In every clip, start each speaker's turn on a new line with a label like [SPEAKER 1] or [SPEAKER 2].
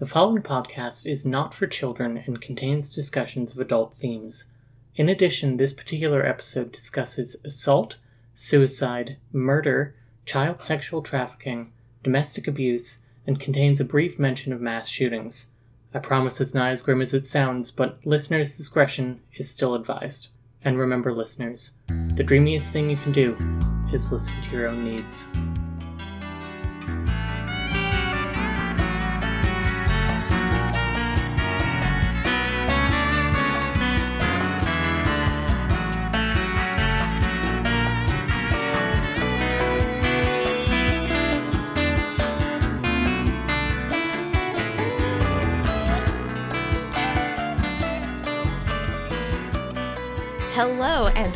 [SPEAKER 1] The following podcast is not for children and contains discussions of adult themes. In addition, this particular episode discusses assault, suicide, murder, child sexual trafficking, domestic abuse, and contains a brief mention of mass shootings. I promise it's not as grim as it sounds, but listeners' discretion is still advised. And remember, listeners, the dreamiest thing you can do is listen to your own needs.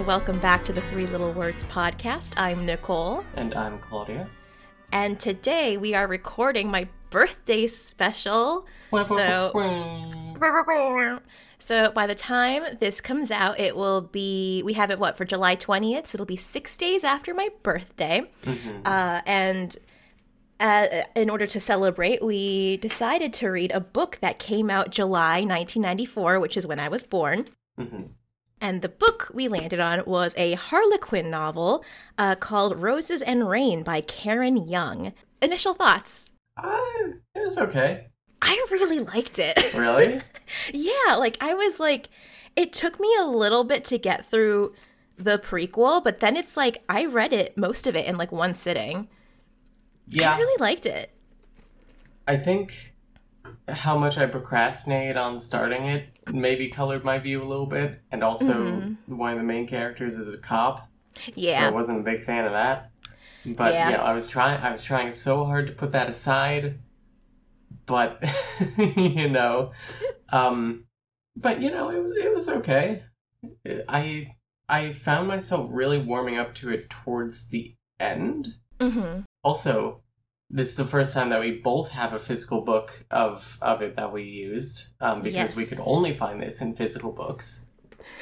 [SPEAKER 2] Welcome back to the Three Little Words podcast. I'm Nicole,
[SPEAKER 1] And I'm Claudia.
[SPEAKER 2] and today we are recording my birthday special. So, so by the time this comes out, it will be we have it what for July 20th. So it'll be six days after my birthday, uh, and. Uh, in order to celebrate, we decided to read a book that came out July 1994, which is when I was born.
[SPEAKER 1] Mhm.
[SPEAKER 2] And the book we landed on was a Harlequin novel uh, called Roses and Rain by Karen Young. Initial thoughts?
[SPEAKER 1] Uh, it was okay.
[SPEAKER 2] I really liked it.
[SPEAKER 1] Really?
[SPEAKER 2] yeah, like I was like, it took me a little bit to get through the prequel, but then it's like I read it, most of it, in like one sitting.
[SPEAKER 1] Yeah.
[SPEAKER 2] I really liked it.
[SPEAKER 1] I think how much I procrastinate on starting it maybe colored my view a little bit, and also one of the main characters is a cop, Yeah. so I wasn't a big fan of that. But
[SPEAKER 2] Yeah.
[SPEAKER 1] you know, I was trying. I was trying so hard to put that aside, but you know, um, but you know, it was it was okay. I I found myself really warming up to it towards the end.
[SPEAKER 2] Mm-hmm.
[SPEAKER 1] Also, this is the first time that we both have a physical book of of it that we used um, because we could only find this in physical books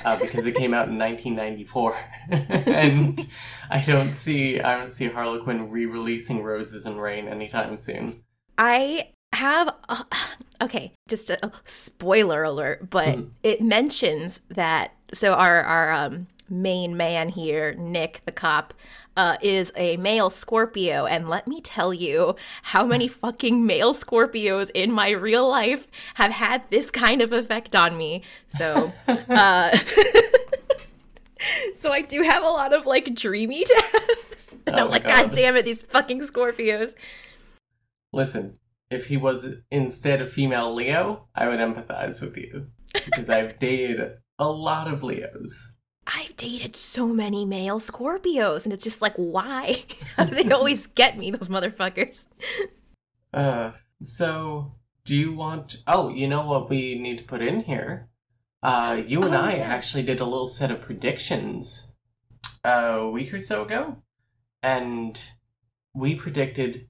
[SPEAKER 1] uh, because it came out in 1994, and I don't see I don't see Harlequin re-releasing Roses and Rain anytime soon.
[SPEAKER 2] I have uh, okay, just a, spoiler alert, but
[SPEAKER 1] Mhm.
[SPEAKER 2] it mentions that so our our um, main man here, Nick the cop, uh, is a male Scorpio, and let me tell you how many fucking male Scorpios in my real life have had this kind of effect on me. So, uh, so I do have a lot of like dreamy deaths, and
[SPEAKER 1] Oh
[SPEAKER 2] I'm like,
[SPEAKER 1] God.
[SPEAKER 2] God damn it, these fucking Scorpios.
[SPEAKER 1] Listen, if he was instead a female Leo, I would empathize with you because I've dated a lot of Leos.
[SPEAKER 2] I've dated so many male Scorpios, and it's just like, why? they always get me, those motherfuckers.
[SPEAKER 1] Uh, so do you want? Oh, you know what we need to put in here. Uh, you and
[SPEAKER 2] Oh,
[SPEAKER 1] I
[SPEAKER 2] yes.
[SPEAKER 1] actually did a little set of predictions a week or so ago, and we predicted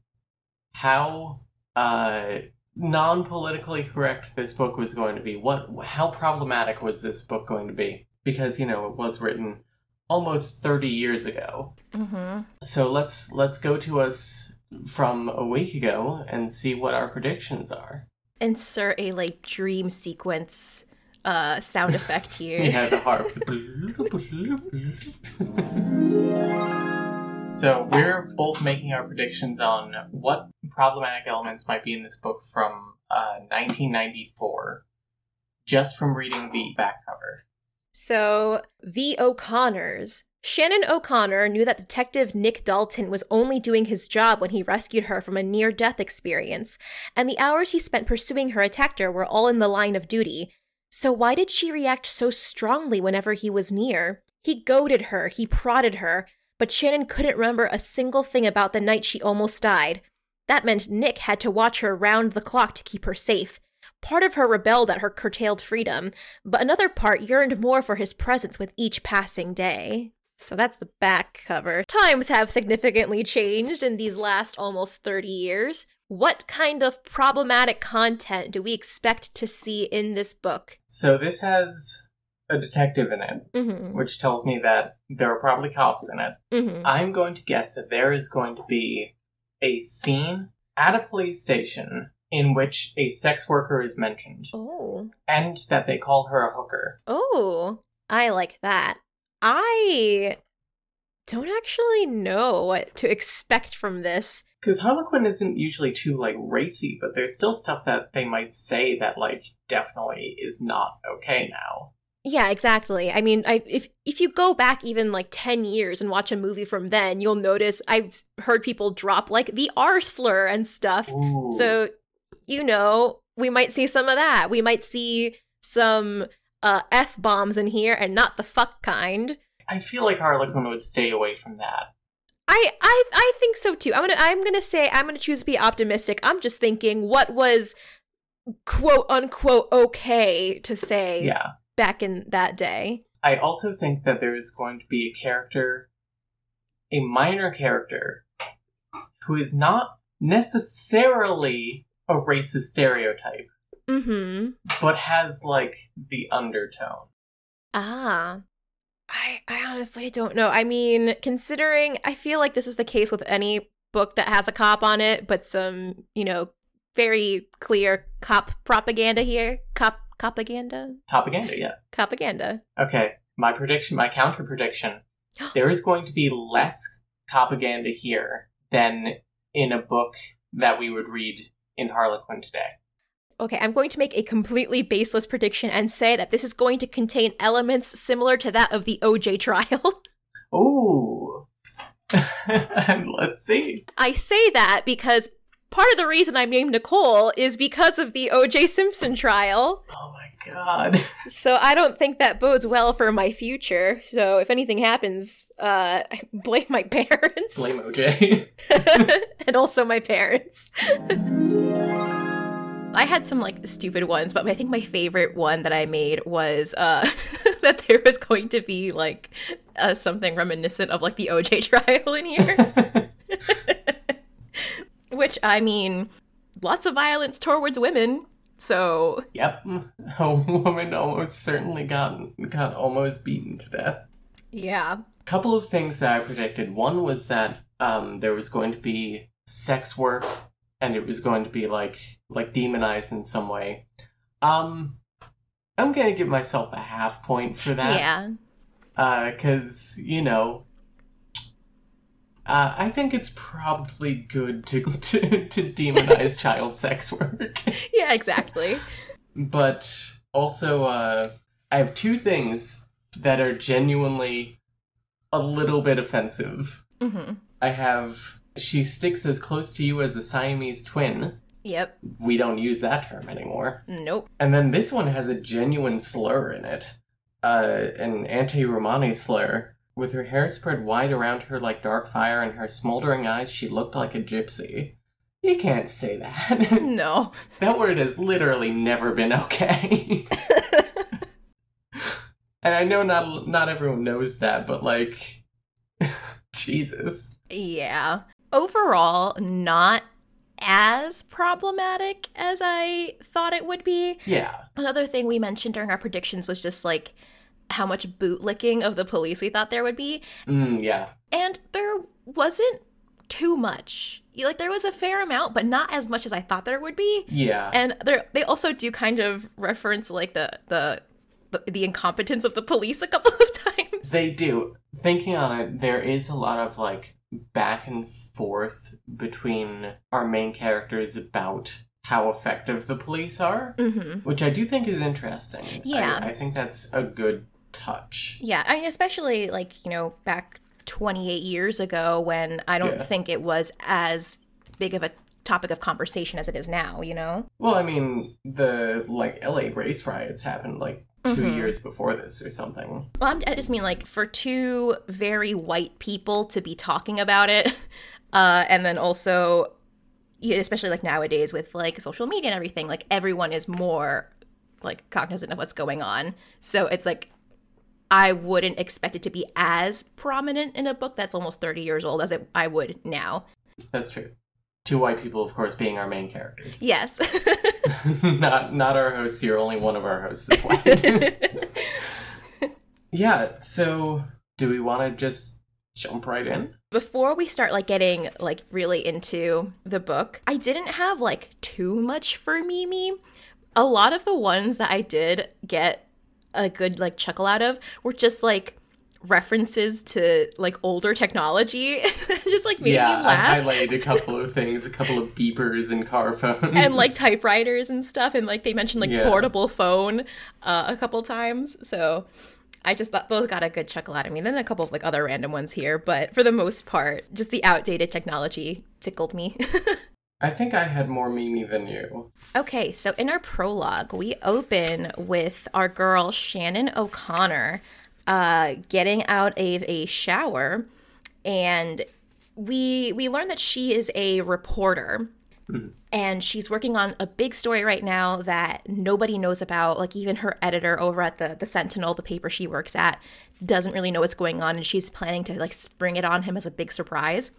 [SPEAKER 1] how uh non-politically correct this book was going to be. What? How problematic was this book going to be? Because you know it was written almost thirty years ago.
[SPEAKER 2] Mm-hmm.
[SPEAKER 1] So let's let's go to us from a week ago and see what our predictions are.
[SPEAKER 2] Insert a like dream sequence uh sound effect here.
[SPEAKER 1] Yeah, the harp. so we're both making our predictions on what problematic elements might be in this book from uh, 1994, just from reading the back cover.
[SPEAKER 2] So, the O'Connors. Shannon O'Connor knew that Detective Nick Dalton was only doing his job when he rescued her from a near death experience, and the hours he spent pursuing her attacker were all in the line of duty. So, why did she react so strongly whenever he was near? He goaded her, he prodded her, but Shannon couldn't remember a single thing about the night she almost died. That meant Nick had to watch her round the clock to keep her safe. Part of her rebelled at her curtailed freedom, but another part yearned more for his presence with each passing day. So that's the back cover. Times have significantly changed in these last almost 30 years. What kind of problematic content do we expect to see in this book?
[SPEAKER 1] So this has a detective in it,
[SPEAKER 2] Mm-hmm.
[SPEAKER 1] which tells me that there are probably cops in it.
[SPEAKER 2] Mm-hmm.
[SPEAKER 1] I'm going to guess that there is going to be a scene at a police station in which a sex worker is mentioned,
[SPEAKER 2] Oh.
[SPEAKER 1] and that they call her a hooker.
[SPEAKER 2] Oh, I like that. I don't actually know what to expect from this.
[SPEAKER 1] Because Harlequin isn't usually too like racy, but there's still stuff that they might say that like definitely is not okay now.
[SPEAKER 2] Yeah, exactly. I mean, I, if if you go back even like 10 years and watch a movie from then, you'll notice I've heard people drop like the R slur and stuff.
[SPEAKER 1] Ooh.
[SPEAKER 2] So, you know, we might see some of that. We might see some uh, F bombs in here and not the fuck kind.
[SPEAKER 1] I feel like Harlequin would stay away from that.
[SPEAKER 2] I, I I think so too. I'm gonna I'm gonna say I'm gonna choose to be optimistic. I'm just thinking what was quote unquote okay to say
[SPEAKER 1] Yeah.
[SPEAKER 2] back in that day.
[SPEAKER 1] I also think that there is going to be a character, a minor character, who is not necessarily a racist stereotype,
[SPEAKER 2] Mm-hmm.
[SPEAKER 1] but has like the undertone.
[SPEAKER 2] Ah. I I honestly don't know. I mean, considering I feel like this is the case with any book that has a cop on it, but some, you know, very clear cop propaganda here. Cop propaganda?
[SPEAKER 1] Propaganda, yeah.
[SPEAKER 2] Propaganda.
[SPEAKER 1] Okay, my prediction, my counter prediction. there is going to be less propaganda here than in a book that we would read in Harlequin today.
[SPEAKER 2] Okay, I'm going to make a completely baseless prediction and say that this is going to contain elements similar to that of the OJ trial.
[SPEAKER 1] Ooh. and let's see.
[SPEAKER 2] I say that because part of the reason I'm named Nicole is because of the OJ Simpson trial.
[SPEAKER 1] Oh my god.
[SPEAKER 2] So I don't think that bodes well for my future. So if anything happens, uh, I blame my parents.
[SPEAKER 1] Blame OJ.
[SPEAKER 2] and also my parents. I had some like stupid ones, but I think my favorite one that I made was uh, that there was going to be like uh, something reminiscent of like the OJ trial in here. Which I mean, lots of violence towards women. So
[SPEAKER 1] yep. A woman almost certainly got got almost beaten to death.
[SPEAKER 2] yeah,
[SPEAKER 1] couple of things that I predicted. One was that um, there was going to be sex work, and it was going to be like like demonized in some way. Um, I'm gonna give myself a half point for that.
[SPEAKER 2] yeah,
[SPEAKER 1] because you know. Uh, I think it's probably good to to, to demonize child sex work,
[SPEAKER 2] yeah, exactly.
[SPEAKER 1] but also uh, I have two things that are genuinely a little bit offensive.
[SPEAKER 2] hmm
[SPEAKER 1] I have she sticks as close to you as a Siamese twin.
[SPEAKER 2] Yep.
[SPEAKER 1] We don't use that term anymore.
[SPEAKER 2] Nope.
[SPEAKER 1] And then this one has a genuine slur in it. Uh, an anti-Romani slur. With her hair spread wide around her like dark fire and her smoldering eyes, she looked like a gypsy. You can't say that.
[SPEAKER 2] No.
[SPEAKER 1] that word has literally never been okay. and I know not not everyone knows that, but like, Jesus.
[SPEAKER 2] Yeah. Overall, not as problematic as I thought it would be.
[SPEAKER 1] Yeah.
[SPEAKER 2] Another thing we mentioned during our predictions was just like how much bootlicking of the police we thought there would be.
[SPEAKER 1] Mm, yeah.
[SPEAKER 2] And there wasn't too much. Like there was a fair amount, but not as much as I thought there would be.
[SPEAKER 1] Yeah.
[SPEAKER 2] And there, they also do kind of reference like the the the, incompetence of the police a couple of times.
[SPEAKER 1] They do. Thinking on it, there is a lot of like back and forth between our main characters about how effective the police are,
[SPEAKER 2] Mm-hmm.
[SPEAKER 1] which I do think is interesting. I-
[SPEAKER 2] Yeah.
[SPEAKER 1] I, think that's a good touch.
[SPEAKER 2] Yeah, I mean, especially like you know back 28 years ago when I don't
[SPEAKER 1] Yeah.
[SPEAKER 2] think it was as big of a topic of conversation as it is now. You know.
[SPEAKER 1] Well, I mean, the like LA race riots happened like 2
[SPEAKER 2] Mhm.
[SPEAKER 1] years before this or something.
[SPEAKER 2] Well, I'm, I just mean like for two very white people to be talking about it, uh, and then also, especially like nowadays with like social media and everything, like everyone is more like cognizant of what's going on. So it's like I wouldn't expect it to be as prominent in a book that's almost 30 years old as it, I would now.
[SPEAKER 1] That's true. Two white people, of course, being our main characters.
[SPEAKER 2] Yes.
[SPEAKER 1] not not our hosts here. Only one of our hosts is white. yeah. So, do we want to just jump right in?
[SPEAKER 2] Before we start like getting like really into the book, I didn't have like too much for Memey. A lot of the ones that I did get a good like chuckle out of were just like references to like older technology. Just like made
[SPEAKER 1] yeah,
[SPEAKER 2] me laugh.
[SPEAKER 1] I highlighted a couple of things, a couple of beepers and car phones.
[SPEAKER 2] and like typewriters and stuff and like they mentioned like
[SPEAKER 1] Yeah.
[SPEAKER 2] portable phone uh, a couple times. So i just thought those got a good chuckle out of me. Then a couple of like other random ones here but for the most part just the outdated technology tickled me
[SPEAKER 1] I think I had more Memey than you.
[SPEAKER 2] okay so in our prologue we open with our girl shannon o'connor uh, getting out of a shower and we we learn that she is a reporter. And she's working on a big story right now that nobody knows about. Like even her editor over at the the sentinel the paper she works at doesn't really know what's going on and she's planning to like spring it on him as a big surprise.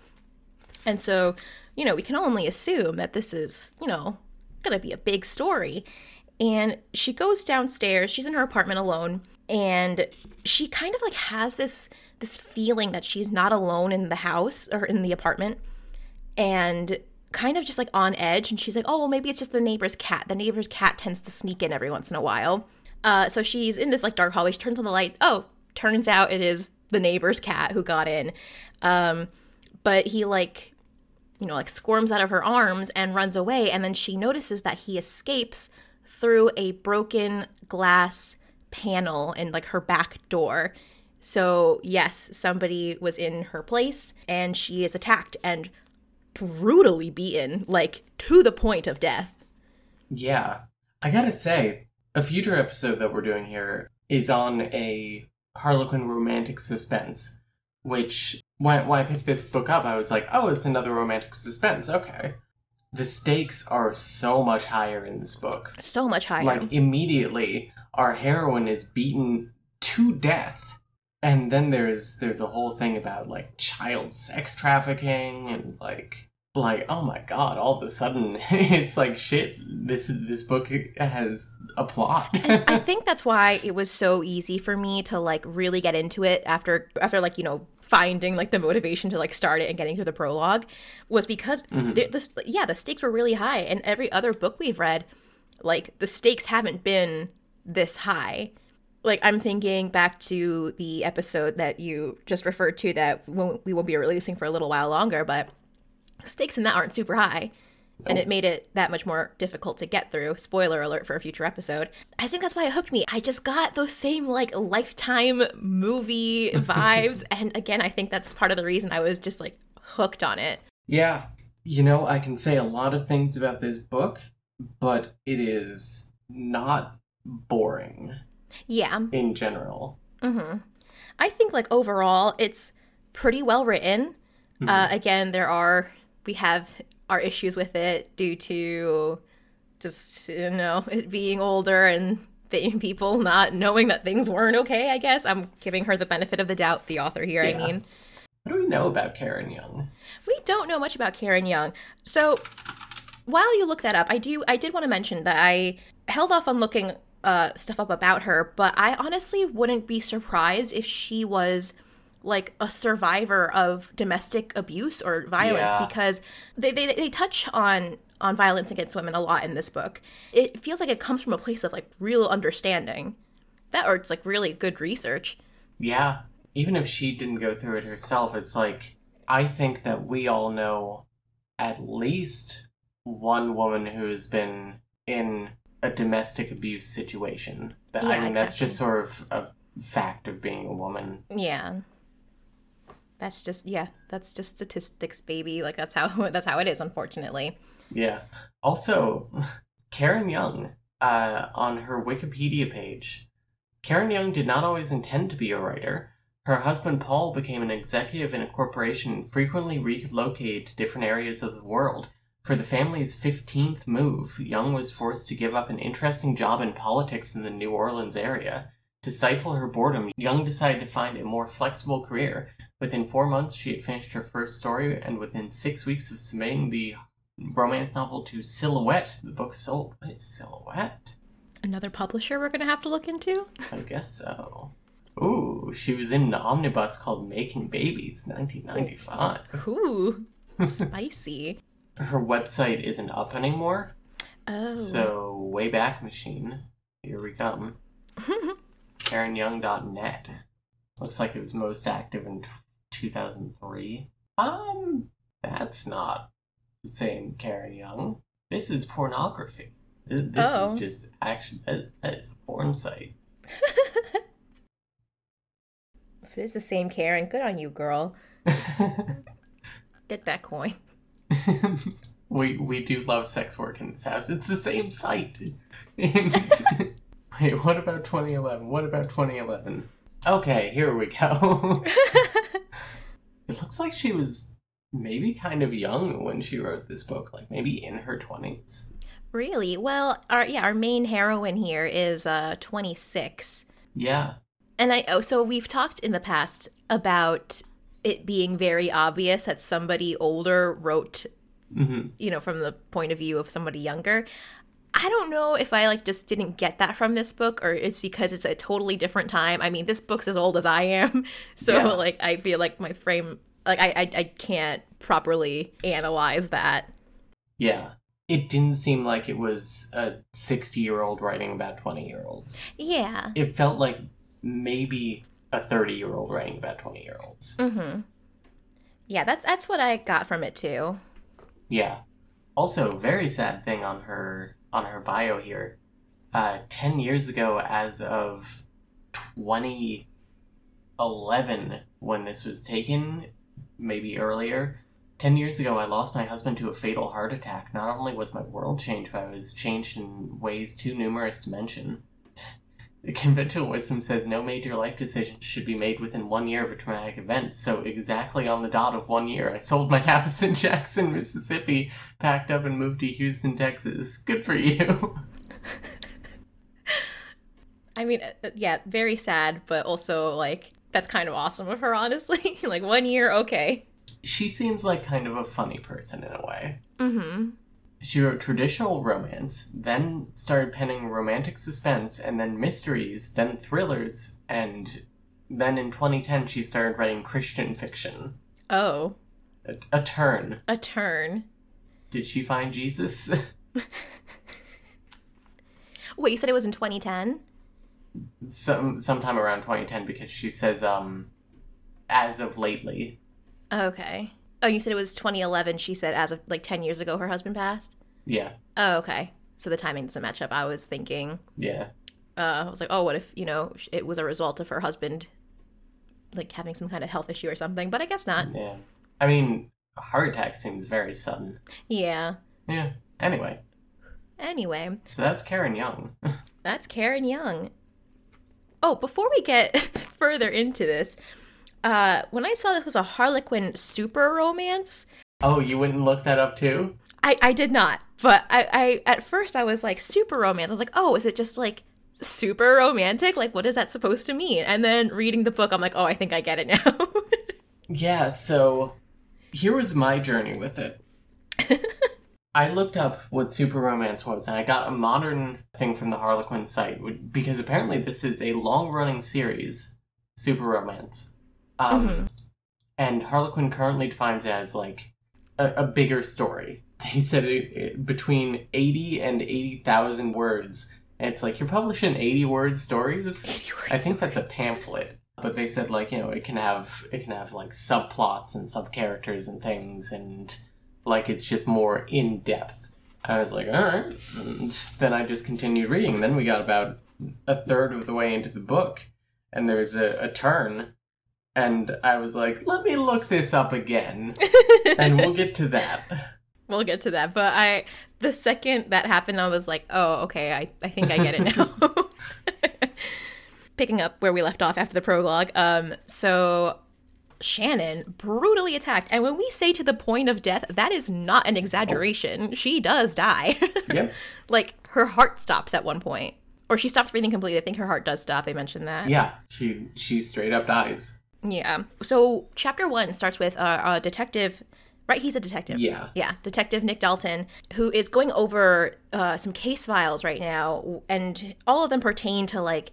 [SPEAKER 2] And so you know we can only assume that this is you know gonna be a big story. And she goes downstairs she's in her apartment alone and she kind of like has this this feeling that she's not alone in the house or in the apartment and kind of just like on edge. And she's like oh well maybe it's just the neighbor's cat. The neighbor's cat tends to sneak in every once in a while. Uh, so she's in this like dark hallway. She turns on the light. Oh turns out it is the neighbor's cat who got in. Um, but he like you know like squirms out of her arms and runs away and then she notices that he escapes through a broken glass panel in like her back door so yes somebody was in her place and she is attacked and brutally beaten like to the point of death
[SPEAKER 1] Yeah. I gotta say, a future episode that we're doing here is on a Harlequin romantic suspense, which, when, when I picked this book up, I was like, oh, it's another romantic suspense, okay. The stakes are so much higher in this book.
[SPEAKER 2] so much higher
[SPEAKER 1] Like, immediately, our heroine is beaten to death. And then there's there's a whole thing about like child sex trafficking and like like oh my god all of a sudden it's like shit this this book has a plot
[SPEAKER 2] I think that's why it was so easy for me to like really get into it after after like you know finding like the motivation to like start it and getting through the prologue was because mm-hmm. the, the, yeah the stakes were really high. And every other book we've read like the stakes haven't been this high. Like i'm thinking back to the episode that you just referred to that won't, we won't be releasing for a little while longer but stakes in that aren't super high and it made it that much more difficult to get through. Spoiler alert for a future episode. I think that's why it hooked me. I just got those same like lifetime movie vibes. and again, I think that's part of the reason I was just like hooked on it.
[SPEAKER 1] yeah you know i can say a lot of things about this book but it is not boring
[SPEAKER 2] Yeah.
[SPEAKER 1] in general
[SPEAKER 2] hmm I think like overall it's pretty well written. Uh, again, there are we have our issues with it due to just you know it being older and the people not knowing that things weren't okay. I guess I'm giving her the benefit of the doubt. The author here,
[SPEAKER 1] Yeah.
[SPEAKER 2] I mean.
[SPEAKER 1] what do we know about karen young
[SPEAKER 2] We don't know much about Karen Young. So while you look that up, I do I did want to mention that I held off on looking uh, stuff up about her, but I honestly wouldn't be surprised if she was like a survivor of domestic abuse or violence
[SPEAKER 1] Yeah.
[SPEAKER 2] because they, they they touch on on violence against women a lot in this book. It feels like it comes from a place of like real understanding. That or it's like really good research.
[SPEAKER 1] Yeah. Even if she didn't go through it herself, it's like I think that we all know at least one woman who's been in a domestic abuse situation. I
[SPEAKER 2] Yeah,
[SPEAKER 1] mean that's just sort of a fact of being a woman.
[SPEAKER 2] Yeah. That's just yeah, that's just statistics, baby. Like that's how that's how it is, unfortunately.
[SPEAKER 1] Yeah. Also, Karen Young, uh, on her Wikipedia page, Karen Young did not always intend to be a writer. Her husband Paul became an executive in a corporation and frequently relocated to different areas of the world. For the family's 15th move, Young was forced to give up an interesting job in politics in the New Orleans area. To stifle her boredom, Young decided to find a more flexible career. Within four months, she had finished her first story, and within six weeks of submitting the romance novel to Silhouette, the book sold. What is Silhouette?
[SPEAKER 2] Another publisher we're gonna have to look into.
[SPEAKER 1] I guess so. Ooh. Oh, she was in an omnibus called Making Babies, 1995.
[SPEAKER 2] Ooh, spicy.
[SPEAKER 1] Her website isn't up anymore,
[SPEAKER 2] Oh.
[SPEAKER 1] so Wayback Machine. Here we come. KarenYoung.net. Looks like it was most active in 2003. Um, that's not the same Karen Young. This is pornography. Th- This
[SPEAKER 2] Oh.
[SPEAKER 1] is just actually that, that is a porn site.
[SPEAKER 2] if it is the same Karen, good on you, girl. Get that coin.
[SPEAKER 1] we we do love sex work in this house. It's the same site. Wait, what about 2011? What about 2011? Okay, here we go. It looks like she was maybe kind of young when she wrote this book, like maybe in her 20s.
[SPEAKER 2] Really? Well, our yeah, our main heroine here is uh 26.
[SPEAKER 1] Yeah.
[SPEAKER 2] And I oh so we've talked in the past about it being very obvious that somebody older wrote,
[SPEAKER 1] hmm
[SPEAKER 2] you know, from the point of view of somebody younger. I don't know if I like just didn't get that from this book or it's because it's a totally different time. I mean, this book's as old as I am. So
[SPEAKER 1] Yeah.
[SPEAKER 2] like I feel like my frame like I, I I can't properly analyze that.
[SPEAKER 1] Yeah. It didn't seem like it was a 60 year old writing about 20 year olds.
[SPEAKER 2] Yeah.
[SPEAKER 1] It felt like maybe a 30 year old writing about 20 year olds.
[SPEAKER 2] Mhm. Yeah, that's that's what I got from it too.
[SPEAKER 1] Yeah. Also, very sad thing on her on her bio here. Uh, ten years ago, as of twenty eleven, when this was taken, maybe earlier. Ten years ago, I lost my husband to a fatal heart attack. Not only was my world changed, but I was changed in ways too numerous to mention. The conventional wisdom says no major life decision should be made within one year of a traumatic event. So, exactly on the dot of one year, I sold my house in Jackson, Mississippi, packed up and moved to Houston, Texas. Good for you.
[SPEAKER 2] I mean, uh, yeah, very sad, but also like that's kind of awesome of her, honestly. like one year, okay.
[SPEAKER 1] she seems like kind of a funny person in a way.
[SPEAKER 2] Mm-hmm.
[SPEAKER 1] She wrote traditional romance, then started penning romantic suspense, and then mysteries, then thrillers, and then in 2010 she started writing Christian fiction.
[SPEAKER 2] Oh,
[SPEAKER 1] A, a turn.
[SPEAKER 2] a turn.
[SPEAKER 1] Did she find Jesus?
[SPEAKER 2] Wait, you said it was in 2010?
[SPEAKER 1] Some sometime around 2010 because she says um as of lately.
[SPEAKER 2] Okay. Oh, you said it was 2011. She said as of like 10 years ago, her husband passed.
[SPEAKER 1] Yeah.
[SPEAKER 2] Oh, okay. So the timing doesn't match up. I was thinking,
[SPEAKER 1] Yeah.
[SPEAKER 2] uh, I was like, oh, what if you know it was a result of her husband like having some kind of health issue or something? But I guess not.
[SPEAKER 1] Yeah. I mean, a heart attack seems very sudden.
[SPEAKER 2] Yeah.
[SPEAKER 1] Yeah. Anyway,
[SPEAKER 2] Anyway,
[SPEAKER 1] so that's Karen Young.
[SPEAKER 2] That's Karen Young. Oh, before we get further into this, uh, when I saw this was a Harlequin super romance,
[SPEAKER 1] oh, you wouldn't look that up too?
[SPEAKER 2] I, I did not. But I, I at first I was like super romance. I was like, oh, is it just like super romantic? Like what is that supposed to mean? And then reading the book, I'm like, oh, I think I get it now.
[SPEAKER 1] Yeah, so here was my journey with it. I looked up what super romance was, and I got a modern thing from the Harlequin site because apparently this is a long-running series, super romance. Um,
[SPEAKER 2] Mhm.
[SPEAKER 1] And Harlequin currently defines it as like a, a bigger story. They said it, it between eighty and eighty thousand words, and it's like you're publishing eighty word stories. I think that's a pamphlet. But they said like, you know, it can have it can have like subplots and sub characters and things and like it's just more in depth. I was like, alright. And then I just continued reading. Then we got about a third of the way into the book and there's a, a turn and I was like, let me look this up again. and we'll get to that.
[SPEAKER 2] we'll get to that. But I the second that happened, I was like, oh, okay, I, I think I get it now. Picking up where we left off after the prologue. Um, so Shannon brutally attacked, and when we say to the point of death, that is not an exaggeration. She does die.
[SPEAKER 1] Yep.
[SPEAKER 2] like her heart stops at one point, or she stops breathing completely. I think her heart does stop. They mentioned that.
[SPEAKER 1] Yeah. She she straight up dies.
[SPEAKER 2] Yeah. So chapter one starts with uh, a detective. Right, he's a detective.
[SPEAKER 1] Yeah.
[SPEAKER 2] Yeah, Detective Nick Dalton, who is going over uh, some case files right now, and all of them pertain to like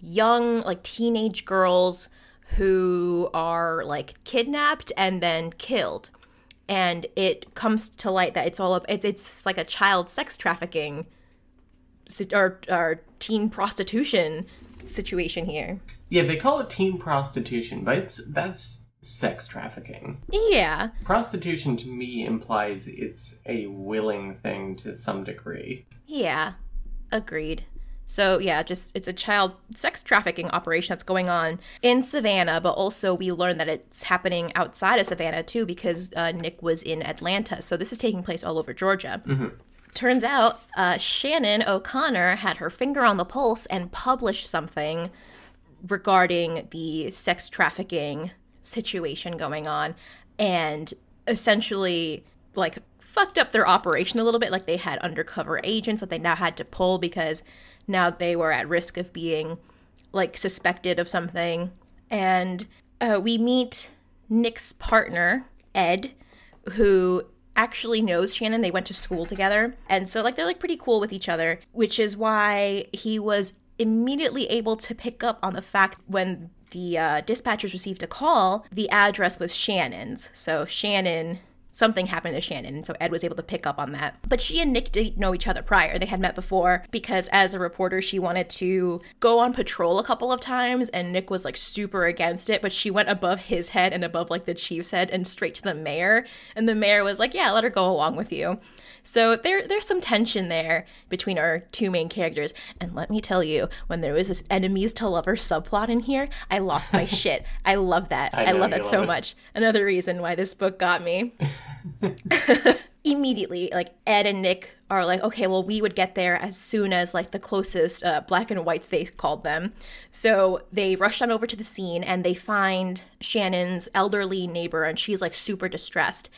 [SPEAKER 2] young, like teenage girls who are like kidnapped and then killed. And it comes to light that it's all up, it's, it's like a child sex trafficking or, or teen prostitution situation here.
[SPEAKER 1] Yeah, they call it teen prostitution, but it's that's sex trafficking.
[SPEAKER 2] Yeah.
[SPEAKER 1] Prostitution to me implies it's a willing thing to some degree.
[SPEAKER 2] Yeah, agreed. So yeah, just it's a child sex trafficking operation that's going on in Savannah, but also we learn that it's happening outside of Savannah too because uh, Nick was in Atlanta. So this is taking place all over Georgia. Turns out uh, Shannon O'Connor had her finger on the pulse and published something regarding the sex trafficking situation going on and essentially like fucked up their operation a little bit. Like they had undercover agents that they now had to pull because now they were at risk of being like suspected of something. And uh, we meet nick's partner ed who actually knows shannon. They went to school together. And so like they're like pretty cool with each other which is why he was immediately able to pick up on the fact when the uh, dispatchers received a call the address was shannon's. So shannon something happened to Shannon, and so Ed was able to pick up on that. But she and Nick didn't know each other prior. They had met before because as a reporter, she wanted to go on patrol a couple of times, and Nick was like super against it, but she went above his head and above like the chief's head and straight to the mayor. And the mayor was like, Yeah, let her go along with you. So there, there's some tension there between our two main characters. And let me tell you, when there was this enemies to lovers subplot in here, I lost my shit. I love that.
[SPEAKER 1] I
[SPEAKER 2] I, love that so
[SPEAKER 1] it.
[SPEAKER 2] much. Another reason why this book got me. Immediately, like Ed and Nick are like, okay, well, we would get there as soon as like the closest uh, black and whites they called them. So they rushed on over to the scene and they find Shannon's elderly neighbor, and she's like super distressed.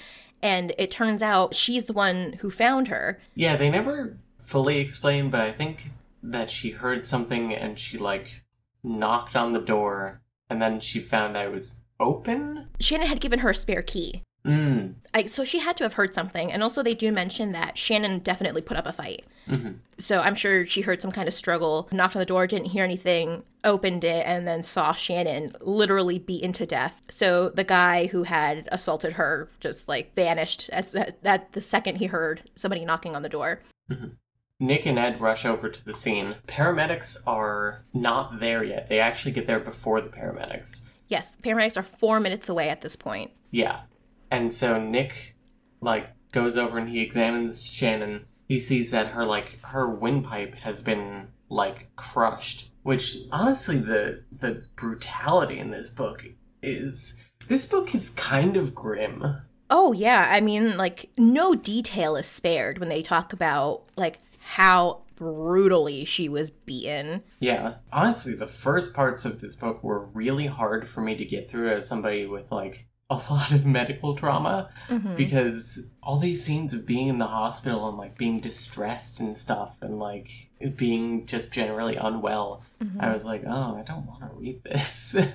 [SPEAKER 2] And it turns out she's the one who found her.
[SPEAKER 1] Yeah, they never fully explain, but I think that she heard something and she like knocked on the door and then she found out it was open.
[SPEAKER 2] Shannon had given her a spare key.
[SPEAKER 1] Mm.
[SPEAKER 2] I, so she had to have heard something. And also, they do mention that Shannon definitely put up a fight. So I'm sure she heard some kind of struggle, knocked on the door, didn't hear anything, opened it, and then saw Shannon literally beaten to death. So the guy who had assaulted her just like vanished at, that at the second he heard somebody knocking on the door.
[SPEAKER 1] Nick and Ed rush over to the scene. Paramedics are not there yet. They actually get there before the paramedics.
[SPEAKER 2] Yes, the paramedics are four minutes away at this point.
[SPEAKER 1] Yeah. And so Nick like goes over and he examines Shannon. He sees that her like her windpipe has been like crushed. Which honestly the the brutality in this book is this book is kind of grim.
[SPEAKER 2] Oh yeah, I mean like no detail is spared when they talk about like how brutally she was beaten.
[SPEAKER 1] Yeah. Honestly, the first parts of this book were really hard for me to get through as somebody with like a lot of medical trauma because all these scenes of being in the hospital and like being distressed and stuff and like being just generally unwell, I was like, oh, I don't want to read this.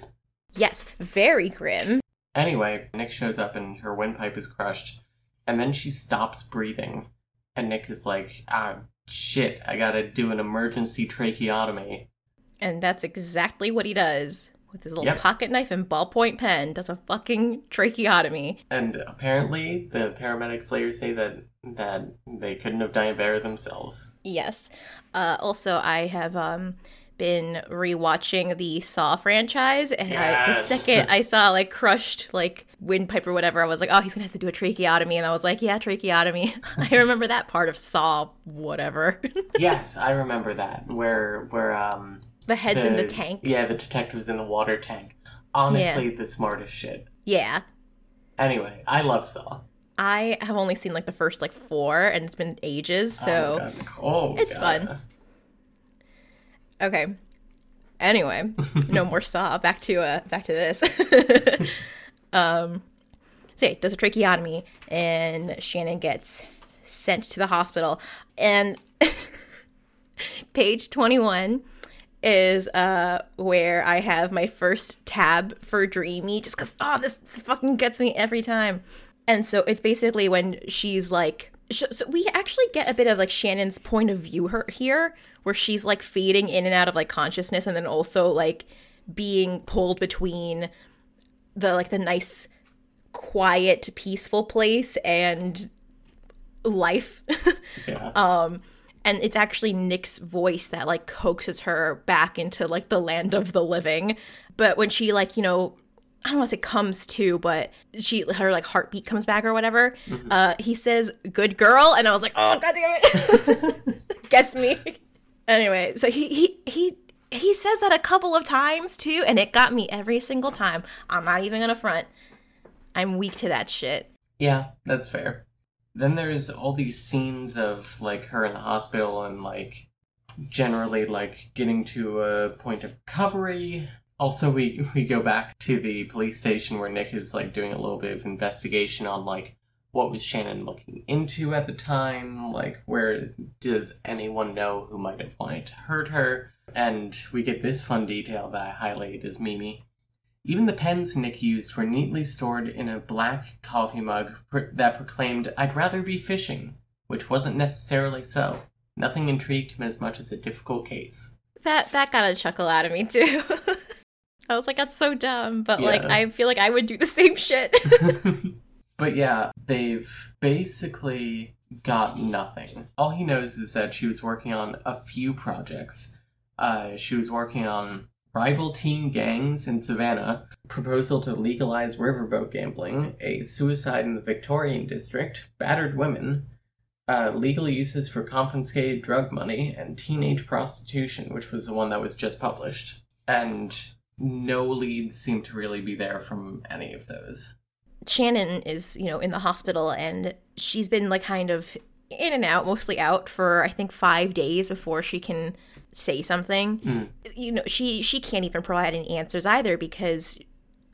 [SPEAKER 2] Yes, very grim.
[SPEAKER 1] anyway, Nick shows up and her windpipe is crushed, and then she stops breathing, and Nick is like, ah, shit, I gotta do an emergency tracheotomy.
[SPEAKER 2] And that's exactly what he does. With his little
[SPEAKER 1] Yep.
[SPEAKER 2] pocket knife and ballpoint pen, does a fucking tracheotomy.
[SPEAKER 1] And apparently, the paramedics later say that that they couldn't have done it better themselves.
[SPEAKER 2] Yes. Uh, also, I have um, been rewatching the Saw franchise, and I, the second I saw like crushed like windpipe or whatever, I was like, oh, he's gonna have to do a tracheotomy, and I was like, yeah, tracheotomy. I remember that part of Saw, whatever.
[SPEAKER 1] yes, I remember that where where um
[SPEAKER 2] the head's in the tank.
[SPEAKER 1] Yeah, the detective's in the water tank. Honestly, the smartest shit.
[SPEAKER 2] Yeah.
[SPEAKER 1] Anyway, I love Saw.
[SPEAKER 2] I have only seen like the first like four, and it's been ages, so.
[SPEAKER 1] oh, Nicole.
[SPEAKER 2] it's
[SPEAKER 1] God.
[SPEAKER 2] fun. Okay. Anyway, no more saw. Back to uh back to this. um so yeah, does a tracheotomy and Shannon gets sent to the hospital and page 21 is uh where I have my first tab for Dreamy just cuz oh this, this fucking gets me every time. And so it's basically when she's like sh- so we actually get a bit of like Shannon's point of view her here, where she's like fading in and out of like consciousness, and then also like being pulled between the like the nice, quiet, peaceful place and life.
[SPEAKER 1] Yeah.
[SPEAKER 2] um, and it's actually Nick's voice that like coaxes her back into like the land of the living. But when she like you know I don't want to say comes to, but she her like heartbeat comes back or whatever. Uh, he says "good girl," and I was like, "Oh god damn it!" Gets me. Anyway, so he he he he says that a couple of times too, and it got me every single time. I'm not even gonna front. I'm weak to that shit.
[SPEAKER 1] Yeah, that's fair. Then there's all these scenes of like her in the hospital and like generally like getting to a point of recovery. Also, we we go back to the police station where Nick is like doing a little bit of investigation on like what was Shannon looking into at the time, like where does anyone know who might have wanted to hurt her, and we get this fun detail that I highlighted as Memey. Even the pens Nick used were neatly stored in a black coffee mug pr- that proclaimed, I'd rather be fishing, which wasn't necessarily so. Nothing intrigued him as much as a difficult case.
[SPEAKER 2] That that got a chuckle out of me too. I was like, that's so dumb, but like I feel like I would do the same shit.
[SPEAKER 1] but yeah, they've basically got nothing. All he knows is that she was working on a few projects. Uh, she was working on rival teen gangs in Savannah, proposal to legalize riverboat gambling, a suicide in the Victorian district, battered women, uh, legal uses for confiscated drug money, and teenage prostitution, which was the one that was just published. And no leads seem to really be there from any of those.
[SPEAKER 2] Shannon is, you know, in the hospital and she's been like kind of in and out, mostly out for I think 5 days before she can say something.
[SPEAKER 1] Mm.
[SPEAKER 2] You know, she she can't even provide any answers either because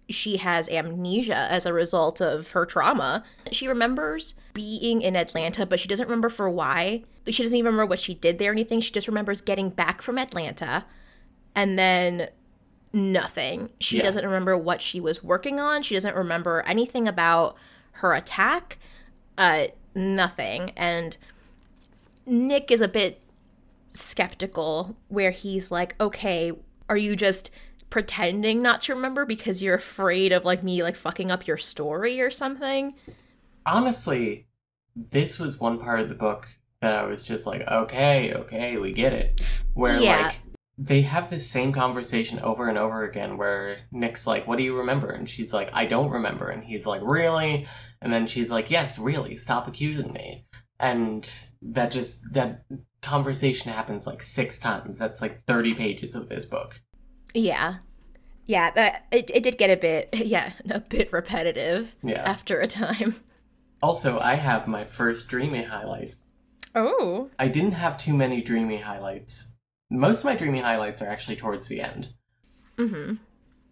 [SPEAKER 2] she has amnesia as a result of her trauma. She remembers being in Atlanta, but she doesn't remember for why. Like, She doesn't even remember what she did there or anything. She just remembers getting back from Atlanta and then nothing. She
[SPEAKER 1] Yeah.
[SPEAKER 2] doesn't remember what she was working on. She doesn't remember anything about her attack. Uh nothing. And Nick is a bit skeptical where he's like, "Okay, are you just pretending not to remember because you're afraid of like me like fucking up your story or something?"
[SPEAKER 1] honestly, this was one part of the book that I was just like, okay, okay, we get it. Where
[SPEAKER 2] Yeah.
[SPEAKER 1] like they have this same conversation over and over again where Nick's like, What do you remember? And she's like, I don't remember. And he's like, Really? And then she's like, Yes, really, stop accusing me. And that just that conversation happens like six times. That's like thirty pages of this book.
[SPEAKER 2] Yeah. Yeah, that it, it did get a bit yeah, a bit repetitive
[SPEAKER 1] Yeah.
[SPEAKER 2] after a time.
[SPEAKER 1] Also, I have my first dreamy highlight.
[SPEAKER 2] Oh.
[SPEAKER 1] I didn't have too many dreamy highlights. Most of my dreamy highlights are actually towards the end.
[SPEAKER 2] Mhm.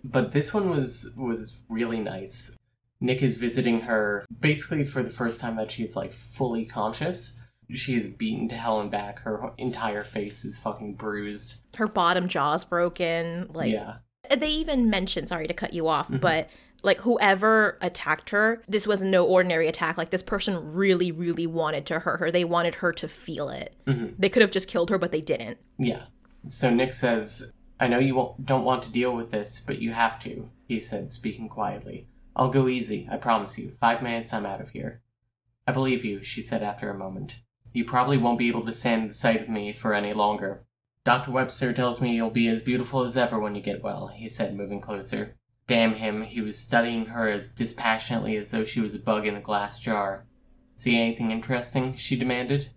[SPEAKER 1] But this one was was really nice. Nick is visiting her basically for the first time that she's like fully conscious. She is beaten to hell and back. Her entire face is fucking bruised.
[SPEAKER 2] Her bottom jaw's broken. Like
[SPEAKER 1] yeah.
[SPEAKER 2] they even mentioned sorry to cut you off but like whoever attacked her this was no ordinary attack like this person really really wanted to hurt her they wanted her to feel it
[SPEAKER 1] Mhm.
[SPEAKER 2] they could have just killed her but they didn't
[SPEAKER 1] Yeah. So Nick says, I know you won't, don't want to deal with this, but you have to, he said, speaking quietly. I'll go easy, I promise you. Five minutes, I'm out of here. I believe you, she said after a moment. You probably won't be able to stand the sight of me for any longer. Dr. Webster tells me you'll be as beautiful as ever when you get well, he said, moving closer. Damn him, he was studying her as dispassionately as though she was a bug in a glass jar. See anything interesting? she demanded.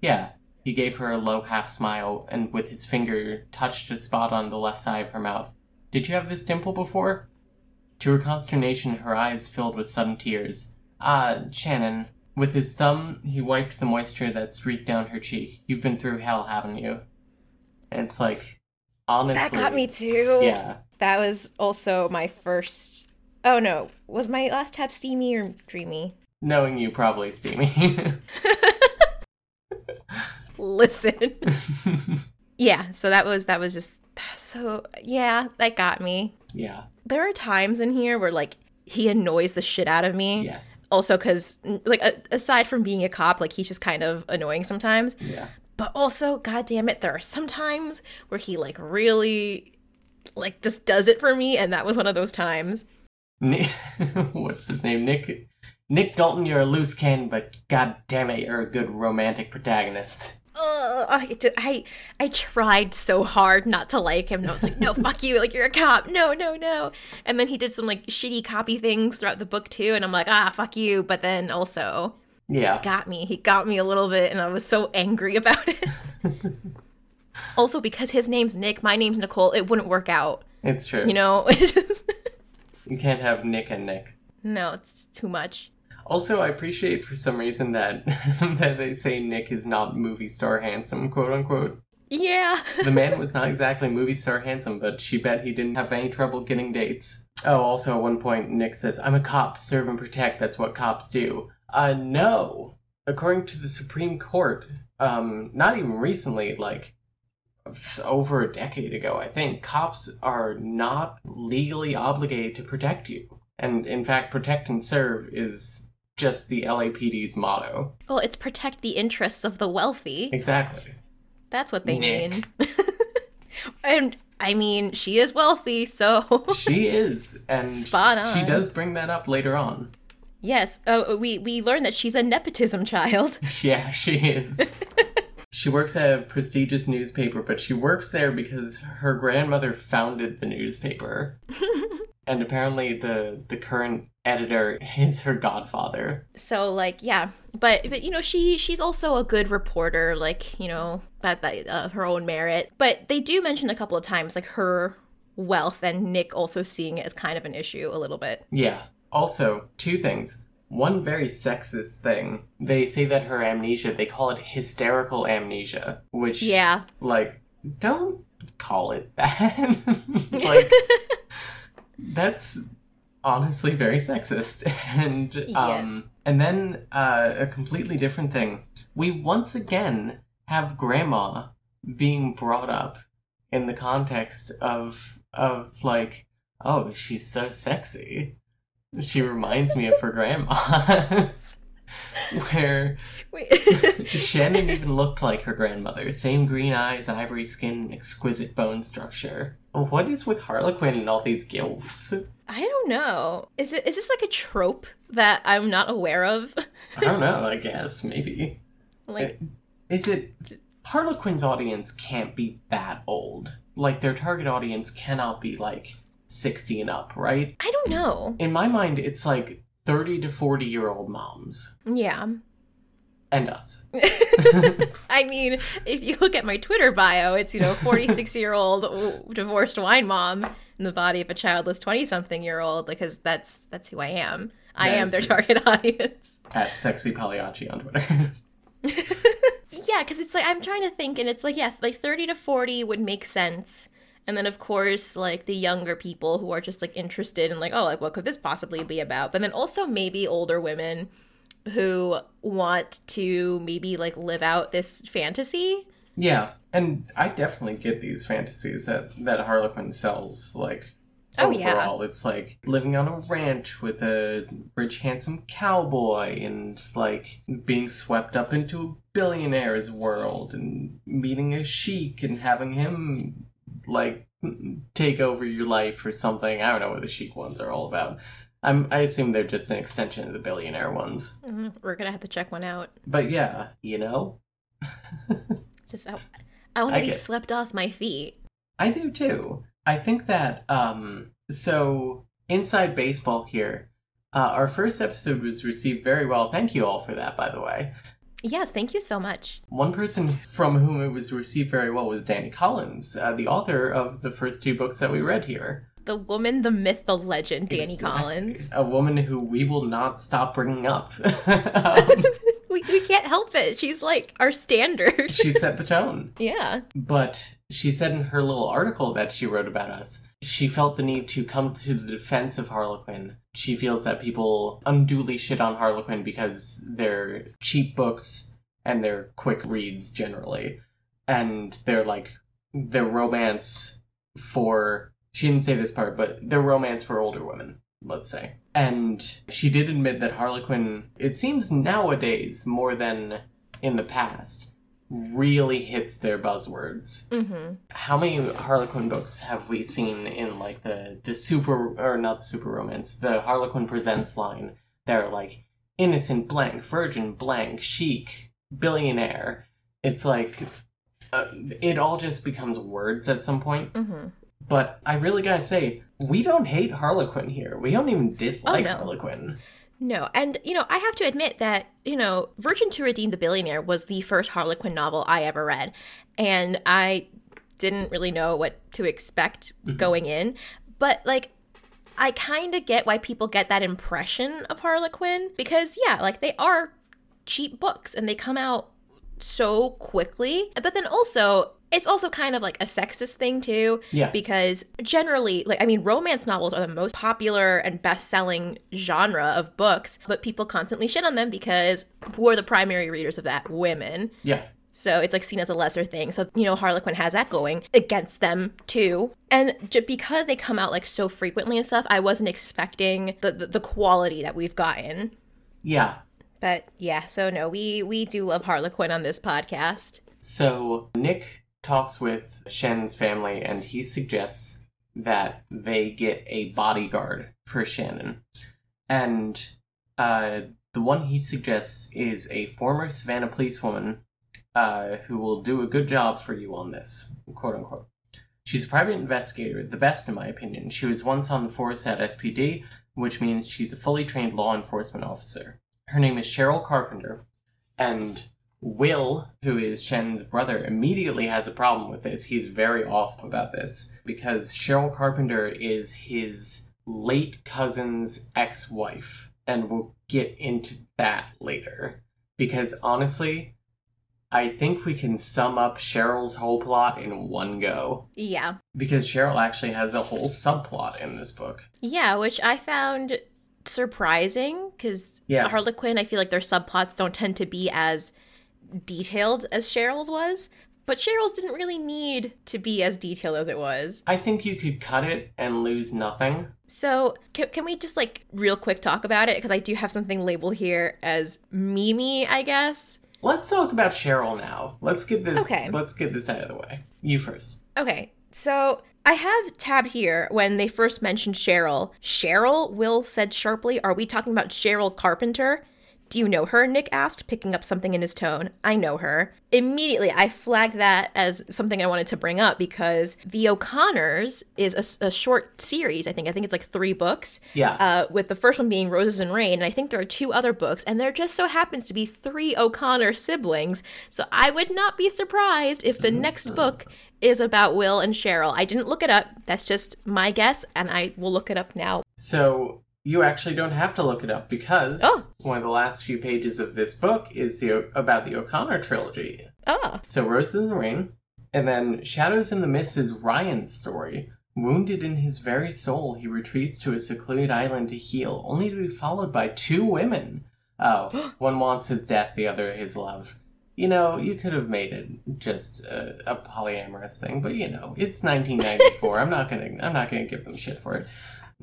[SPEAKER 1] Yeah, he gave her a low half smile and with his finger touched a spot on the left side of her mouth. Did you have this dimple before? To her consternation, her eyes filled with sudden tears. Ah, Shannon. With his thumb, he wiped the moisture that streaked down her cheek. You've been through hell, haven't you? And it's like, honestly.
[SPEAKER 2] that got me too
[SPEAKER 1] Yeah.
[SPEAKER 2] that was also my first oh no was my last tab steamy or dreamy
[SPEAKER 1] Knowing you, probably steamy.
[SPEAKER 2] listen yeah so that was that was just so yeah that got me
[SPEAKER 1] yeah.
[SPEAKER 2] there are times in here where like he annoys the shit out of me.
[SPEAKER 1] Yes.
[SPEAKER 2] Also, because like a- aside from being a cop, like he's just kind of annoying sometimes.
[SPEAKER 1] Yeah.
[SPEAKER 2] But also, god damn it, there are some times where he like really like just does it for me, and that was one of those times.
[SPEAKER 1] Nick, what's his name? Nick. Nick Dalton, you're a loose cannon, but god damn it, you're a good romantic protagonist.
[SPEAKER 2] Ugh, I, I I tried so hard not to like him. And I was like, no, fuck you. Like you're a cop. No, no, no. And then he did some like shitty copy things throughout the book too. And I'm like, ah, fuck you. But then also
[SPEAKER 1] Yeah.
[SPEAKER 2] got me. He got me a little bit, and I was so angry about it. also, because his name's Nick, my name's Nicole. It wouldn't work out.
[SPEAKER 1] It's true.
[SPEAKER 2] You know.
[SPEAKER 1] You can't have Nick and Nick.
[SPEAKER 2] no, it's too much.
[SPEAKER 1] Also, I appreciate for some reason that that they say Nick is not movie star handsome, quote unquote.
[SPEAKER 2] Yeah.
[SPEAKER 1] The man was not exactly movie star handsome, but she bet he didn't have any trouble getting dates. Oh, also at one point Nick says, "I'm a cop, serve and protect. That's what cops do." Uh, no. According to the Supreme Court, um, not even recently, like over a decade ago, I think cops are not legally obligated to protect you. And in fact, protect and serve is just the LAPD's motto.
[SPEAKER 2] Well, it's protect the interests of the wealthy.
[SPEAKER 1] Exactly.
[SPEAKER 2] That's what they
[SPEAKER 1] Nick.
[SPEAKER 2] mean. and I mean, she is wealthy, so
[SPEAKER 1] She is, and
[SPEAKER 2] Spot on.
[SPEAKER 1] she does bring that up later on.
[SPEAKER 2] yes. Oh, we we learned that she's a nepotism child.
[SPEAKER 1] Yeah, she is. she works at a prestigious newspaper, but she works there because her grandmother founded the newspaper. and apparently the the current editor is her godfather.
[SPEAKER 2] So like, yeah, but but you know, she she's also a good reporter. Like you know that that uh, her own merit. But they do mention a couple of times like her wealth and Nick also seeing it as kind of an issue a little bit.
[SPEAKER 1] Yeah. Also, two things. One very sexist thing. They say that her amnesia, they call it hysterical amnesia, which
[SPEAKER 2] Yeah.
[SPEAKER 1] like don't call it that. like that's honestly very sexist. And um and then uh, a completely different thing. We once again have grandma being brought up in the context of of like, oh, she's so sexy. She reminds me of her grandma. Where. Shannon even looked like her grandmother. Same green eyes, ivory skin, exquisite bone structure. What is with Harlequin and all these gilfs?
[SPEAKER 2] I don't know. Is it is this like a trope that I'm not aware of?
[SPEAKER 1] I don't know, I guess, maybe.
[SPEAKER 2] like eh,
[SPEAKER 1] Is it. Harlequin's audience can't be that old. Like, their target audience cannot be, like, 60 and up, right?
[SPEAKER 2] I don't know.
[SPEAKER 1] In my mind, it's like 30 to 40 year old moms.
[SPEAKER 2] Yeah.
[SPEAKER 1] And us.
[SPEAKER 2] I mean, if you look at my Twitter bio, it's, you know, 46 year old divorced wine mom in the body of a childless 20 something year old, because that's that's who I am. I
[SPEAKER 1] That
[SPEAKER 2] am their
[SPEAKER 1] true.
[SPEAKER 2] target audience.
[SPEAKER 1] At Sexy Pagliacci on Twitter.
[SPEAKER 2] Yeah, because it's like, I'm trying to think, and it's like, yeah, like 30 to 40 would make sense. And then, of course, like the younger people who are just like interested in, like, oh, like, what could this possibly be about? But then also maybe older women who want to maybe like live out this fantasy.
[SPEAKER 1] Yeah, and I definitely get these fantasies that that Harlequin sells. Like,
[SPEAKER 2] Oh, yeah.
[SPEAKER 1] it's like living on a ranch with a rich, handsome cowboy, and like being swept up into a billionaire's world, and meeting a sheik and having him like take over your life or something. I don't know what the sheik ones are all about. I'm, I assume they're just an extension of the billionaire ones.
[SPEAKER 2] Mhm, We're gonna have to check one out.
[SPEAKER 1] But yeah, you know,
[SPEAKER 2] Just I, I want to be
[SPEAKER 1] get-
[SPEAKER 2] swept off my feet.
[SPEAKER 1] I do too. I think that um so inside baseball here, uh, our first episode was received very well. Thank you all for that, by the way.
[SPEAKER 2] Yes, thank you so much.
[SPEAKER 1] One person from whom it was received very well was Danny Collins, uh, the author of the first two books that we read here.
[SPEAKER 2] The woman, the myth, the legend, Danny
[SPEAKER 1] Exactly.
[SPEAKER 2] Collins.
[SPEAKER 1] a woman who we will not stop bringing up. um,
[SPEAKER 2] We, we can't help it. She's like our standard.
[SPEAKER 1] she set the tone.
[SPEAKER 2] yeah.
[SPEAKER 1] But she said in her little article that she wrote about us, she felt the need to come to the defense of Harlequin. She feels that people unduly shit on Harlequin because they're cheap books and they're quick reads generally. And they're like, they're romance for, she didn't say this part, but they're romance for older women. let's say. And she did admit that Harlequin, it seems nowadays more than in the past, really hits their buzzwords.
[SPEAKER 2] Mm-hmm.
[SPEAKER 1] How many Harlequin books have we seen in like the the super or not the super romance, the Harlequin Presents line that are like innocent blank, virgin blank, sheik, billionaire. It's like uh, it all just becomes words at some point.
[SPEAKER 2] Mm-hmm.
[SPEAKER 1] But I really gotta say, we don't hate Harlequin here. We don't even oh, dislike
[SPEAKER 2] Oh, no.
[SPEAKER 1] Harlequin.
[SPEAKER 2] No, and you know, I have to admit that, you know, Virgin to Redeem the Billionaire was the first Harlequin novel I ever read. And I didn't really know what to expect mm-hmm. going in. But like I kind of get why people get that impression of Harlequin because yeah, like they are cheap books and they come out so quickly. But then also it's also kind of like a sexist thing too
[SPEAKER 1] Yeah.
[SPEAKER 2] because generally like i mean romance novels are the most popular and best-selling genre of books but people constantly shit on them because who are the primary readers of that women
[SPEAKER 1] Yeah.
[SPEAKER 2] so it's like seen as a lesser thing so you know harlequin has that going against them too and j- because they come out like so frequently and stuff i wasn't expecting the, the, the quality that we've gotten
[SPEAKER 1] Yeah.
[SPEAKER 2] but yeah so no we we do love harlequin on this podcast
[SPEAKER 1] So Nick talks with Shen's family and he suggests that they get a bodyguard for Shannon. And uh, the one he suggests is a former Savannah policewoman uh, who will do a good job for you on this, quote unquote. She's a private investigator, the best in my opinion. She was once on the force at SPD, which means she's a fully trained law enforcement officer. Her name is Cheryl Carpenter, and Will, who is Shen's brother, immediately has a problem with this. He's very off about this because Cheryl Carpenter is his late cousin's ex wife, and we'll get into that later. Because honestly, I think we can sum up Cheryl's whole plot in one go.
[SPEAKER 2] yeah
[SPEAKER 1] Because Cheryl actually has a whole subplot in this book.
[SPEAKER 2] Yeah, which I found surprising because
[SPEAKER 1] Yeah.
[SPEAKER 2] Harlequin, I feel like their subplots don't tend to be as detailed as Cheryl's was. But Cheryl's didn't really need to be as detailed as it was.
[SPEAKER 1] I think you could cut it and lose nothing.
[SPEAKER 2] So, can, can we just like real quick talk about it? Because I do have something labeled here as Memey, I guess.
[SPEAKER 1] Let's talk about Cheryl now. Let's get this
[SPEAKER 2] Okay.
[SPEAKER 1] let's get this out of the way. You first.
[SPEAKER 2] Okay, so I have tabbed here when they first mentioned Cheryl. Cheryl, Will said sharply, Are we talking about Cheryl Carpenter? Do you know her? Nick asked, picking up something in his tone. I know her. Immediately, I flagged that as something I wanted to bring up because The O'Connors is a short series. I think. I think it's like three books.
[SPEAKER 1] Yeah.
[SPEAKER 2] Uh, with the first one being Roses and Rain, and I think there are two other books, and there just so happens to be three O'Connor siblings. So I would not be surprised if the next book is about Will and Cheryl. I didn't look it up. That's just my guess, and I will look it up now.
[SPEAKER 1] So you actually don't have to look it up because
[SPEAKER 2] Oh.
[SPEAKER 1] one of the last few pages of this book is the about the O'Connor trilogy.
[SPEAKER 2] Ah,
[SPEAKER 1] So Roses in the Rain, and then Shadows in the Mist is Ryan's story. Wounded in his very soul, he retreats to a secluded island to heal, only to be followed by two women. Oh, one wants his death, the other his love. You know, you could have made it just a, a polyamorous thing, but you know, it's 1994. I'm not gonna, I'm not gonna give them shit for it.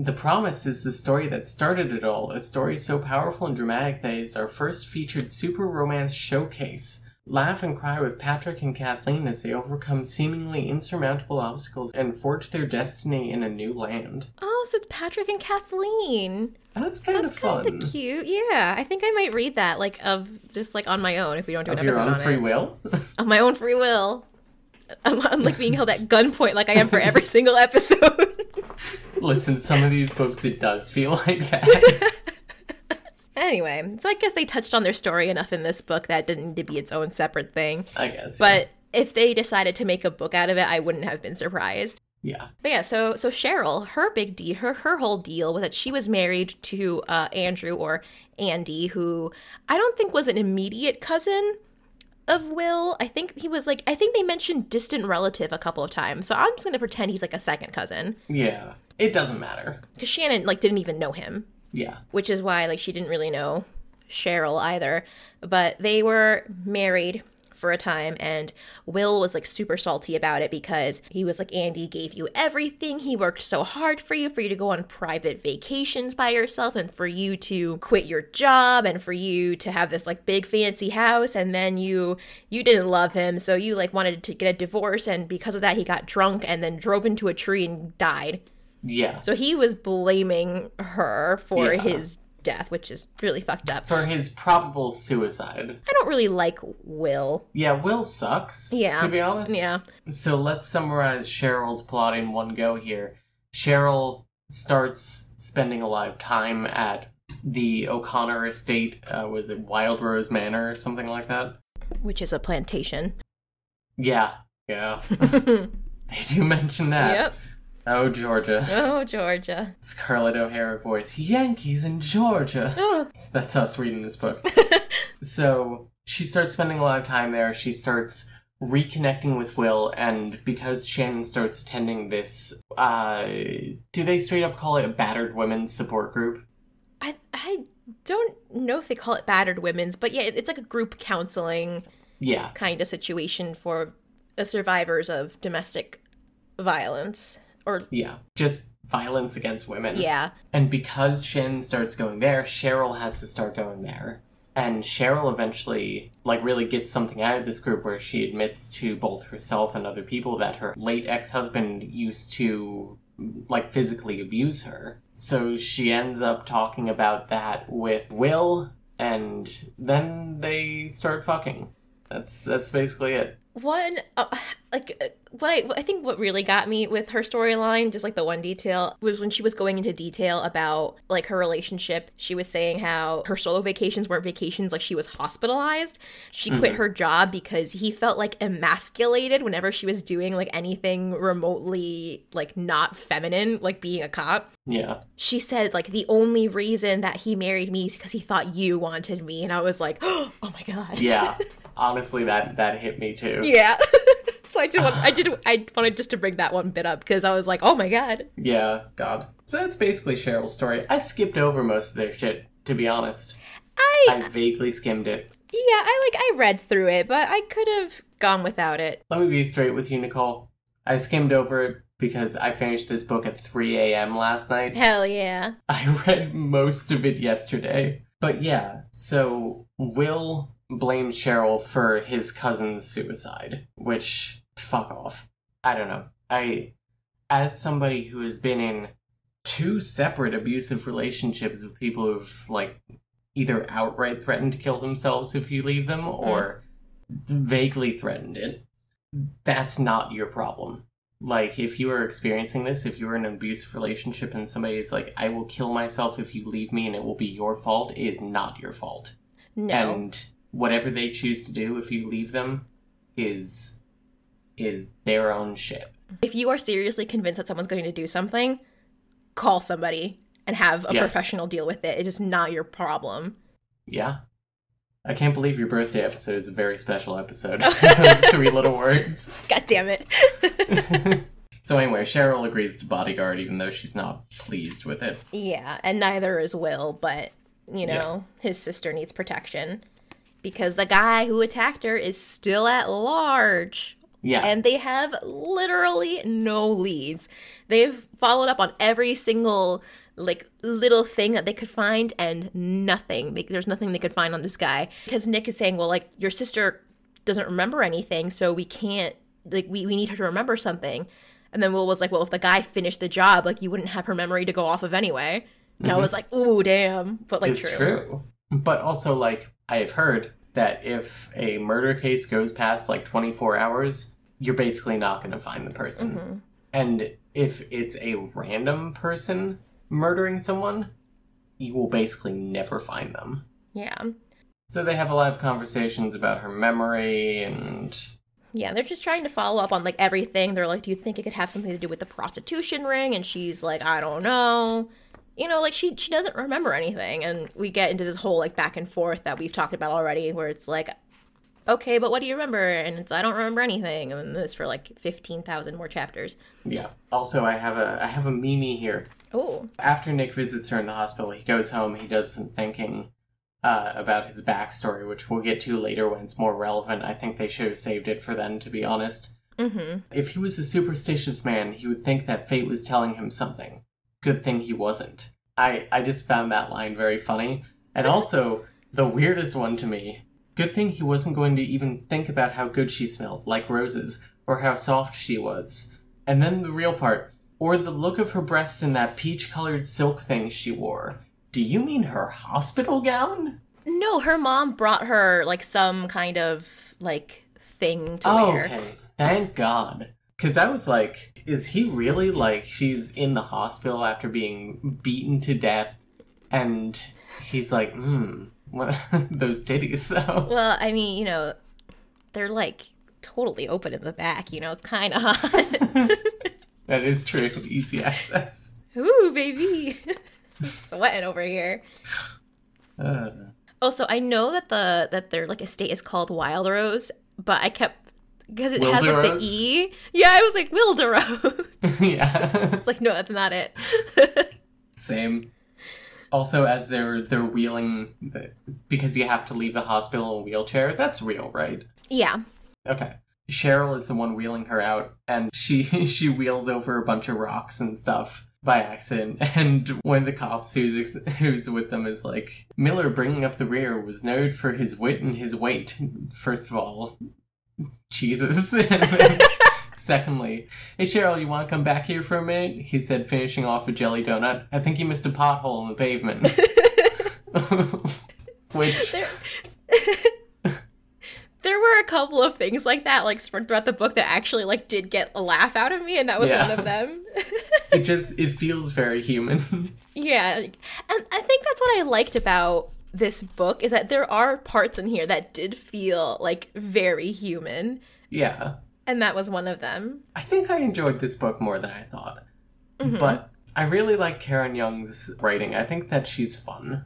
[SPEAKER 1] The Promise is the story that started it all, a story so powerful and dramatic that it's our first featured super romance showcase. Laugh and cry with Patrick and Kathleen as they overcome seemingly insurmountable obstacles and forge their destiny in a new land.
[SPEAKER 2] oh, so it's Patrick and Kathleen.
[SPEAKER 1] That's kind
[SPEAKER 2] That's
[SPEAKER 1] of fun.
[SPEAKER 2] kind of cute. Yeah, I think I might read that, like of just like on my own if we don't do an
[SPEAKER 1] Of your
[SPEAKER 2] episode
[SPEAKER 1] own free
[SPEAKER 2] it.
[SPEAKER 1] will?
[SPEAKER 2] Of my own free will. I'm, I'm like being held at gunpoint, like I am for every single episode.
[SPEAKER 1] Listen, some of these books, it does feel like that.
[SPEAKER 2] Anyway, so I guess they touched on their story enough in this book that it didn't need to be its own separate thing.
[SPEAKER 1] I guess.
[SPEAKER 2] But if they decided to make a book out of it, I wouldn't have been surprised.
[SPEAKER 1] yeah.
[SPEAKER 2] But yeah, so so Cheryl, her big deal, her her whole deal was that she was married to uh, Andrew or Andy, who I don't think was an immediate cousin of Will. I think he was like I think they mentioned distant relative a couple of times. So I'm just gonna pretend he's like a second cousin
[SPEAKER 1] Yeah. It doesn't matter.
[SPEAKER 2] because Shannon like didn't even know him.
[SPEAKER 1] Yeah.
[SPEAKER 2] which is why like she didn't really know Cheryl either. But they were married for a time and Will was like super salty about it because he was like Andy gave you everything. He worked so hard for you for you to go on private vacations by yourself and for you to quit your job and for you to have this like big fancy house and then you you didn't love him so you like wanted to get a divorce and because of that he got drunk and then drove into a tree and died.
[SPEAKER 1] Yeah.
[SPEAKER 2] So he was blaming her for
[SPEAKER 1] Yeah.
[SPEAKER 2] his death, which is really fucked up.
[SPEAKER 1] For his probable suicide.
[SPEAKER 2] I don't really like Will.
[SPEAKER 1] Yeah, Will sucks.
[SPEAKER 2] Yeah.
[SPEAKER 1] To be honest.
[SPEAKER 2] Yeah.
[SPEAKER 1] So let's summarize Cheryl's plot in one go here. Cheryl starts spending a lot of time at the O'Connor estate. Uh, was it Wild Rose Manor or something like that?
[SPEAKER 2] Which is a plantation.
[SPEAKER 1] Yeah. Yeah. they do mention that.
[SPEAKER 2] Yep.
[SPEAKER 1] Oh, Georgia.
[SPEAKER 2] Oh, Georgia.
[SPEAKER 1] Scarlett O'Hara voice. Yankees in Georgia.
[SPEAKER 2] Oh.
[SPEAKER 1] That's us reading this book. so she starts spending a lot of time there. She starts reconnecting with Will, and because Shannon starts attending this, uh, do they straight up call it a battered women's support group?
[SPEAKER 2] I I don't know if they call it battered women's, but yeah, it's like a group counseling
[SPEAKER 1] Yeah.
[SPEAKER 2] kind of situation for the survivors of domestic violence. Or
[SPEAKER 1] Yeah. Just violence against women.
[SPEAKER 2] yeah,
[SPEAKER 1] And because Shannon starts going there, Cheryl has to start going there. And Cheryl eventually, like, really gets something out of this group where she admits to both herself and other people that her late ex husband used to, like, physically abuse her. So she ends up talking about that with Will, and then they start fucking. That's that's basically it.
[SPEAKER 2] one uh, like uh, what I, I think what really got me with her storyline just like the one detail was when she was going into detail about like her relationship. She was saying how her solo vacations weren't vacations like she was hospitalized. She mm-hmm. quit her job because he felt like emasculated whenever she was doing like anything remotely like not feminine like being a cop.
[SPEAKER 1] Yeah.
[SPEAKER 2] she said like the only reason that he married me is because he thought you wanted me. And i was like oh my god.
[SPEAKER 1] Yeah. Honestly, that that hit me too.
[SPEAKER 2] yeah. so I did want, I did I wanted just to bring that one bit up because I was like, oh my god.
[SPEAKER 1] Yeah, God. So that's basically Cheryl's story. I skipped over most of their shit, to be honest.
[SPEAKER 2] I
[SPEAKER 1] I vaguely skimmed it.
[SPEAKER 2] yeah, I like I read through it, but I could have gone without it.
[SPEAKER 1] Let me be straight with you, Nicole. I skimmed over it because I finished this book at 3 a.m. last night.
[SPEAKER 2] Hell yeah.
[SPEAKER 1] I read most of it yesterday. But yeah, so Will blames Cheryl for his cousin's suicide, which, fuck off. I don't know. I, as somebody who has been in two separate abusive relationships with people who've, like, either outright threatened to kill themselves if you leave them hmm. or vaguely threatened it, that's not your problem. Like, if you are experiencing this, if you're in an abusive relationship and somebody is like, I will kill myself if you leave me and it will be your fault, it is not your fault.
[SPEAKER 2] No.
[SPEAKER 1] And whatever they choose to do if you leave them is is their own shit.
[SPEAKER 2] if you are seriously convinced that someone's going to do something, call somebody and have a
[SPEAKER 1] Yeah.
[SPEAKER 2] professional deal with it. It is not your problem.
[SPEAKER 1] Yeah. I can't believe your birthday episode is a very special episode. Three little words.
[SPEAKER 2] God damn it.
[SPEAKER 1] so anyway, Cheryl agrees to bodyguard even though she's not pleased with it.
[SPEAKER 2] yeah, and neither is Will, but you know,
[SPEAKER 1] Yeah.
[SPEAKER 2] his sister needs protection because the guy who attacked her is still at large.
[SPEAKER 1] Yeah.
[SPEAKER 2] and they have literally no leads. They've followed up on every single like little thing that they could find and nothing. They, there's nothing they could find on this guy because Nick is saying, "Well, like your sister doesn't remember anything, so we can't like we we need her to remember something." And then Will was like, "Well, if the guy finished the job, like you wouldn't have her memory to go off of anyway." And I was like, "Ooh, damn!" But like,
[SPEAKER 1] Mm-hmm. it's true. But also, like, I have heard that if a murder case goes past like 24 hours, you're basically not going to find the person.
[SPEAKER 2] Mhm.
[SPEAKER 1] And if it's a random person murdering someone, you will basically never find them.
[SPEAKER 2] Yeah,
[SPEAKER 1] So they have a lot of conversations about her memory and.
[SPEAKER 2] Yeah, they're just trying to follow up on like everything. They're like, "Do you think it could have something to do with the prostitution ring?" And she's like, "I don't know." You know, like she she doesn't remember anything, and we get into this whole like back and forth that we've talked about already, where it's like, "Okay, but what do you remember?" And it's, "I don't remember anything." And this for like fifteen thousand more chapters.
[SPEAKER 1] Yeah. Also, I have a I have a Memey here.
[SPEAKER 2] Oh,
[SPEAKER 1] After Nick visits her in the hospital, he goes home. He does some thinking, uh, about his backstory, which we'll get to later when it's more relevant. I think they should have saved it for then, to be honest.
[SPEAKER 2] Mm-hmm.
[SPEAKER 1] If he was a superstitious man, he would think that fate was telling him something. Good thing he wasn't. I, I just found that line very funny. And also, the weirdest one to me good thing he wasn't going to even think about how good she smelled, like roses, or how soft she was. And then the real part, or the look of her breasts in that peach colored silk thing she wore. Do you mean her hospital gown?
[SPEAKER 2] No, her mom brought her like some kind of like thing to
[SPEAKER 1] Oh,
[SPEAKER 2] wear.
[SPEAKER 1] okay. Thank God. Because I was like, is he really like, she's in the hospital after being beaten to death, and he's like, hmm, those titties, so.
[SPEAKER 2] Well, I mean, you know, they're like totally open in the back. You know, it's kind of hot.
[SPEAKER 1] that is true. Easy access.
[SPEAKER 2] Ooh, baby, sweating over here.
[SPEAKER 1] Uh,
[SPEAKER 2] Also, I know that the that their like estate is called Wild Rose, but I kept because it has like the E. Yeah, I was like Wilderose.
[SPEAKER 1] yeah.
[SPEAKER 2] it's like no, that's not it.
[SPEAKER 1] Same. Also, as they're they're wheeling, the, because you have to leave the hospital in a wheelchair. That's real, right?
[SPEAKER 2] yeah.
[SPEAKER 1] Okay. Cheryl is the one wheeling her out, and she she wheels over a bunch of rocks and stuff by accident. And one of the cops who's who's with them is like, Miller bringing up the rear was noted for his wit and his weight. First of all, Jesus. Secondly, hey Cheryl, you want to come back here for a minute? He said, finishing off a jelly donut. I think you missed a pothole in the pavement. Which,
[SPEAKER 2] There, there were a couple of things like that, like spread throughout the book, that actually like did get a laugh out of me, and that was
[SPEAKER 1] Yeah.
[SPEAKER 2] one of them.
[SPEAKER 1] it just, it feels very human.
[SPEAKER 2] yeah, and I think that's what I liked about this book is that there are parts in here that did feel like very human,
[SPEAKER 1] yeah.
[SPEAKER 2] and that was one of them.
[SPEAKER 1] I think I enjoyed this book more than I thought.
[SPEAKER 2] Mhm.
[SPEAKER 1] But I really like Karen Young's writing. I think that she's fun.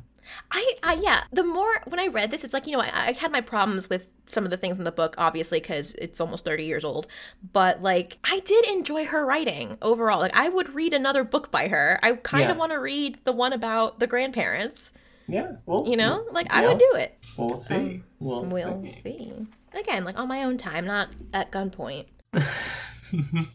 [SPEAKER 2] I, I yeah. The more when I read this, it's like you know I, I had my problems with some of the things in the book, obviously because it's almost thirty years old. But like I did enjoy her writing overall. Like I would read another book by her. I kind
[SPEAKER 1] Yeah.
[SPEAKER 2] of want to read the one about the grandparents.
[SPEAKER 1] Yeah, well,
[SPEAKER 2] You know, like I would do it.
[SPEAKER 1] We'll see.
[SPEAKER 2] Um,
[SPEAKER 1] we'll,
[SPEAKER 2] We'll
[SPEAKER 1] see.
[SPEAKER 2] see. Again, like on my own time, not at gunpoint.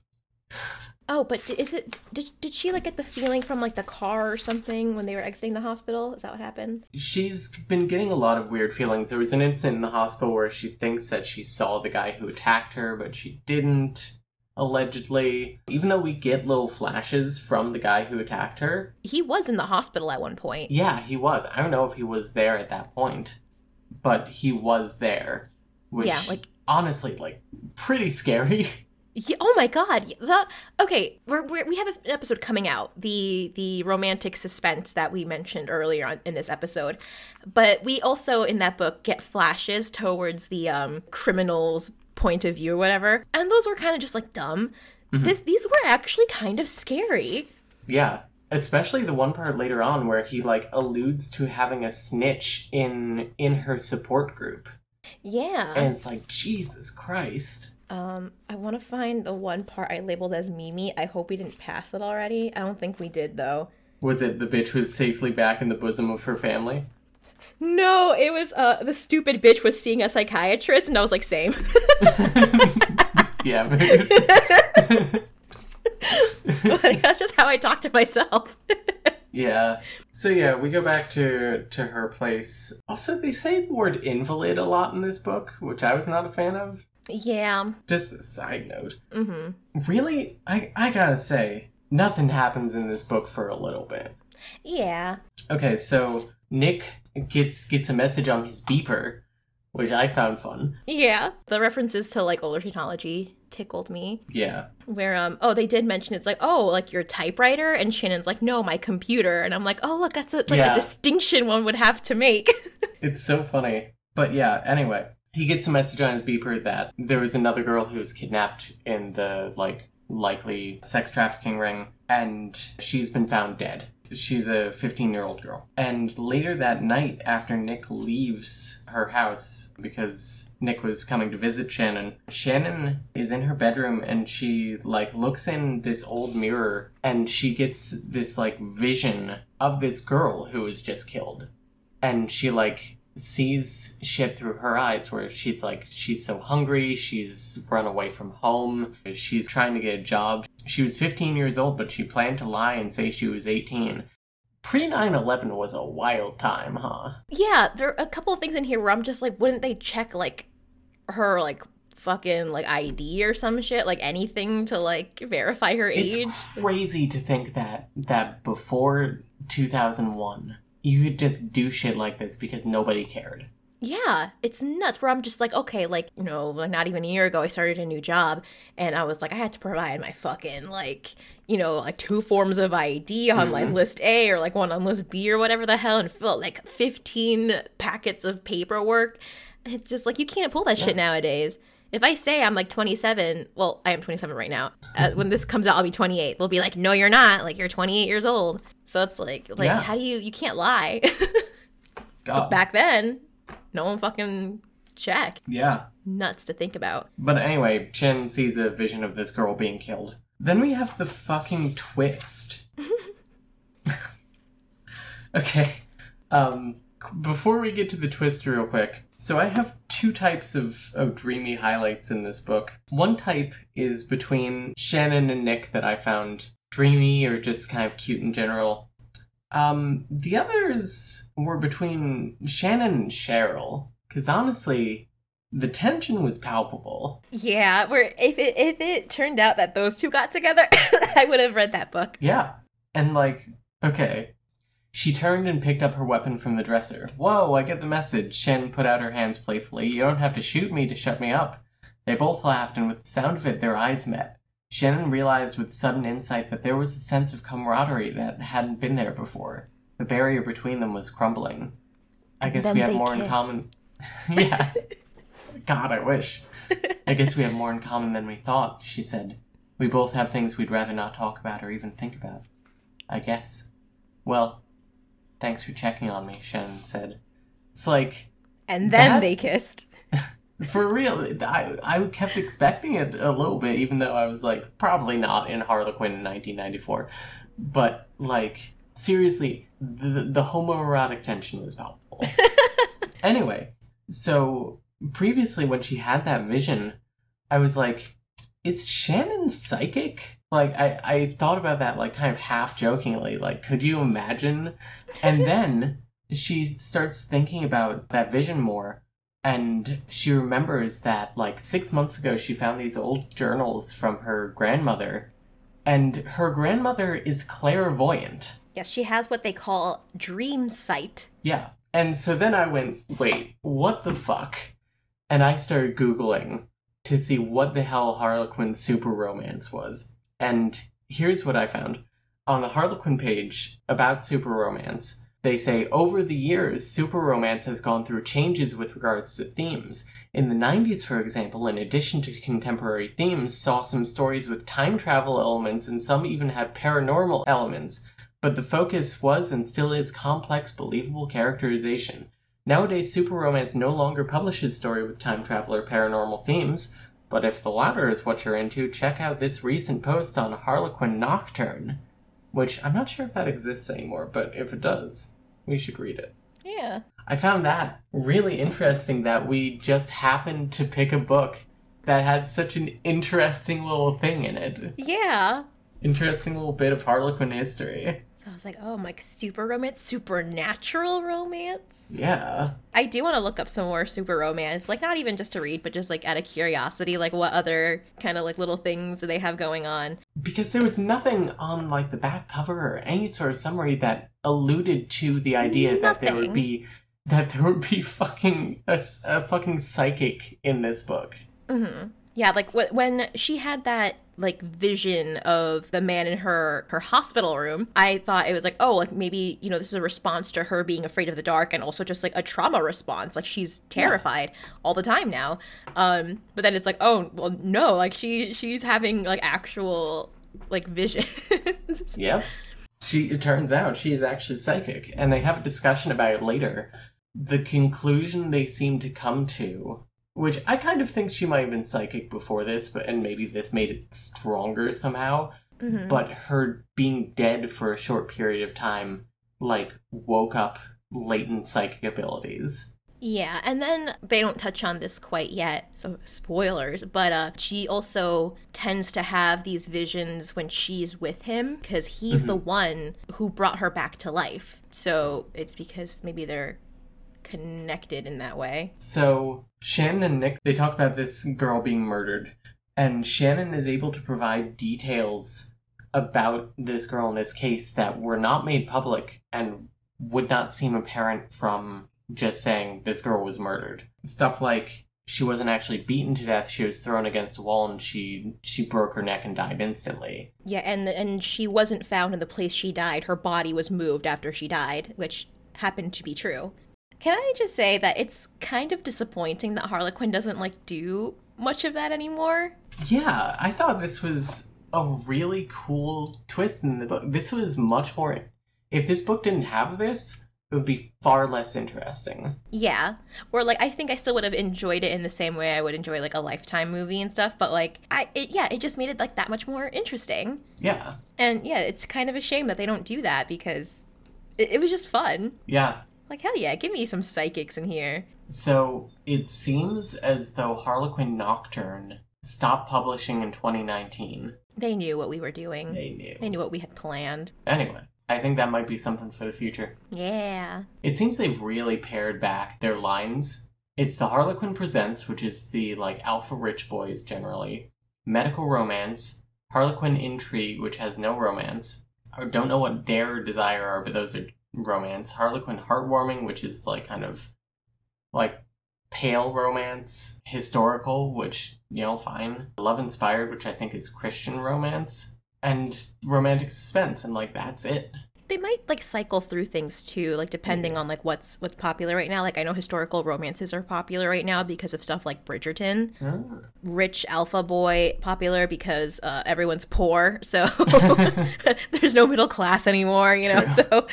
[SPEAKER 2] Oh, but is it? Did did she like get the feeling from like the car or something when they were exiting the hospital? Is that what happened?
[SPEAKER 1] She's been getting a lot of weird feelings. There was an incident in the hospital where she thinks that she saw the guy who attacked her, but she didn't, allegedly. Even though we get little flashes from the guy who attacked her,
[SPEAKER 2] He was in the hospital at one point.
[SPEAKER 1] yeah, he was. I don't know if he was there at that point, but he was there. Which,
[SPEAKER 2] Yeah, like-
[SPEAKER 1] honestly, like, pretty scary.
[SPEAKER 2] Yeah, oh my god. The okay, we're, we're, we have an episode coming out. The the romantic suspense that we mentioned earlier on, in this episode. But we also in that book get flashes towards the um criminal's point of view or whatever. And those were kind of just like dumb. This these were actually kind of scary.
[SPEAKER 1] Yeah, especially the one part later on where he like alludes to having a snitch in in her support group,
[SPEAKER 2] Yeah.
[SPEAKER 1] and it's like Jesus Christ.
[SPEAKER 2] Um, I want to find the one part I labeled as Memey. I hope we didn't pass it already. I don't think we did though.
[SPEAKER 1] Was it the bitch was safely back in the bosom of her family?
[SPEAKER 2] No, it was uh the stupid bitch was seeing a psychiatrist, and I was like, same.
[SPEAKER 1] Yeah,
[SPEAKER 2] like, that's just how I talk to myself.
[SPEAKER 1] yeah. So yeah, we go back to to her place. Also, they say the word invalid a lot in this book, which I was not a fan of.
[SPEAKER 2] yeah.
[SPEAKER 1] Just a side note.
[SPEAKER 2] Mm-hmm.
[SPEAKER 1] Really, I I gotta say, nothing happens in this book for a little bit.
[SPEAKER 2] Yeah.
[SPEAKER 1] Okay, so Nick gets gets a message on his beeper, which I found fun.
[SPEAKER 2] Yeah. The references to like older technology tickled me.
[SPEAKER 1] Yeah.
[SPEAKER 2] Where um oh they did mention it's like oh like your typewriter and Shannon's like no my computer and I'm like oh look that's a, like
[SPEAKER 1] Yeah.
[SPEAKER 2] a distinction one would have to make.
[SPEAKER 1] It's so funny. But yeah, anyway, he gets a message on his beeper that there was another girl who was kidnapped in the like likely sex trafficking ring and she's been found dead. She's a 15 year old girl. And later that night, after Nick leaves her house because Nick was coming to visit Shannon, Shannon is in her bedroom and she like looks in this old mirror and she gets this like vision of this girl who was just killed and she like sees shit through her eyes where she's like she's so hungry she's run away from home she's trying to get a job she was 15 years old but she planned to lie and say she was 18 pre 9-11 was a wild time huh?
[SPEAKER 2] Yeah, there are a couple of things in here where I'm just like, wouldn't they check like her like fucking like ID or some shit, like anything to like verify her age?
[SPEAKER 1] it's crazy to think that that before 2001 you could just do shit like this because nobody cared
[SPEAKER 2] Yeah, it's nuts. Where I'm just like, okay, like you know, like not even a year ago, I started a new job, and I was like, I had to provide my fucking like, you know, like two forms of ID on like list A or like one on list B or whatever the hell, and fill like 15 packets of paperwork. It's just like you can't pull that shit nowadays. If I say I'm like 27, well, I am 27 right now. Uh, when this comes out, I'll be 28. They'll be like, no, you're not. Like you're 28 years old. So it's like, like,
[SPEAKER 1] Yeah.
[SPEAKER 2] how do you? You can't lie.
[SPEAKER 1] God.
[SPEAKER 2] Back then, no one fucking checked.
[SPEAKER 1] yeah
[SPEAKER 2] Nuts to think about.
[SPEAKER 1] But anyway, Chen sees a vision of this girl being killed. Then we have the fucking twist. okay. Um before we get to the twist real quick. So I have two types of, of dreamy highlights in this book. One type is between Shannon and Nick that I found dreamy or just kind of cute in general. Um, the others were between Shannon and Cheryl. Cause honestly, the tension was palpable.
[SPEAKER 2] Yeah, where if it if it turned out that those two got together, I would have read that book.
[SPEAKER 1] Yeah. And like, okay. She turned and picked up her weapon from the dresser. Whoa, I get the message. Shen put out her hands playfully. You don't have to shoot me to shut me up. They both laughed, and with the sound of it, their eyes met. Shannon realized with sudden insight that there was a sense of camaraderie that hadn't been there before. The barrier between them was crumbling. I guess we have more in common. yeah. God, I wish. I guess we have more in common than we thought, she said. We both have things we'd rather not talk about or even think about. I guess. Well, thanks for checking on me, Shannon said. It's like,
[SPEAKER 2] And then
[SPEAKER 1] That-
[SPEAKER 2] they kissed.
[SPEAKER 1] For real, I, I kept expecting it a little bit, even though I was like, probably not in Harlequin in 1994. But, like, seriously, the, the homoerotic tension was palpable. anyway, so previously when she had that vision, I was like, is Shannon psychic? Like, I, I thought about that, like, kind of half jokingly. Like, could you imagine? And then she starts thinking about that vision more. And she remembers that, like, six months ago, she found these old journals from her grandmother. And her grandmother is clairvoyant.
[SPEAKER 2] Yes, she has what they call dream sight.
[SPEAKER 1] Yeah. And so then I went, wait, what the fuck? And I started Googling to see what the hell Harlequin super romance was. And here's what I found. On the Harlequin page about super romance, they say over the years, super romance has gone through changes with regards to themes. In the 90s, for example, in addition to contemporary themes, saw some stories with time travel elements and some even had paranormal elements but the focus was and still is complex, believable characterization. Nowadays, Super Romance no longer publishes story with time travel or paranormal themes, but if the latter is what you're into, check out this recent post on Harlequin Nocturne, which I'm not sure if that exists anymore, but if it does, we should read it.
[SPEAKER 2] Yeah.
[SPEAKER 1] I found that really interesting that we just happened to pick a book that had such an interesting little thing in it.
[SPEAKER 2] Yeah.
[SPEAKER 1] Interesting little bit of Harlequin history.
[SPEAKER 2] So I was like, oh, my super romance, supernatural romance.
[SPEAKER 1] Yeah.
[SPEAKER 2] I do want to look up some more super romance, like not even just to read, but just like out of curiosity, like what other kind of like little things do they have going on?
[SPEAKER 1] because there was nothing on like the back cover or any sort of summary that alluded to the idea that there would be that there would be fucking a fucking psychic in this book.
[SPEAKER 2] hmm Yeah, like wh- when she had that like vision of the man in her her hospital room, I thought it was like, oh, like maybe you know this is a response to her being afraid of the dark, and also just like a trauma response. Like she's terrified all the time now. Um, but then it's like, oh, well, no, like she she's having like actual like visions.
[SPEAKER 1] yeah. She it turns out she is actually psychic, and they have a discussion about it later. The conclusion they seem to come to, which I kind of think she might have been psychic before this, but and maybe this made it stronger somehow.
[SPEAKER 2] Mhm.
[SPEAKER 1] But her being dead for a short period of time, like woke up latent psychic abilities.
[SPEAKER 2] Yeah, and then they don't touch on this quite yet, so spoilers, but uh she also tends to have these visions when she's with him because he's the one who brought her back to life. So it's because maybe they're connected in that way.
[SPEAKER 1] So Shannon and Nick they talk about this girl being murdered, and Shannon is able to provide details about this girl in this case that were not made public and would not seem apparent from just saying this girl was murdered. Stuff like she wasn't actually beaten to death, she was thrown against a wall and she she broke her neck and died instantly.
[SPEAKER 2] Yeah, and and she wasn't found in the place she died. Her body was moved after she died, which happened to be true. Can I just say that it's kind of disappointing that Harlequin doesn't like do much of that anymore?
[SPEAKER 1] Yeah, I thought this was a really cool twist in the book. This was much more if this book didn't have this, it would be far less interesting.
[SPEAKER 2] Yeah. Or like I think I still would have enjoyed it in the same way I would enjoy like a lifetime movie and stuff, but like I it, yeah, it just made it like that much more interesting.
[SPEAKER 1] Yeah.
[SPEAKER 2] And yeah, it's kind of a shame that they don't do that because it, it was just fun.
[SPEAKER 1] Yeah.
[SPEAKER 2] Like hell yeah, give me some psychics in here.
[SPEAKER 1] So it seems as though Harlequin Nocturne stopped publishing in 2019.
[SPEAKER 2] They knew what we were doing.
[SPEAKER 1] They knew.
[SPEAKER 2] They knew what we had planned.
[SPEAKER 1] Anyway, I think that might be something for the future.
[SPEAKER 2] Yeah.
[SPEAKER 1] It seems they've really pared back their lines. It's the Harlequin Presents, which is the like alpha rich boys generally, medical romance, Harlequin Intrigue, which has no romance. I don't know what Dare or Desire are, but those are romance. Harlequin Heartwarming, which is like kind of like pale romance, historical, which you know, fine. Love Inspired, which I think is Christian romance, and romantic suspense, and like that's it.
[SPEAKER 2] They might like cycle through things too, like depending on like what's what's popular right now. Like I know historical romances are popular right now because of stuff like Bridgerton.
[SPEAKER 1] Ah.
[SPEAKER 2] Rich alpha boy popular because uh, everyone's poor, so there's no middle class anymore, you know.
[SPEAKER 1] True.
[SPEAKER 2] So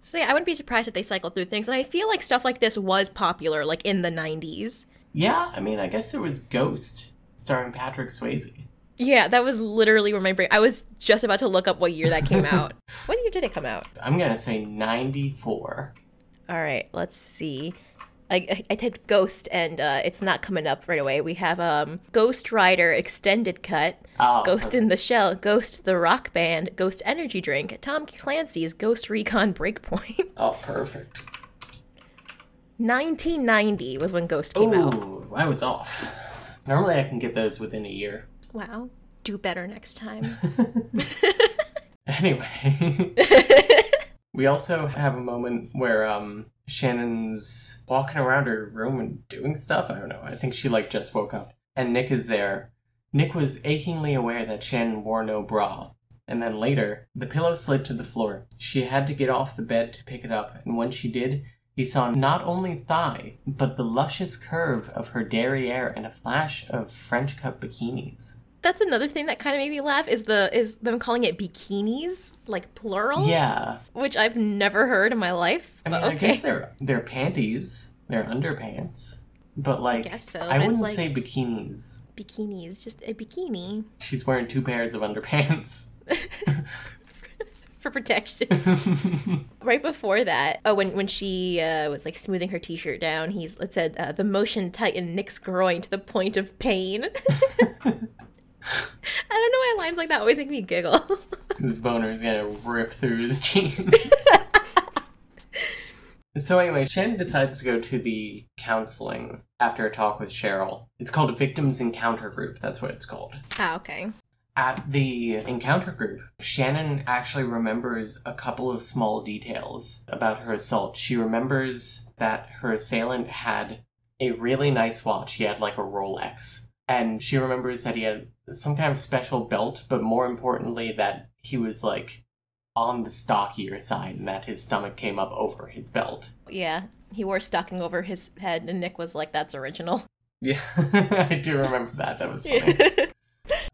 [SPEAKER 2] so yeah, I wouldn't be surprised if they cycle through things. And I feel like stuff like this was popular like in the 90s.
[SPEAKER 1] Yeah, I mean, I guess there was Ghost starring Patrick Swayze.
[SPEAKER 2] Yeah, that was literally where my brain. I was just about to look up what year that came out. what year did it come out?
[SPEAKER 1] I'm gonna say 94.
[SPEAKER 2] All right, let's see. I, I typed Ghost and uh, it's not coming up right away. We have um, Ghost Rider Extended Cut,
[SPEAKER 1] Oh,
[SPEAKER 2] Ghost in the Shell, Ghost the Rock Band, Ghost Energy Drink, Tom Clancy's Ghost Recon Breakpoint.
[SPEAKER 1] Oh, perfect.
[SPEAKER 2] 1990 was when Ghost came out.
[SPEAKER 1] Ooh, I was off. Normally I can get those within a year.
[SPEAKER 2] Wow, do better next time.
[SPEAKER 1] Anyway, we also have a moment where um Shannon's walking around her room and doing stuff. I don't know. I think she like just woke up. And Nick is there. Nick was achingly aware that Shannon wore no bra. And then later, the pillow slid to the floor. She had to get off the bed to pick it up, and when she did, he saw not only thigh, but the luscious curve of her derriere and a flash of French cut bikinis.
[SPEAKER 2] That's another thing that kind of made me laugh is the is them calling it bikinis, like plural,
[SPEAKER 1] Yeah,
[SPEAKER 2] which I've never heard in my life.
[SPEAKER 1] I mean,
[SPEAKER 2] but
[SPEAKER 1] I
[SPEAKER 2] okay.
[SPEAKER 1] guess they're they're panties, they're underpants, but like
[SPEAKER 2] guess so,
[SPEAKER 1] I wouldn't
[SPEAKER 2] like-
[SPEAKER 1] say bikinis.
[SPEAKER 2] bikinis, just a bikini
[SPEAKER 1] She's wearing two pairs of underpants.
[SPEAKER 2] for protection. right before that, oh, when when she uh, was like smoothing her t-shirt down, he's it said uh, the motion tightened Nick's groin to the point of pain. I don't know why lines like that always make me giggle.
[SPEAKER 1] his boner's gonna rip through his jeans. so anyway, Shannon decides to go to the counseling after a talk with Cheryl. It's called a victims encounter group. That's what it's called.
[SPEAKER 2] ah, okay.
[SPEAKER 1] At the encounter group, Shannon actually remembers a couple of small details about her assault. She remembers that her assailant had a really nice watch. He had like a Rolex. And she remembers that he had some kind of special belt, but more importantly, that he was like on the stockier side and that his stomach came up over his belt.
[SPEAKER 2] Yeah, he wore stocking over his head, and Nick was like, "That's original."
[SPEAKER 1] Yeah, I do remember that. That was funny.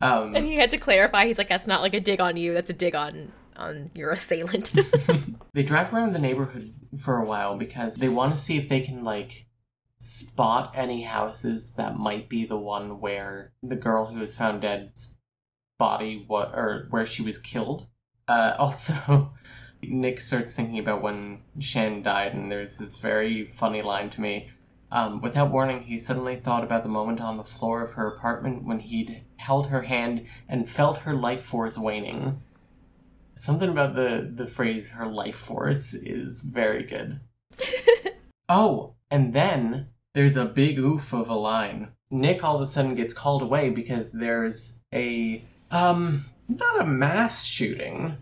[SPEAKER 1] Um,
[SPEAKER 2] and he had to clarify. He's like, "That's not like a dig on you. That's a dig on on your assailant."
[SPEAKER 1] They drive around the neighborhood for a while because they want to see if they can like spot any houses that might be the one where the girl who was found dead's body what or where she was killed. Uh, also, Nick starts thinking about when Shannon died, and there's this very funny line to me. Um, without warning, he suddenly thought about the moment on the floor of her apartment when he'd held her hand and felt her life force waning. Something about the, the phrase her life force is very good. oh, and then there's a big oof of a line. Nick all of a sudden gets called away because there's a um not a mass shooting,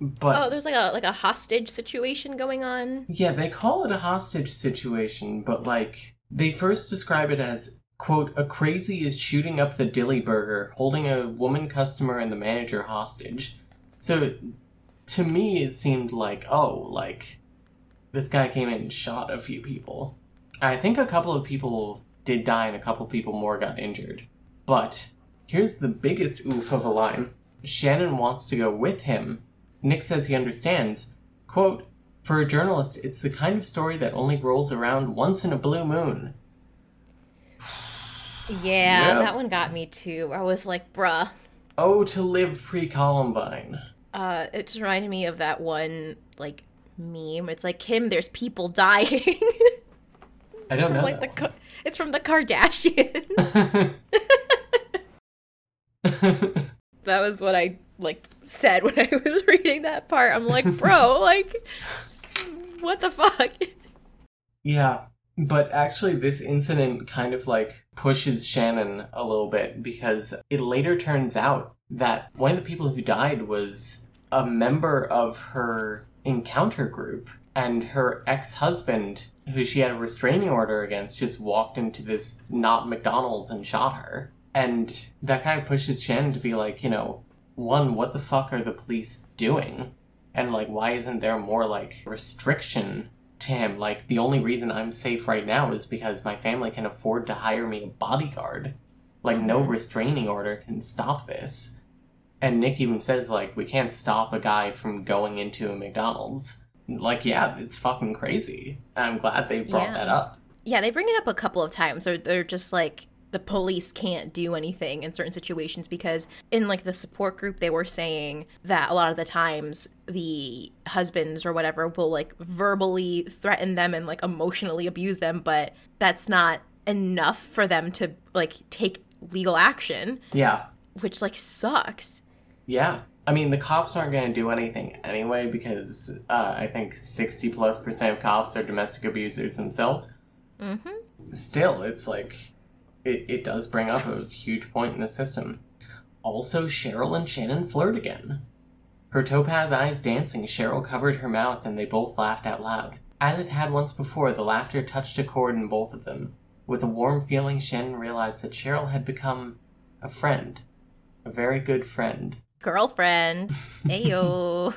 [SPEAKER 1] but
[SPEAKER 2] oh, there's like a like a hostage situation going on.
[SPEAKER 1] yeah, they call it a hostage situation, but like they first describe it as quote a crazy is shooting up the dilly burger holding a woman customer and the manager hostage so to me it seemed like oh like this guy came in and shot a few people. I think a couple of people did die and a couple people more got injured. But here's the biggest oof of a line. Shannon wants to go with him. Nick says he understands. Quote for a journalist it's the kind of story that only rolls around once in a blue moon.
[SPEAKER 2] Yeah, that one got me too. I was like, bruh.
[SPEAKER 1] oh to live pre-columbine.
[SPEAKER 2] Uh, it just reminded me of that one like meme. It's like Kim, there's people dying.
[SPEAKER 1] i don't know
[SPEAKER 2] like the Ka- it's from the Kardashians. that was what I like said when I was reading that part. I'm like, bro, like, what the fuck?
[SPEAKER 1] Yeah, but actually, this incident kind of like pushes Shannon a little bit because it later turns out that one of the people who died was a member of her encounter group, and her ex husband, who she had a restraining order against, just walked into this not McDonald's and shot her. And that kind of pushes Shannon to be like, you know, one, what the fuck are the police doing? And like, why isn't there more like restriction to him. Like, the only reason I'm safe right now is because my family can afford to hire me a bodyguard. Like, no mm-hmm. restraining order can stop this. And Nick even says, like, we can't stop a guy from going into a McDonald's. Like, yeah, it's fucking crazy. I'm glad they brought
[SPEAKER 2] Yeah.
[SPEAKER 1] that up.
[SPEAKER 2] Yeah, they bring it up a couple of times. Or they're just like the police can't do anything in certain situations because in like the support group they were saying that a lot of the times the husbands or whatever will like verbally threaten them and like emotionally abuse them, but that's not enough for them to like take legal action,
[SPEAKER 1] Yeah.
[SPEAKER 2] which like sucks.
[SPEAKER 1] Yeah. I mean, the cops aren't going to do anything anyway because uh, I think 60 plus percent of cops are domestic abusers themselves.
[SPEAKER 2] Mm-hmm.
[SPEAKER 1] still, it's like it, it does bring up a huge point in the system. Also, Cheryl and Shannon flirt again. Her topaz eyes dancing, Cheryl covered her mouth and they both laughed out loud. As it had once before, the laughter touched a chord in both of them. With a warm feeling, Shannon realized that Cheryl had become a friend. A very good friend.
[SPEAKER 2] Girlfriend. Ayo.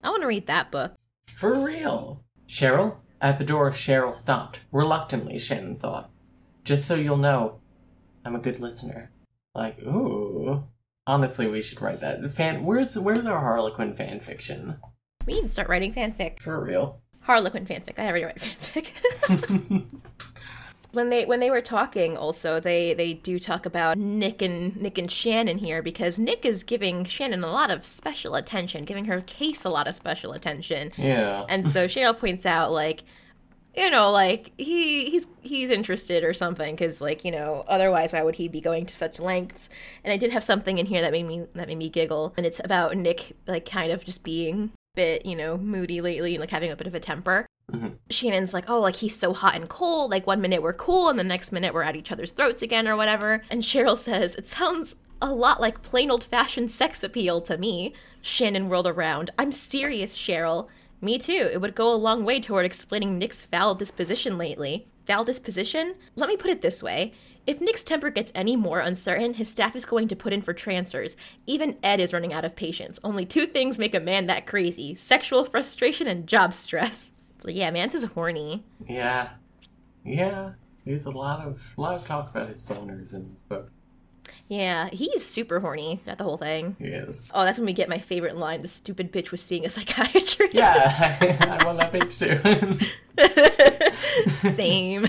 [SPEAKER 2] I want to read that book.
[SPEAKER 1] For real. Cheryl? At the door, Cheryl stopped. Reluctantly, Shannon thought. Just so you'll know, I'm a good listener. Like, ooh. Honestly, we should write that. Fan where's where's our Harlequin fan fiction?
[SPEAKER 2] We need to start writing fanfic.
[SPEAKER 1] For real.
[SPEAKER 2] Harlequin fanfic. I already write fanfic. when they when they were talking, also they they do talk about Nick and Nick and Shannon here because Nick is giving Shannon a lot of special attention, giving her case a lot of special attention,
[SPEAKER 1] yeah.
[SPEAKER 2] and so Cheryl points out like. You know, like he he's he's interested or something, because like you know, otherwise why would he be going to such lengths? And I did have something in here that made me that made me giggle, and it's about Nick like kind of just being bit you know moody lately and like having a bit of a temper. Mm-hmm. Shannon's like, oh, like he's so hot and cold. Like one minute we're cool, and the next minute we're at each other's throats again, or whatever. And Cheryl says, it sounds a lot like plain old fashioned sex appeal to me. Shannon whirled around. I'm serious, Cheryl. Me too. It would go a long way toward explaining Nick's foul disposition lately. Foul disposition? Let me put it this way. If Nick's temper gets any more uncertain, his staff is going to put in for transfers. Even Ed is running out of patience. Only two things make a man that crazy sexual frustration and job stress. So yeah, Mance is horny.
[SPEAKER 1] Yeah. Yeah. There's a lot of lot of talk about his boners in this book.
[SPEAKER 2] Yeah, he's super horny at the whole thing.
[SPEAKER 1] He is.
[SPEAKER 2] Oh, that's when we get my favorite line: "The stupid bitch was seeing a psychiatrist."
[SPEAKER 1] Yeah, I want that page too.
[SPEAKER 2] Same.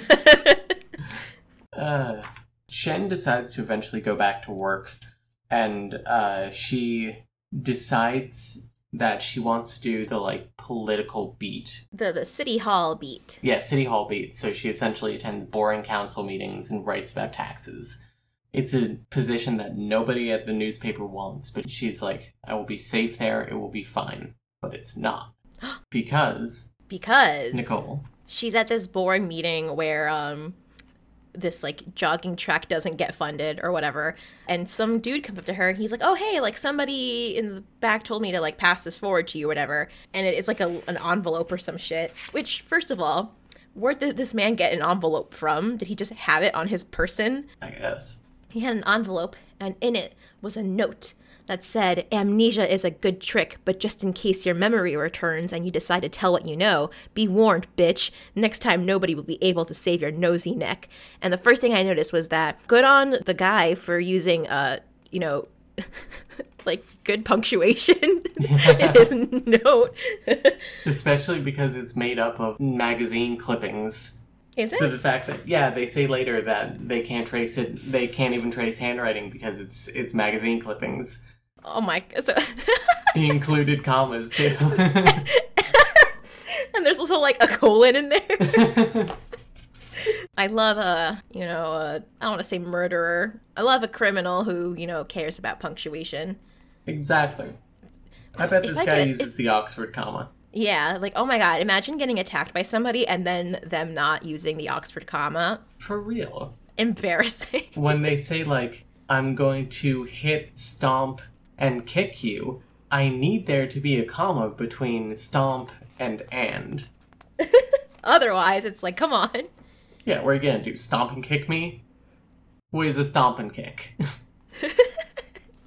[SPEAKER 1] Uh, Shen decides to eventually go back to work, and uh, she decides that she wants to do the like political beat.
[SPEAKER 2] The the city hall beat.
[SPEAKER 1] Yeah, city hall beat. So she essentially attends boring council meetings and writes about taxes. It's a position that nobody at the newspaper wants, but she's like, I will be safe there, it will be fine. But it's not. because
[SPEAKER 2] Because
[SPEAKER 1] Nicole.
[SPEAKER 2] she's at this boring meeting where um this like jogging track doesn't get funded or whatever. And some dude comes up to her and he's like oh hey like somebody in the back told me to like pass this forward to you or whatever. And it's like a, an envelope or some shit which first of all where did this man get an envelope from? Did he just have it on his person?
[SPEAKER 1] I guess.
[SPEAKER 2] he had an envelope, and in it was a note that said, Amnesia is a good trick, but just in case your memory returns and you decide to tell what you know, be warned, bitch. Next time, nobody will be able to save your nosy neck. And the first thing I noticed was that good on the guy for using, uh, you know, like good punctuation in his note.
[SPEAKER 1] Especially because it's made up of magazine clippings.
[SPEAKER 2] is it?
[SPEAKER 1] So the fact that yeah, they say later that they can't trace it they can't even trace handwriting because it's it's magazine clippings.
[SPEAKER 2] Oh my. So,
[SPEAKER 1] He included commas too.
[SPEAKER 2] and there's also like a colon in there. I love a, you know, a, I don't want to say murderer. I love a criminal who, you know, cares about punctuation.
[SPEAKER 1] exactly. I bet
[SPEAKER 2] If
[SPEAKER 1] this
[SPEAKER 2] I
[SPEAKER 1] guy
[SPEAKER 2] could-
[SPEAKER 1] uses the Oxford comma.
[SPEAKER 2] Yeah, like, oh my god, imagine getting attacked by somebody and then them not using the Oxford comma.
[SPEAKER 1] For real.
[SPEAKER 2] Embarrassing.
[SPEAKER 1] When they say like I'm going to hit, stomp, and kick you, I need there to be a comma between stomp and and.
[SPEAKER 2] Otherwise, it's like, come on.
[SPEAKER 1] Yeah, what are you gonna do? Stomp and kick me? What is a stomp and kick?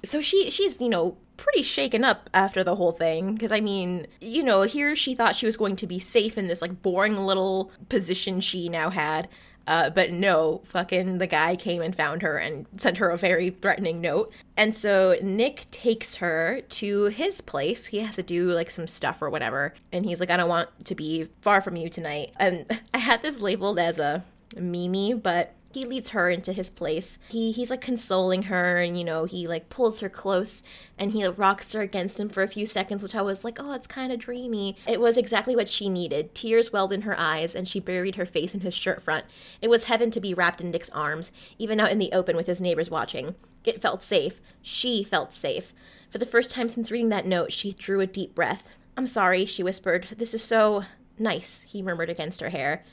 [SPEAKER 2] So she she's, you know, pretty shaken up after the whole thing because I mean, you know, here she thought she was going to be safe in this like boring little position she now had. Uh, but no, fucking the guy came and found her and sent her a very threatening note. And so Nick takes her to his place. He has to do like some stuff or whatever. And he's like, I don't want to be far from you tonight. And I had this labeled as a Memey, but he leads her into his place. He he's like consoling her and you know, he like pulls her close and he rocks her against him for a few seconds, which I was like, "Oh, it's kind of dreamy." It was exactly what she needed. Tears welled in her eyes and she buried her face in his shirt front. It was heaven to be wrapped in Nick's arms, even out in the open with his neighbors watching. It felt safe. She felt safe. For the first time since reading that note, she drew a deep breath. "I'm sorry," she whispered. "This is so nice," he murmured against her hair.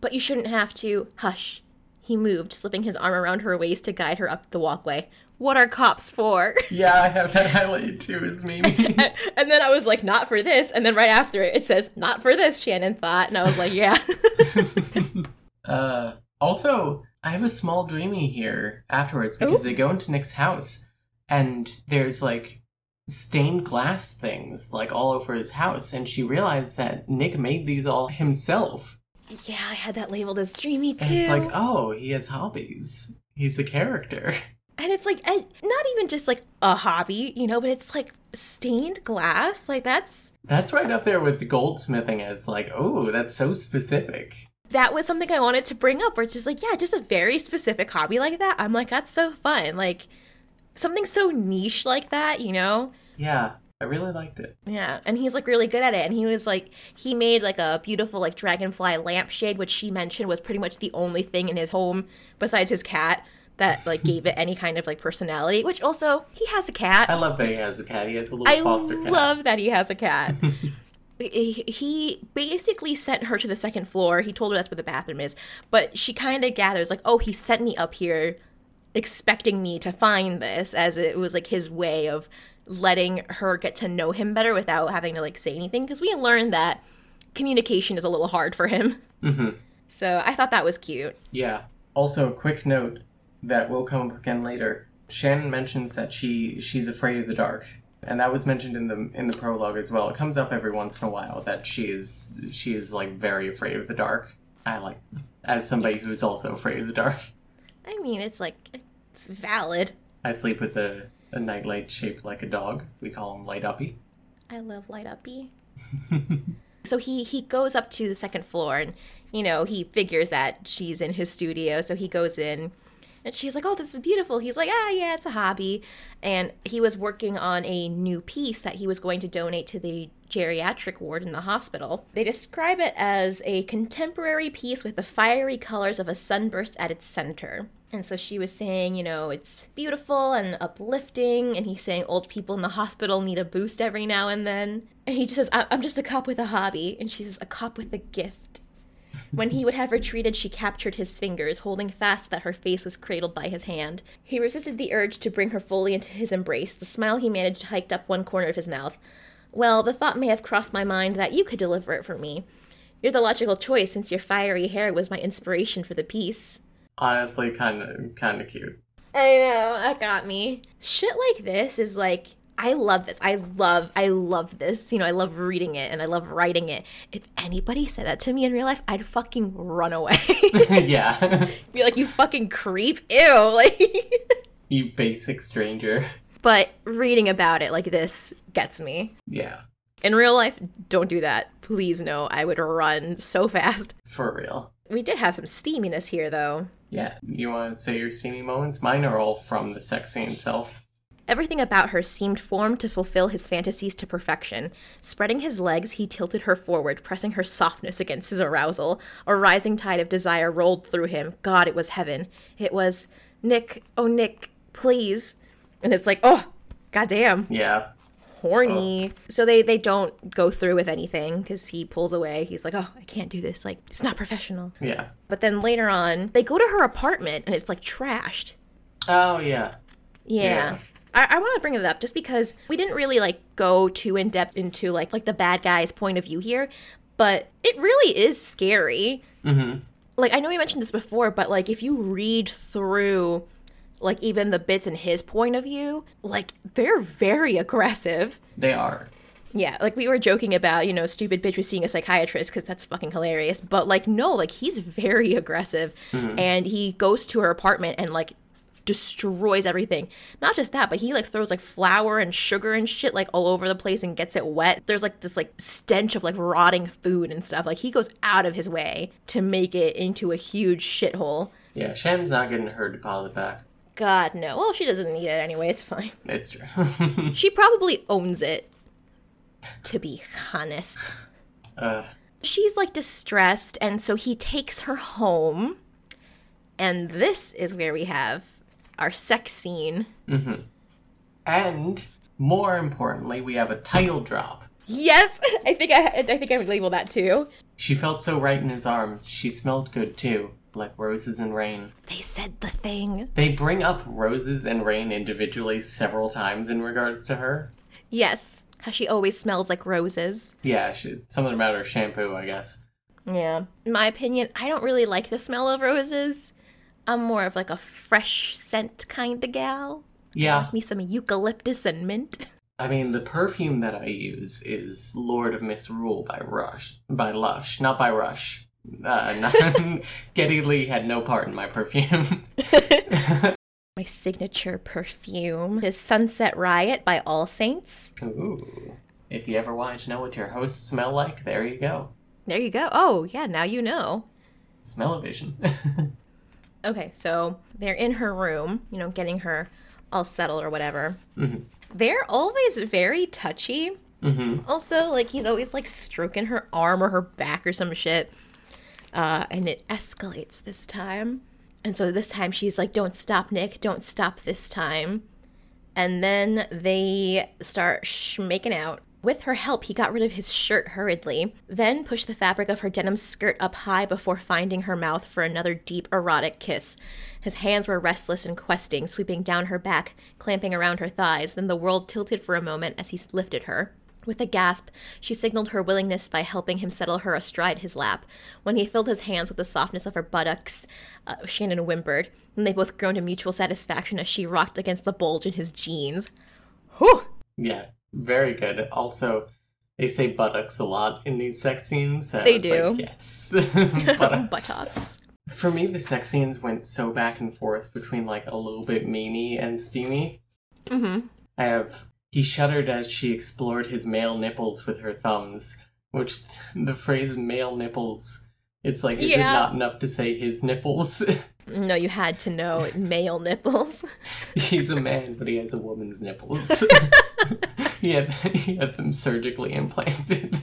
[SPEAKER 2] But you shouldn't have to. Hush. He moved, slipping his arm around her waist to guide her up the walkway. What are cops for?
[SPEAKER 1] yeah, I have that highlighted too as Memey.
[SPEAKER 2] and then I was like, not for this. And then right after it, it says, not for this, Shannon thought. And I was like, yeah.
[SPEAKER 1] Uh, also, I have a small dreamy here afterwards because they go into Nick's house and there's like stained glass things like all over his house, and she realized that Nick made these all himself.
[SPEAKER 2] Yeah, I had that labeled as dreamy
[SPEAKER 1] And
[SPEAKER 2] too.
[SPEAKER 1] it's like, oh, he has hobbies. He's a character.
[SPEAKER 2] and it's like, and not even just like a hobby, you know, but it's like stained glass. Like that's,
[SPEAKER 1] That's right up there with goldsmithing as like, oh, that's so specific.
[SPEAKER 2] that was something I wanted to bring up where it's just like, yeah, just a very specific hobby like that. I'm like, that's so fun. Like something so niche like that, you know?
[SPEAKER 1] Yeah, I really liked it.
[SPEAKER 2] Yeah, and he's like really good at it. And he was like, he made like a beautiful like dragonfly lampshade, which she mentioned was pretty much the only thing in his home besides his cat that like gave it any kind of like personality. Which also he has a cat.
[SPEAKER 1] I love that he has a cat. He has a little
[SPEAKER 2] I
[SPEAKER 1] foster cat.
[SPEAKER 2] I love that he has a cat. he he basically sent her to the second floor. He told her that's where the bathroom is, but she kind of gathers like, oh, he sent me up here, expecting me to find this, as it was like his way of letting her get to know him better without having to like say anything. Because we learned that communication is a little hard for him.
[SPEAKER 1] hmm
[SPEAKER 2] So I thought that was cute.
[SPEAKER 1] Yeah. Also, a quick note that will come up again later. Shannon mentions that she she's afraid of the dark, and that was mentioned in the in the prologue as well. It comes up every once in a while that she is she is like very afraid of the dark. I like as somebody who's also afraid of the dark.
[SPEAKER 2] I mean, it's like it's valid.
[SPEAKER 1] I sleep with a, a nightlight shaped like a dog. We call him Light Uppy.
[SPEAKER 2] I love Light Uppy. so he he goes up to the second floor and you know he figures that she's in his studio so he goes in And she's like, oh, this is beautiful. He's like, ah, yeah, it's a hobby. And he was working on a new piece that he was going to donate to the geriatric ward in the hospital. They describe it as a contemporary piece with the fiery colors of a sunburst at its center. And so she was saying, you know, it's beautiful and uplifting. And he's saying old people in the hospital need a boost every now and then. And he just says, I'm just a cop with a hobby. And she says, a cop with a gift. When he would have retreated, she captured his fingers, holding fast that her face was cradled by his hand. He resisted the urge to bring her fully into his embrace. The smile he managed hiked up one corner of his mouth. Well, the thought may have crossed my mind that you could deliver it for me. You're the logical choice since your fiery hair was my inspiration for the piece.
[SPEAKER 1] Honestly, kind of, kind of cute.
[SPEAKER 2] I know, that got me. Shit like this is like I love this. I love I love this. You know, I love reading it and I love writing it. If anybody said that to me in real life, I'd fucking run away.
[SPEAKER 1] yeah.
[SPEAKER 2] Be like, you fucking creep. Ew. Like
[SPEAKER 1] you basic stranger.
[SPEAKER 2] But reading about it like this gets me.
[SPEAKER 1] Yeah.
[SPEAKER 2] In real life, don't do that. Please no. I would run so fast.
[SPEAKER 1] For real.
[SPEAKER 2] We did have some steaminess here though.
[SPEAKER 1] Yeah. You want to say your steamy moments? Mine are all from the sex scene itself.
[SPEAKER 2] Everything about her seemed formed to fulfill his fantasies to perfection. Spreading his legs, he tilted her forward, pressing her softness against his arousal. A rising tide of desire rolled through him. God, it was heaven. It was, Nick, oh, Nick, please. And it's like, oh, goddamn.
[SPEAKER 1] Yeah.
[SPEAKER 2] Horny. So they, they don't go through with anything because he pulls away. He's like, oh, I can't do this. Like, it's not professional.
[SPEAKER 1] Yeah.
[SPEAKER 2] But then later on, they go to her apartment and it's like trashed.
[SPEAKER 1] Oh, yeah.
[SPEAKER 2] Yeah.
[SPEAKER 1] Yeah.
[SPEAKER 2] I, I want to bring it up just because we didn't really like go too in depth into like like the bad guy's point of view here, but it really is scary.
[SPEAKER 1] Mm-hmm.
[SPEAKER 2] Like I know we mentioned this before, but like if you read through like even the bits in his point of view, like they're very aggressive.
[SPEAKER 1] They are.
[SPEAKER 2] Yeah, like we were joking about, you know, stupid bitch was seeing a psychiatrist because that's fucking hilarious. But like, no, like he's very aggressive, mm-hmm. and he goes to her apartment and like destroys everything. Not just that, but he like throws like flour and sugar and shit like all over the place and gets it wet. There's like this like stench of like rotting food and stuff. Like he goes out of his way to make it into a huge shithole.
[SPEAKER 1] Yeah, Shannon's not getting her deposit back.
[SPEAKER 2] God no. Well, she doesn't need it anyway. It's fine.
[SPEAKER 1] It's true.
[SPEAKER 2] She probably owns it. To be honest.
[SPEAKER 1] uh,
[SPEAKER 2] she's like distressed and so he takes her home and this is where we have our sex scene Mm-hmm.
[SPEAKER 1] and more importantly, we have a title drop.
[SPEAKER 2] yes i think i i think i would label that too
[SPEAKER 1] She felt so right in his arms. She smelled good too, like roses and rain.
[SPEAKER 2] they said the thing
[SPEAKER 1] They bring up roses and rain individually several times in regards to her.
[SPEAKER 2] yes how she always smells like roses
[SPEAKER 1] Yeah, she, something about her shampoo, I guess.
[SPEAKER 2] yeah in my opinion i don't really like the smell of roses i'm more of like a fresh scent kind of gal
[SPEAKER 1] Yeah,
[SPEAKER 2] me some eucalyptus and mint
[SPEAKER 1] I mean, the perfume that I use is Lord of Misrule by Rush, by Lush, not by Rush. Uh, not, Geddy Lee had no part in my perfume.
[SPEAKER 2] my signature perfume is sunset riot by all saints
[SPEAKER 1] Ooh. If you ever wanted to know what your hosts smell like, there you go.
[SPEAKER 2] There you go. Oh, yeah, now you know.
[SPEAKER 1] Smell-o-vision.
[SPEAKER 2] Okay, so they're in her room, you know, getting her all settled or whatever. They're always very touchy.
[SPEAKER 1] mm-hmm.
[SPEAKER 2] Also, like, he's always like stroking her arm or her back or some shit. Uh, and it escalates this time. And so this time she's like, don't stop, Nick. Don't stop this time. And then they start sh- making out. With her help, he got rid of his shirt hurriedly, then pushed the fabric of her denim skirt up high before finding her mouth for another deep, erotic kiss. His hands were restless and questing, sweeping down her back, clamping around her thighs. Then the world tilted for a moment as he lifted her. With a gasp, she signaled her willingness by helping him settle her astride his lap. When he filled his hands with the softness of her buttocks, uh, Shannon whimpered, and they both groaned in mutual satisfaction as she rocked against the bulge in his jeans. Whew!
[SPEAKER 1] Yeah, very good. Also, they say buttocks a lot in these sex scenes. I
[SPEAKER 2] They do.
[SPEAKER 1] Like, yes. buttocks.
[SPEAKER 2] Buttocks.
[SPEAKER 1] For me, the sex scenes went so back and forth between like a little bit memey and steamy.
[SPEAKER 2] Mm-hmm.
[SPEAKER 1] I have. He shuddered as she explored his male nipples with her thumbs, which the phrase male nipples It's like, is
[SPEAKER 2] Yeah.
[SPEAKER 1] it not enough to say his nipples?
[SPEAKER 2] No, you had to know male nipples.
[SPEAKER 1] He's a man, but he has a woman's nipples. he, had, he had them surgically implanted.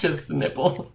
[SPEAKER 1] Just a nipple.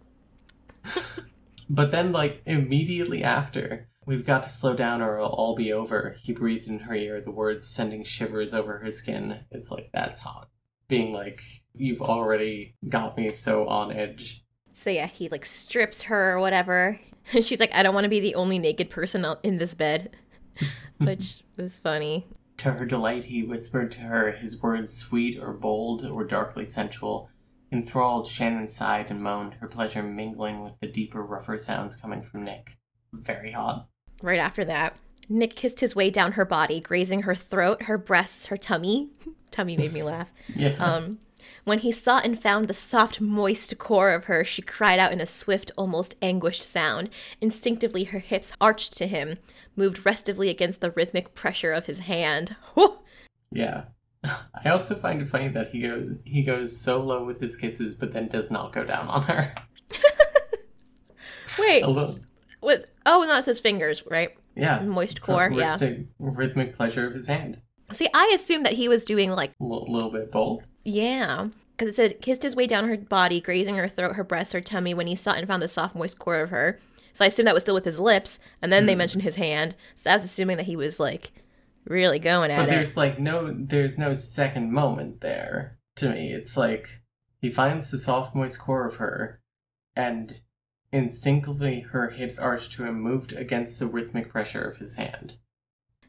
[SPEAKER 1] But then, like, immediately after, we've got to slow down or it'll all be over. He breathed in her ear, the words sending shivers over her skin. It's like, that's hot. Being like, you've already got me so on edge.
[SPEAKER 2] So yeah, he like strips her or whatever. And she's like, I don't want to be the only naked person in this bed. Which was funny.
[SPEAKER 1] To her delight, he whispered to her, his words sweet or bold or darkly sensual. Enthralled, Shannon sighed and moaned, her pleasure mingling with the deeper, rougher sounds coming from Nick. Very hot.
[SPEAKER 2] Right after that, Nick kissed his way down her body, grazing her throat, her breasts, her tummy. tummy made me laugh.
[SPEAKER 1] Yeah.
[SPEAKER 2] Um, when he sought and found the soft, moist core of her, she cried out in a swift, almost anguished sound. Instinctively, her hips arched to him, moved restively against the rhythmic pressure of his hand. Whew!
[SPEAKER 1] yeah. I also find it funny that he goes he goes so low with his kisses, but then does not go down on her.
[SPEAKER 2] Wait,
[SPEAKER 1] A little,
[SPEAKER 2] with oh, no, his fingers, right?
[SPEAKER 1] yeah.
[SPEAKER 2] Moist core, yeah.
[SPEAKER 1] Rhythmic, rhythmic pleasure of his hand.
[SPEAKER 2] See, I assumed that he was doing like
[SPEAKER 1] A little, little bit bold.
[SPEAKER 2] Yeah. Because it said, kissed his way down her body, grazing her throat, her breasts, her tummy, when he sought and found the soft, moist core of her. So I assumed that was still with his lips, and then they hmm. mentioned his hand. So I was assuming that he was, like, really going at
[SPEAKER 1] But
[SPEAKER 2] it.
[SPEAKER 1] there's like no there's no second moment there to me. It's like he finds the soft moist core of her and instinctively her hips arched to him moved against the rhythmic pressure of his hand.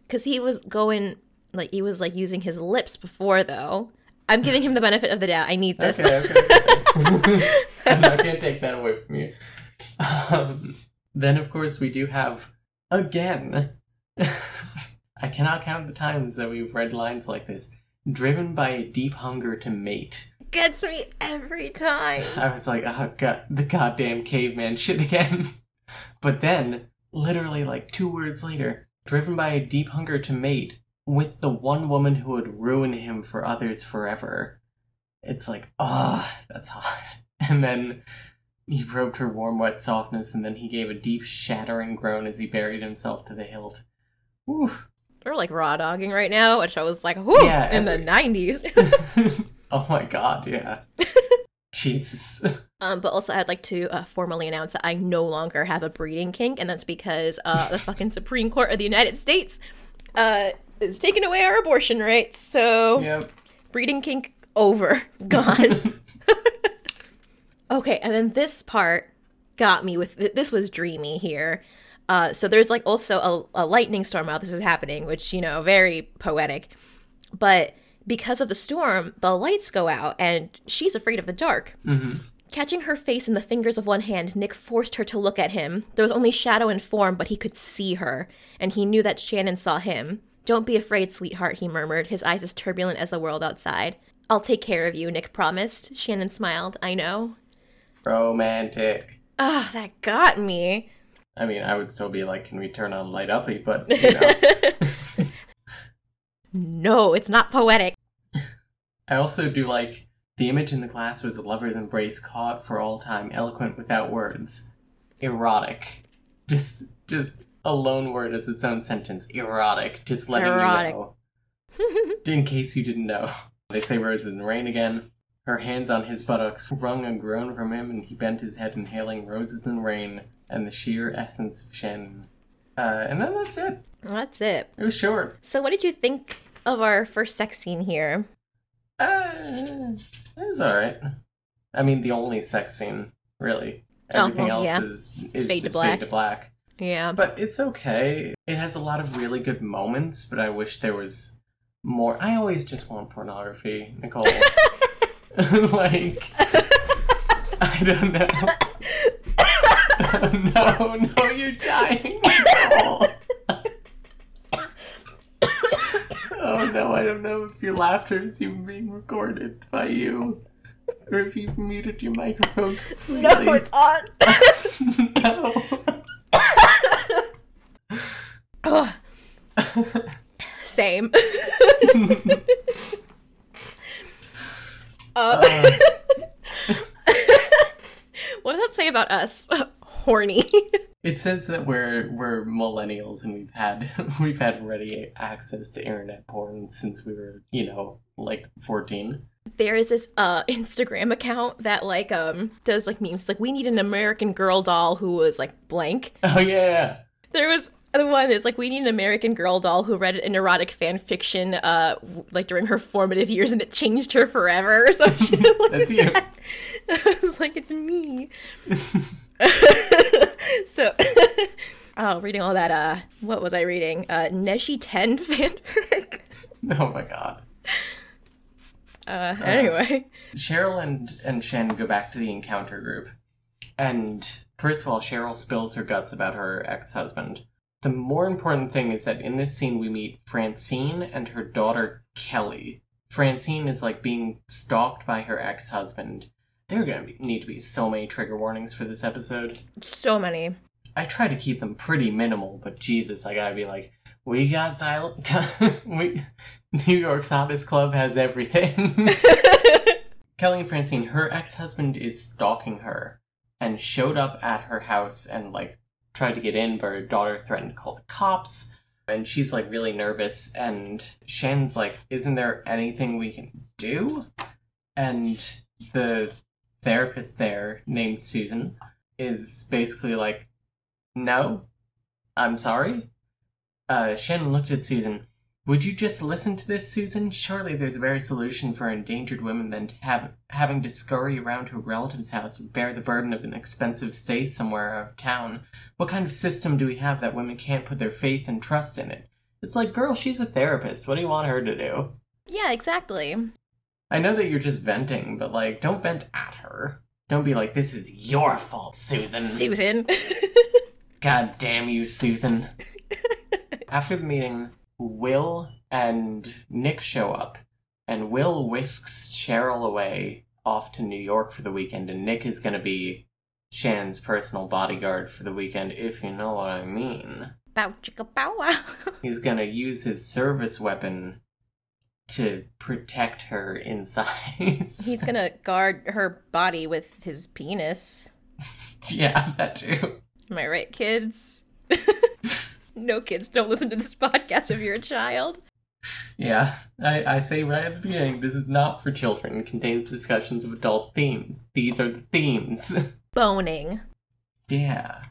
[SPEAKER 2] Because he was going, like, he was, like, using his lips before, though. I'm giving him the benefit of the doubt. I need this.
[SPEAKER 1] Okay, okay, okay. I'm not gonna take that away from you. Um, then of course we do have again I cannot count the times that we've read lines like this. Driven by a deep hunger to mate.
[SPEAKER 2] Gets me every time.
[SPEAKER 1] I was like, oh god, the goddamn caveman shit again. but then, literally like two words later, driven by a deep hunger to mate with the one woman who would ruin him for others forever. It's like, ah, that's hot. And then he probed her warm, wet softness, and then he gave a deep, shattering groan as he buried himself to the hilt. Whew.
[SPEAKER 2] We're, like, raw dogging right now, which I was like, whoo,
[SPEAKER 1] Yeah,
[SPEAKER 2] in
[SPEAKER 1] every-
[SPEAKER 2] the 90s.
[SPEAKER 1] Oh my god, yeah. Jesus.
[SPEAKER 2] Um, but also, I'd like to uh, formally announce that I no longer have a breeding kink, and that's because uh, the fucking Supreme Court of the United States uh, is taking away our abortion rights. So,
[SPEAKER 1] yep.
[SPEAKER 2] breeding kink over, gone. okay, and then this part got me with this was dreamy here. Uh, so there's like also a, a lightning storm while this is happening, which you know, very poetic. But because of the storm, the lights go out, and she's afraid of the dark.
[SPEAKER 1] hmm
[SPEAKER 2] Catching her face in the fingers of one hand, Nick forced her to look at him. There was only shadow and form, but he could see her, and he knew that Shannon saw him. Don't be afraid, sweetheart, he murmured, his eyes as turbulent as the world outside. I'll take care of you, Nick promised. Shannon smiled. I know.
[SPEAKER 1] Romantic.
[SPEAKER 2] Ah, that got me.
[SPEAKER 1] I mean, I would still be like, can we turn on light uppy? But, you know.
[SPEAKER 2] no, it's not poetic.
[SPEAKER 1] I also do like the image in the glass was a lover's embrace caught for all time, eloquent without words. Erotic. Just, just a lone word as its own sentence. Erotic. Just letting
[SPEAKER 2] Erotic.
[SPEAKER 1] you know. In case you didn't know. They say roses in the rain again. Her hands on his buttocks wrung a groan from him, and he bent his head, inhaling roses and rain and the sheer essence of Shannon. Uh, and then that's it.
[SPEAKER 2] That's it.
[SPEAKER 1] It was short.
[SPEAKER 2] So, what did you think of our first sex scene here?
[SPEAKER 1] Uh, it was alright. I mean, the only sex scene, really.
[SPEAKER 2] Oh,
[SPEAKER 1] Everything
[SPEAKER 2] well,
[SPEAKER 1] else
[SPEAKER 2] yeah.
[SPEAKER 1] is, is
[SPEAKER 2] Fade to black.
[SPEAKER 1] fade to black.
[SPEAKER 2] Yeah.
[SPEAKER 1] But it's okay. It has a lot of really good moments, but I wish there was more. I always just want pornography, Nicole. like, I don't know. no, no, you're dying, Nicole. No, I don't know if your laughter is even being recorded by you. Or if you've muted your microphone completely.
[SPEAKER 2] No, it's on.
[SPEAKER 1] no.
[SPEAKER 2] Ugh. Same. uh, what does that say about us? horny.
[SPEAKER 1] It says that we're we're millennials and we've had we've had ready access to internet porn since we were, you know, like 14.
[SPEAKER 2] there is this uh Instagram account that like um does like memes like we need an American girl doll who was like blank.
[SPEAKER 1] Oh yeah.
[SPEAKER 2] There was the one that's like we need an American girl doll who read an erotic fan fiction uh w- like during her formative years and it changed her forever or some shit like
[SPEAKER 1] That's you.
[SPEAKER 2] that. I was like it's me. so oh reading all that uh what was I reading? Uh Neshi 10 fanfic.
[SPEAKER 1] Oh my god.
[SPEAKER 2] Uh anyway.
[SPEAKER 1] Cheryl and and Shen go back to the encounter group. And first of all, Cheryl spills her guts about her ex-husband. The more important thing is that in this scene we meet Francine and her daughter Kelly. Francine is like being stalked by her ex-husband. There are gonna need to be so many trigger warnings for this episode.
[SPEAKER 2] So many.
[SPEAKER 1] I try to keep them pretty minimal, but Jesus, I gotta be like, we got silent. we New York's hottest club has everything. Kelly and Francine, her ex husband is stalking her and showed up at her house and like tried to get in, but her daughter threatened to call the cops. And she's like really nervous. And Shan's like, Isn't there anything we can do? And the therapist there, named Susan, is basically like, No, I'm sorry. Uh, Shannon looked at Susan. Would you just listen to this, Susan? Surely there's a better solution for endangered women than to have having to scurry around to a relative's house and bear the burden of an expensive stay somewhere out of town. What kind of system do we have that women can't put their faith and trust in it? It's like, girl, she's a therapist. What do you want her to do?
[SPEAKER 2] Yeah, exactly.
[SPEAKER 1] I know that you're just venting, but like, don't vent at her. Don't be like, this is your fault, Susan.
[SPEAKER 2] Susan.
[SPEAKER 1] God damn you, Susan. After the meeting, Will and Nick show up, and Will whisks Cheryl away off to New York for the weekend, and Nick is going to be Shannon's personal bodyguard for the weekend, if you know what I mean.
[SPEAKER 2] bow chicka bow wow.
[SPEAKER 1] He's going to use his service weapon to protect her inside.
[SPEAKER 2] He's gonna guard her body with his penis.
[SPEAKER 1] yeah, that too.
[SPEAKER 2] Am I right, kids? no, kids, don't listen to this podcast if you're a child.
[SPEAKER 1] Yeah, I, I say right at the beginning, this is not for children. It contains discussions of adult themes. These are the themes.
[SPEAKER 2] Boning.
[SPEAKER 1] yeah.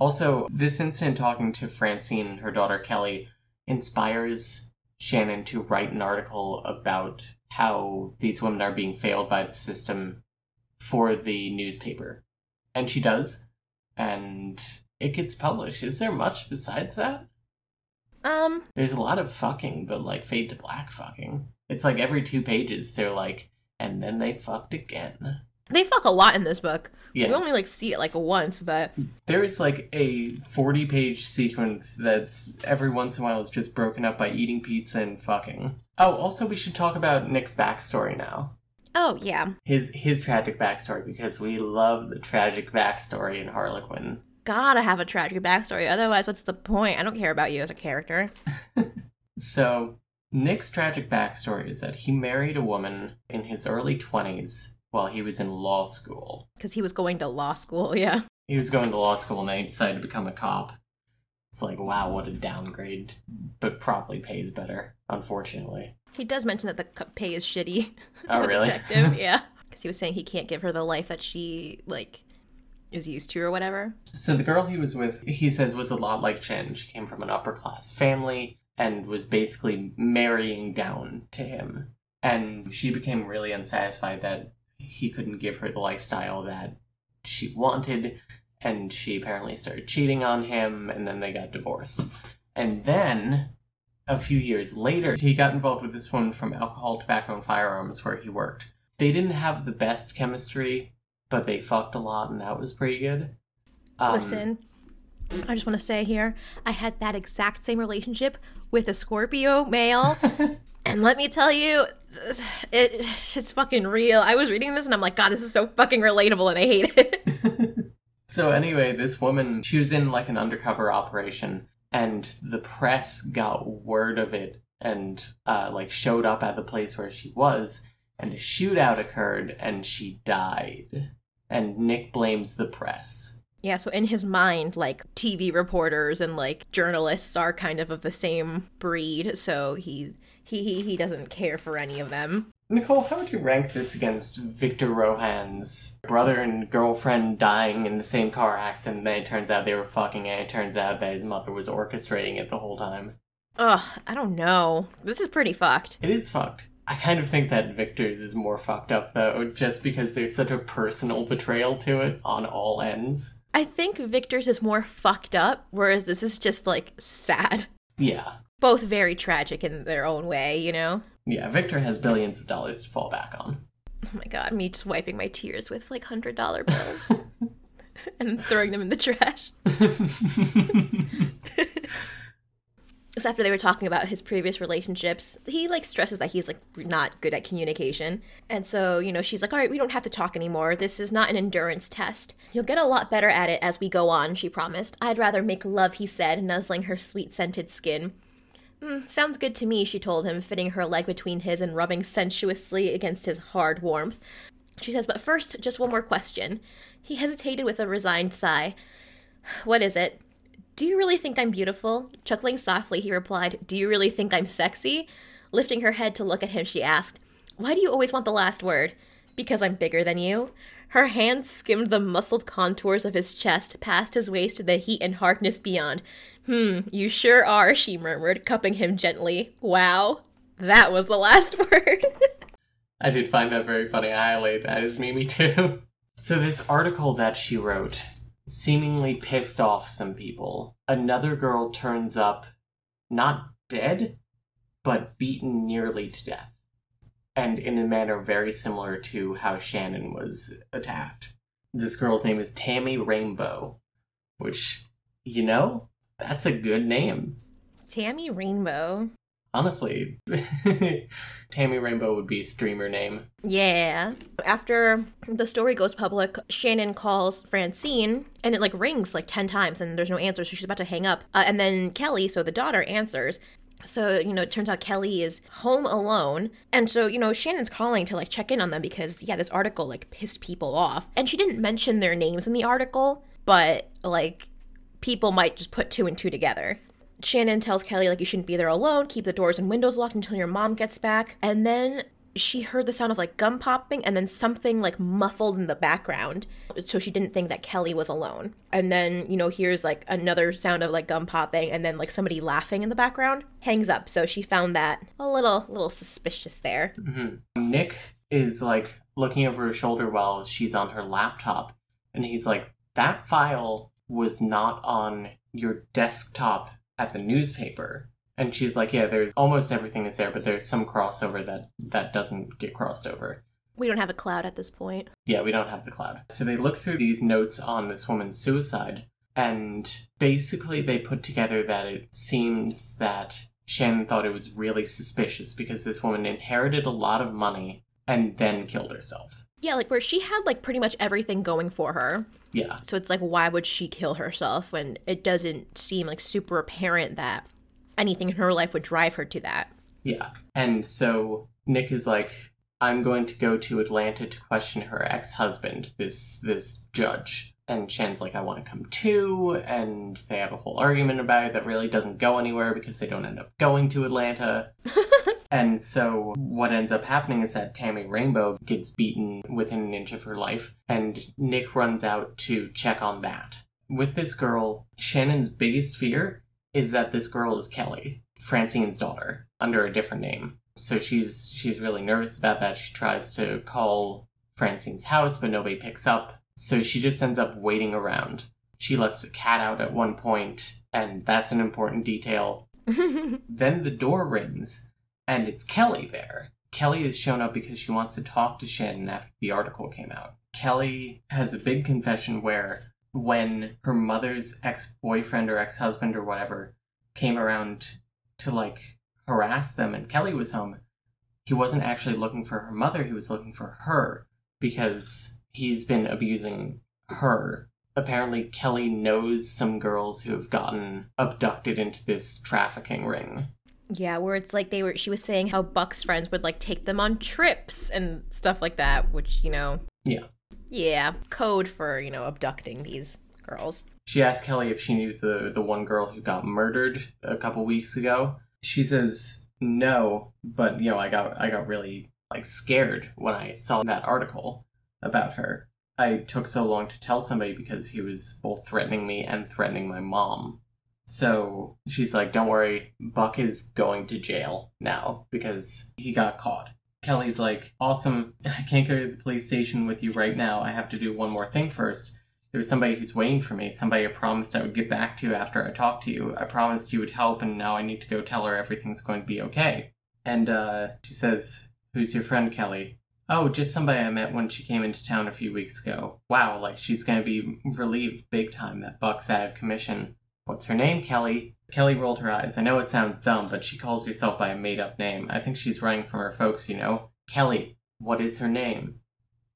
[SPEAKER 1] Also, this incident talking to Francine and her daughter Kelly inspires Shannon to write an article about how these women are being failed by the system for the newspaper. And she does, and it gets published. Is there much besides that?
[SPEAKER 2] Um,
[SPEAKER 1] There's a lot of fucking, but like fade to black fucking. It's like every two pages they're like, and then they fucked again.
[SPEAKER 2] They fuck a lot in this book.
[SPEAKER 1] Yeah.
[SPEAKER 2] We only like see it like once, but
[SPEAKER 1] There is like a 40 page sequence that's every once in a while is just broken up by eating pizza and fucking. Oh, also we should talk about Nick's backstory now.
[SPEAKER 2] oh yeah,
[SPEAKER 1] His his tragic backstory because we love the tragic backstory in Harlequin.
[SPEAKER 2] gotta have a tragic backstory. Otherwise, what's the point? I don't care about you as a character.
[SPEAKER 1] So, Nick's tragic backstory is that he married a woman in his early 20s while he was in law school.
[SPEAKER 2] Because he was going to law school, yeah.
[SPEAKER 1] He was going to law school and then he decided to become a cop. It's like, wow, what a downgrade, but probably pays better, unfortunately.
[SPEAKER 2] He does mention that the pay is shitty
[SPEAKER 1] Oh,
[SPEAKER 2] as a
[SPEAKER 1] really?
[SPEAKER 2] detective, yeah. Because he was saying he can't give her the life that she, like, is used to or whatever.
[SPEAKER 1] So the girl he was with, he says, was a lot like Chen. She came from an upper class family and was basically marrying down to him. And she became really unsatisfied that he couldn't give her the lifestyle that she wanted. And she apparently started cheating on him, and then they got divorced. And then, a few years later, he got involved with this woman from Alcohol, Tobacco, and Firearms where he worked. They didn't have the best chemistry, but they fucked a lot, and that was pretty good. Um,
[SPEAKER 2] Listen, I just want to say here, I had that exact same relationship with a Scorpio male. and let me tell you, it, it's fucking real. I was reading this and I'm like, God, this is so fucking relatable and I hate it.
[SPEAKER 1] So anyway, this woman, she was in like an undercover operation, and the press got word of it and uh, like showed up at the place where she was, and a shootout occurred, and she died. And Nick blames the press.
[SPEAKER 2] Yeah, so in his mind, like TV reporters and like journalists are kind of of the same breed, so he he he, he doesn't care for any of them.
[SPEAKER 1] Nicole, how would you rank this against Victor Rohan's brother and girlfriend dying in the same car accident? And then it turns out they were fucking, and it turns out that his mother was orchestrating it the whole time.
[SPEAKER 2] Ugh, I don't know. This is pretty fucked.
[SPEAKER 1] It is fucked. I kind of think that Victor's is more fucked up though, just because there's such a personal betrayal to it on all ends.
[SPEAKER 2] I think Victor's is more fucked up, whereas this is just like sad.
[SPEAKER 1] Yeah.
[SPEAKER 2] Both very tragic in their own way, you know?
[SPEAKER 1] Yeah, Victor has billions of dollars to fall back on.
[SPEAKER 2] Oh my god, me just wiping my tears with like hundred dollar bills and throwing them in the trash. so after they were talking about his previous relationships, he like stresses that he's like not good at communication. And so, you know, she's like, "All right, we don't have to talk anymore. This is not an endurance test. You'll get a lot better at it as we go on," she promised. "I'd rather make love," he said, nuzzling her sweet-scented skin. Mm, sounds good to me, she told him, fitting her leg between his and rubbing sensuously against his hard warmth. She says, "But first, just one more question." He hesitated with a resigned sigh. "What is it?" Do you really think I'm beautiful? Chuckling softly, he replied, Do you really think I'm sexy? Lifting her head to look at him, she asked, Why do you always want the last word? Because I'm bigger than you? Her hand skimmed the muscled contours of his chest, past his waist to the heat and hardness beyond. Hmm, you sure are, she murmured, cupping him gently. Wow. That was the last word.
[SPEAKER 1] I did find that very funny. I highlighted that as Memey too. So this article that she wrote seemingly pissed off some people. Another girl turns up, not dead, but beaten nearly to death. And in a manner very similar to how Shannon was attacked. This girl's name is Tammy Rainbow, which, you know, that's a good name.
[SPEAKER 2] Tammy Rainbow.
[SPEAKER 1] Honestly, Tammy Rainbow would be streamer name.
[SPEAKER 2] Yeah. After the story goes public, Shannon calls Francine and it like rings like 10 times and there's no answer, so she's about to hang up. Uh, and then Kelly, so the daughter, answers. So, you know, it turns out Kelly is home alone. And so, you know, Shannon's calling to like check in on them because, yeah, this article like pissed people off. And she didn't mention their names in the article, but like people might just put two and two together. Shannon tells Kelly, like, you shouldn't be there alone, keep the doors and windows locked until your mom gets back. And then she heard the sound of like gum popping and then something like muffled in the background. So she didn't think that Kelly was alone. And then, you know, here's like another sound of like gum popping and then like somebody laughing in the background. Hangs up. So she found that a little, little suspicious there.
[SPEAKER 1] Mm-hmm. Nick is like looking over her shoulder while she's on her laptop. And he's like, that file was not on your desktop at the newspaper and she's like yeah there's almost everything is there but there's some crossover that that doesn't get crossed over
[SPEAKER 2] We don't have a cloud at this point.
[SPEAKER 1] yeah we don't have the cloud so they look through these notes on this woman's suicide and basically they put together that it seems that shannon thought it was really suspicious because this woman inherited a lot of money and then killed herself
[SPEAKER 2] Yeah, like where she had like pretty much everything going for her.
[SPEAKER 1] Yeah
[SPEAKER 2] So it's like, why would she kill herself when it doesn't seem like super apparent that anything in her life would drive her to that?
[SPEAKER 1] Yeah. And so Nick is like, I'm going to go to Atlanta to question her ex-husband, this this judge. And Shen's like, I want to come too, and they have a whole argument about it that really doesn't go anywhere because they don't end up going to Atlanta. and so what ends up happening is that Tammy Rainbow gets beaten within an inch of her life, and Nick runs out to check on that. With this girl, Shannon's biggest fear is that this girl is Kelly, Francine's daughter, under a different name. So she's she's really nervous about that. She tries to call Francine's house, but nobody picks up. So she just ends up waiting around. She lets a cat out at one point, and that's an important detail. Then the door rings, and it's Kelly there. Kelly has shown up because she wants to talk to Shannon after the article came out. Kelly has a big confession where when her mother's ex boyfriend or ex husband or whatever came around to like harass them and Kelly was home, he wasn't actually looking for her mother, he was looking for her because he's been abusing her. Apparently, Kelly knows some girls who have gotten abducted into this trafficking ring.
[SPEAKER 2] yeah, where it's like they were, she was saying how Buck's friends would like take them on trips and stuff like that, which, you know,
[SPEAKER 1] Yeah.
[SPEAKER 2] yeah, code for, you know, abducting these girls.
[SPEAKER 1] She asked Kelly if she knew the, the one girl who got murdered a couple weeks ago. She says no, but you know, I got I got really like scared when I saw that article about her. I took so long to tell somebody because he was both threatening me and threatening my mom. So she's like, Don't worry, Buck is going to jail now because he got caught. Kelly's like, Awesome, I can't go to the police station with you right now. I have to do one more thing first. There's somebody who's waiting for me, somebody I promised I would get back to after I talked to you. I promised you would help, and now I need to go tell her everything's going to be okay. And uh, she says, Who's your friend, Kelly? Oh, just somebody I met when she came into town a few weeks ago. Wow, like she's gonna be relieved big time that Buck's out of commission. What's her name, Kelly? Kelly rolled her eyes. I know it sounds dumb, but she calls herself by a made up name. I think she's running from her folks, you know? Kelly, what is her name?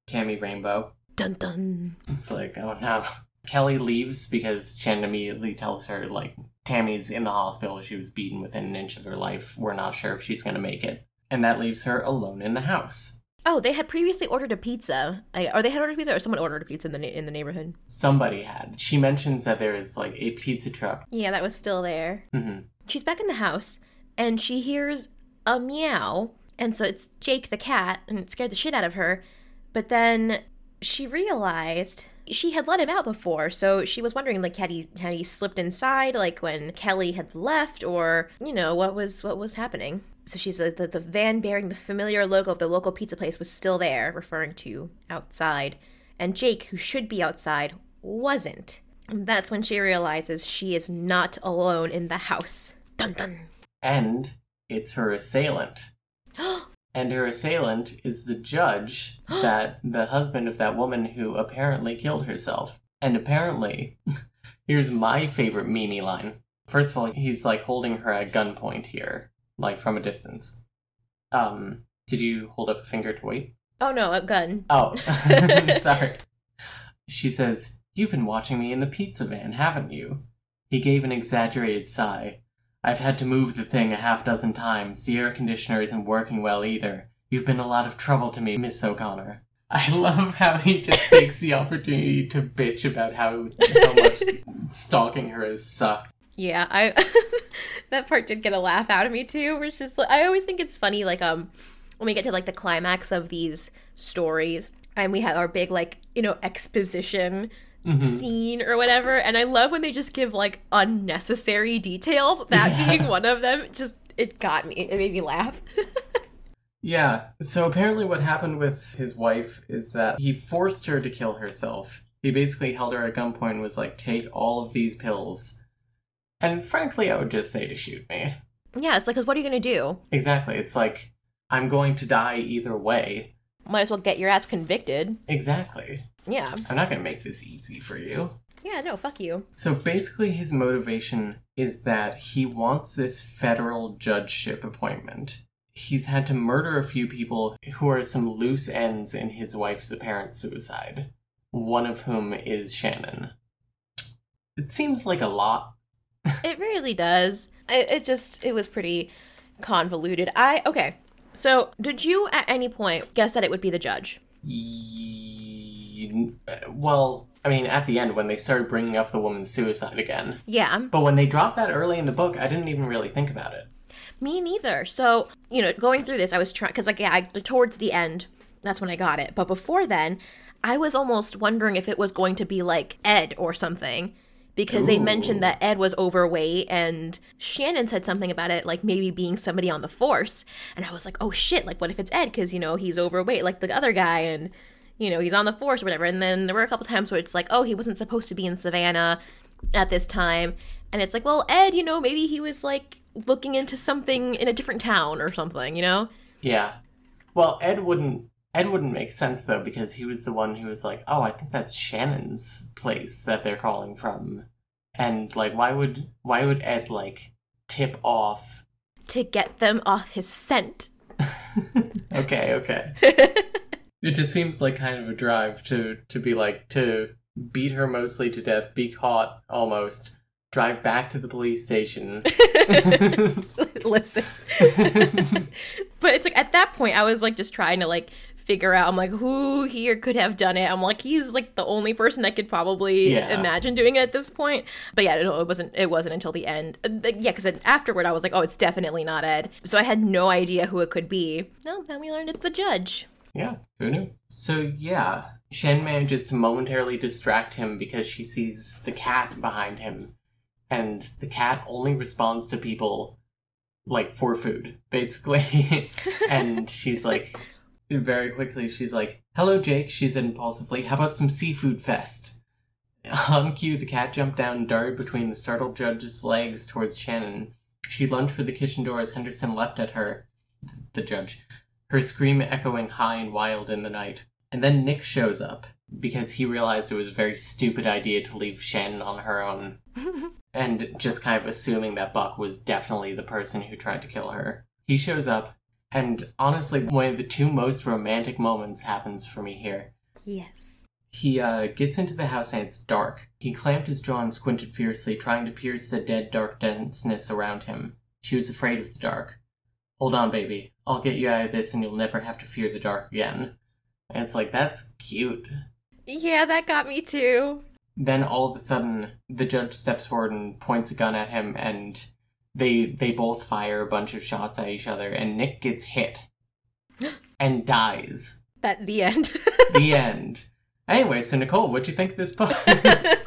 [SPEAKER 1] Tammy Rainbow.
[SPEAKER 2] Dun dun.
[SPEAKER 1] It's like, oh no. Kelly leaves because Chen immediately tells her, like, Tammy's in the hospital. She was beaten within an inch of her life. We're not sure if she's gonna make it. And that leaves her alone in the house.
[SPEAKER 2] Oh, they had previously ordered a pizza. I, or they had ordered pizza, or someone ordered a pizza in the in the neighborhood.
[SPEAKER 1] Somebody had. She mentions that there is, like, a pizza truck.
[SPEAKER 2] Yeah, that was still there.
[SPEAKER 1] hmm
[SPEAKER 2] She's back in the house, and she hears a meow, and so it's Jake the cat, and it scared the shit out of her. But then she realized she had let him out before, so she was wondering like had he had he slipped inside like when Kelly had left, or you know what was what was happening. So she said that the van bearing the familiar logo of the local pizza place was still there, referring to outside, and Jake, who should be outside, wasn't. And that's when she realizes she is not alone in the house. Dun dun.
[SPEAKER 1] And it's her assailant. And her assailant is the judge that the husband of that woman who apparently killed herself. And apparently, here's my favorite Memey line. First of all, he's like holding her at gunpoint here, like from a distance. Um, did you hold up a finger to wait?
[SPEAKER 2] oh no, a gun.
[SPEAKER 1] Oh, sorry. She says, You've been watching me in the pizza van, haven't you? He gave an exaggerated sigh. I've had to move the thing a half dozen times. The air conditioner isn't working well either. You've been a lot of trouble to me, Miss O'Connor. I love how he just takes the opportunity to bitch about how, how much stalking her has sucked.
[SPEAKER 2] Yeah, I that part did get a laugh out of me too. Which is I always think it's funny, like um, when we get to like the climax of these stories, and we have our big like you know exposition scene or whatever, and I love when they just give like unnecessary details. That being one of them, just it got me. It made me laugh.
[SPEAKER 1] Yeah, so apparently what happened with his wife is that he forced her to kill herself. He basically held her at gunpoint and was like, take all of these pills. And frankly, I would just say to shoot me.
[SPEAKER 2] yeah, it's like, cause what are you gonna do?
[SPEAKER 1] Exactly. It's like, I'm going to die either way.
[SPEAKER 2] Might as well get your ass convicted.
[SPEAKER 1] Exactly.
[SPEAKER 2] Yeah,
[SPEAKER 1] I'm not going to make this easy for you.
[SPEAKER 2] yeah, no, fuck you.
[SPEAKER 1] So basically, his motivation is that he wants this federal judgeship appointment. He's had to murder a few people who are some loose ends in his wife's apparent suicide, one of whom is Shannon. It seems like a lot.
[SPEAKER 2] It really does. It, it just it was pretty convoluted. I okay. So, did you at any point guess that it would be the judge?
[SPEAKER 1] Ye- uh, Well, I mean, at the end, when they started bringing up the woman's suicide again.
[SPEAKER 2] Yeah,
[SPEAKER 1] But when they dropped that early in the book, I didn't even really think about it.
[SPEAKER 2] me neither. So, you know, going through this, I was trying cuz like yeah, I, towards the end, that's when I got it. But before then, I was almost wondering if it was going to be like Ed or something because they mentioned that Ed was overweight and Shannon said something about it like maybe being somebody on the force. And I was like, "Oh shit, like what if it's Ed cuz you know, he's overweight like the other guy and you know, he's on the force or whatever." And then there were a couple times where it's like, "Oh, he wasn't supposed to be in Savannah at this time." And it's like, "Well, Ed, you know, maybe he was like looking into something in a different town or something, you know?"
[SPEAKER 1] Yeah. Well, Ed wouldn't. Ed wouldn't make sense though because he was the one who was like, "Oh, I think that's Shannon's place that they're calling from," and like, why would why would Ed like tip off?
[SPEAKER 2] To get them off his scent.
[SPEAKER 1] okay, okay. It just seems like kind of a drive to to be like to beat her mostly to death, be caught almost, drive back to the police station.
[SPEAKER 2] Listen. but it's like at that point I was like just trying to like figure out. I'm like, who here could have done it? I'm like, he's like the only person that could probably
[SPEAKER 1] Yeah.
[SPEAKER 2] imagine doing it at this point. But yeah, no, it wasn't. It wasn't until the end. Uh, Yeah, because afterward, I was like, oh, it's definitely not Ed. So I had no idea who it could be. No, then we learned it's the judge.
[SPEAKER 1] Yeah, who knew? So yeah, Shen manages to momentarily distract him because she sees the cat behind him, and the cat only responds to people like for food, basically. and she's like, very quickly, she's like, "Hello, Jake." She said impulsively, "How about some seafood fest?" On cue, the cat jumped down and darted between the startled judge's legs towards Shannon. She lunged for the kitchen door as Henderson leapt at her, the judge, her scream echoing high and wild in the night. And then Nick shows up because he realized it was a very stupid idea to leave Shannon on her own and just kind of assuming that Buck was definitely the person who tried to kill her. He shows up, and honestly, one of the two most romantic moments happens for me here.
[SPEAKER 2] Yes.
[SPEAKER 1] He uh, gets into the house and it's dark. He clamped his jaw and squinted fiercely, trying to pierce the dead dark denseness around him. She was afraid of the dark. Hold on, baby. I'll get you out of this and you'll never have to fear the dark again. And it's like, that's cute.
[SPEAKER 2] Yeah, that got me too.
[SPEAKER 1] Then all of a sudden, the judge steps forward and points a gun at him, and they they both fire a bunch of shots at each other, and Nick gets hit and dies.
[SPEAKER 2] That the end.
[SPEAKER 1] The end. Anyway, so Nicole, what do you think of this book?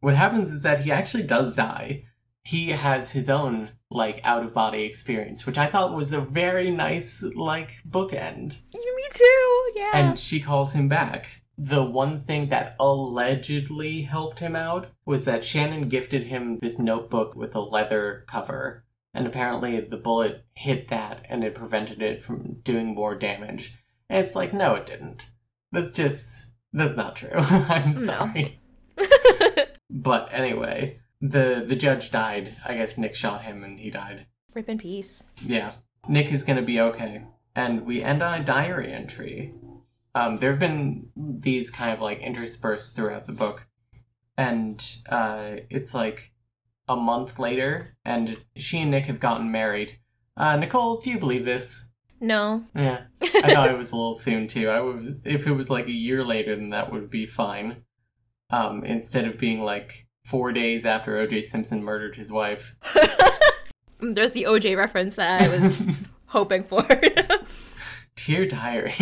[SPEAKER 1] what happens is that he actually does die. He has his own like out of body experience, which I thought was a very nice like bookend.
[SPEAKER 2] me too. Yeah.
[SPEAKER 1] And she calls him back. The one thing that allegedly helped him out was that Shannon gifted him this notebook with a leather cover. And apparently the bullet hit that and it prevented it from doing more damage. And it's like, no, it didn't. That's just, that's not true. I'm sorry. But anyway, the, the judge died. I guess Nick shot him and he died.
[SPEAKER 2] Rip in peace.
[SPEAKER 1] Yeah. Nick is gonna be okay. And we end on a diary entry. Um, there have been these kind of like interspersed throughout the book. And uh, it's like a month later, and she and Nick have gotten married. Uh, Nicole, do you believe this?
[SPEAKER 2] No.
[SPEAKER 1] Yeah. I thought it was a little soon too. I would, if it was like a year later, then that would be fine. Um, instead of being like four days after O.J. Simpson murdered his wife.
[SPEAKER 2] There's the OJ reference that I was hoping for.
[SPEAKER 1] Dear diary.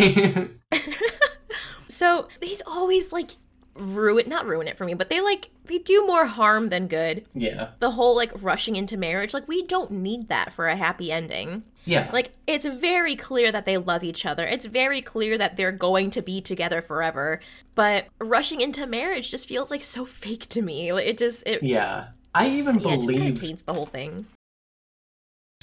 [SPEAKER 2] So he's always like ruin not ruin it for me, but they like they do more harm than good.
[SPEAKER 1] yeah.
[SPEAKER 2] The whole like rushing into marriage, like we don't need that for a happy ending.
[SPEAKER 1] Yeah.
[SPEAKER 2] Like it's very clear that they love each other. It's very clear that they're going to be together forever. But rushing into marriage just feels like so fake to me. Like it just it
[SPEAKER 1] yeah. I even
[SPEAKER 2] yeah, it just kind
[SPEAKER 1] believe
[SPEAKER 2] of taints the whole thing.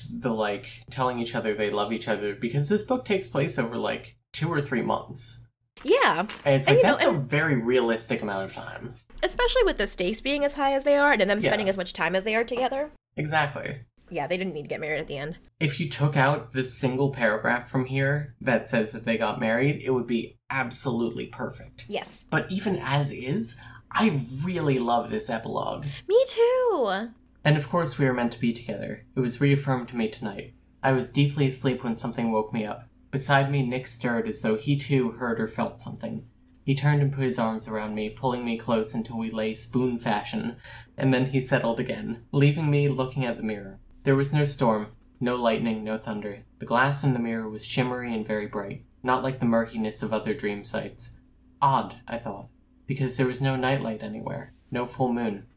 [SPEAKER 1] the like telling each other they love each other because this book takes place over like two or three months.
[SPEAKER 2] Yeah,
[SPEAKER 1] And it's
[SPEAKER 2] And,
[SPEAKER 1] like
[SPEAKER 2] you know,
[SPEAKER 1] that's a
[SPEAKER 2] and-
[SPEAKER 1] very realistic amount of time.
[SPEAKER 2] especially with the stakes being as high as they are and them
[SPEAKER 1] Yeah.
[SPEAKER 2] spending as much time as they are together.
[SPEAKER 1] Exactly.
[SPEAKER 2] Yeah, they didn't need to get married at the end.
[SPEAKER 1] If you took out this single paragraph from here that says that they got married, it would be absolutely perfect.
[SPEAKER 2] Yes.
[SPEAKER 1] But even as is, I really love this epilogue.
[SPEAKER 2] Me too.
[SPEAKER 1] And of course, we were meant to be together. It was reaffirmed to me tonight. I was deeply asleep when something woke me up. Beside me, Nick stirred as though he too heard or felt something. He turned and put his arms around me, pulling me close until we lay spoon fashion, and then he settled again, leaving me looking at the mirror. There was no storm, no lightning, no thunder. The glass in the mirror was shimmery and very bright, not like the murkiness of other dream sights. Odd, I thought, because there was no nightlight anywhere, no full moon.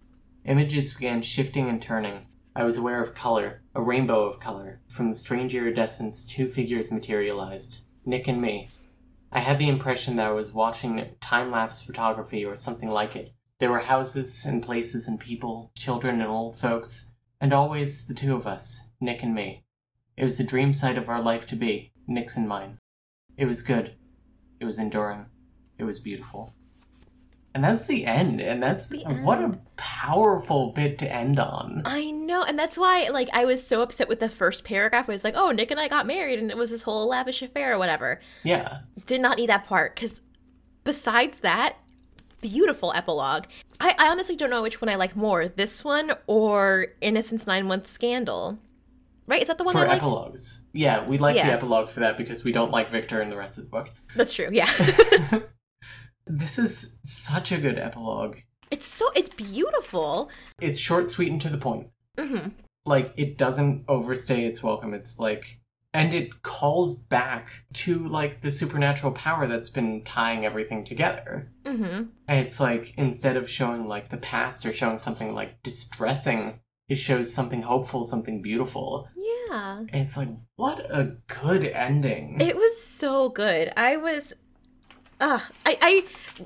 [SPEAKER 1] Images began shifting and turning. I was aware of color, a rainbow of color. From the strange iridescence, two figures materialized Nick and me. I had the impression that I was watching time lapse photography or something like it. There were houses and places and people, children and old folks, and always the two of us, Nick and me. It was the dream site of our life to be, Nick's and mine. It was good. It was enduring. It was beautiful. And that's the end, and that's
[SPEAKER 2] The
[SPEAKER 1] what a powerful bit to end on.
[SPEAKER 2] I know, and that's why like I was so upset with the first paragraph. Where it's like, oh, Nick and I got married, and it was this whole lavish affair or whatever.
[SPEAKER 1] Yeah.
[SPEAKER 2] Did not need that part because besides that, beautiful epilogue. I, I honestly don't know which one I like more, this one or Innocent's Nine Month Scandal. right? Is that the one
[SPEAKER 1] for
[SPEAKER 2] I
[SPEAKER 1] epilogues. Yeah, we like
[SPEAKER 2] Yeah.
[SPEAKER 1] the epilogue for that because we don't like Victor in the rest of the book.
[SPEAKER 2] That's true. Yeah.
[SPEAKER 1] This is such a good epilogue.
[SPEAKER 2] it's so it's beautiful.
[SPEAKER 1] It's short, sweet, and to the point.
[SPEAKER 2] hmm
[SPEAKER 1] Like, it doesn't overstay its welcome. It's like, and it calls back to, like, the supernatural power that's been tying everything together.
[SPEAKER 2] hmm
[SPEAKER 1] And it's like, instead of showing, like, the past or showing something, like, distressing, it shows something hopeful, something beautiful.
[SPEAKER 2] Yeah.
[SPEAKER 1] And it's like, what a good ending.
[SPEAKER 2] It was so good. I was uh I I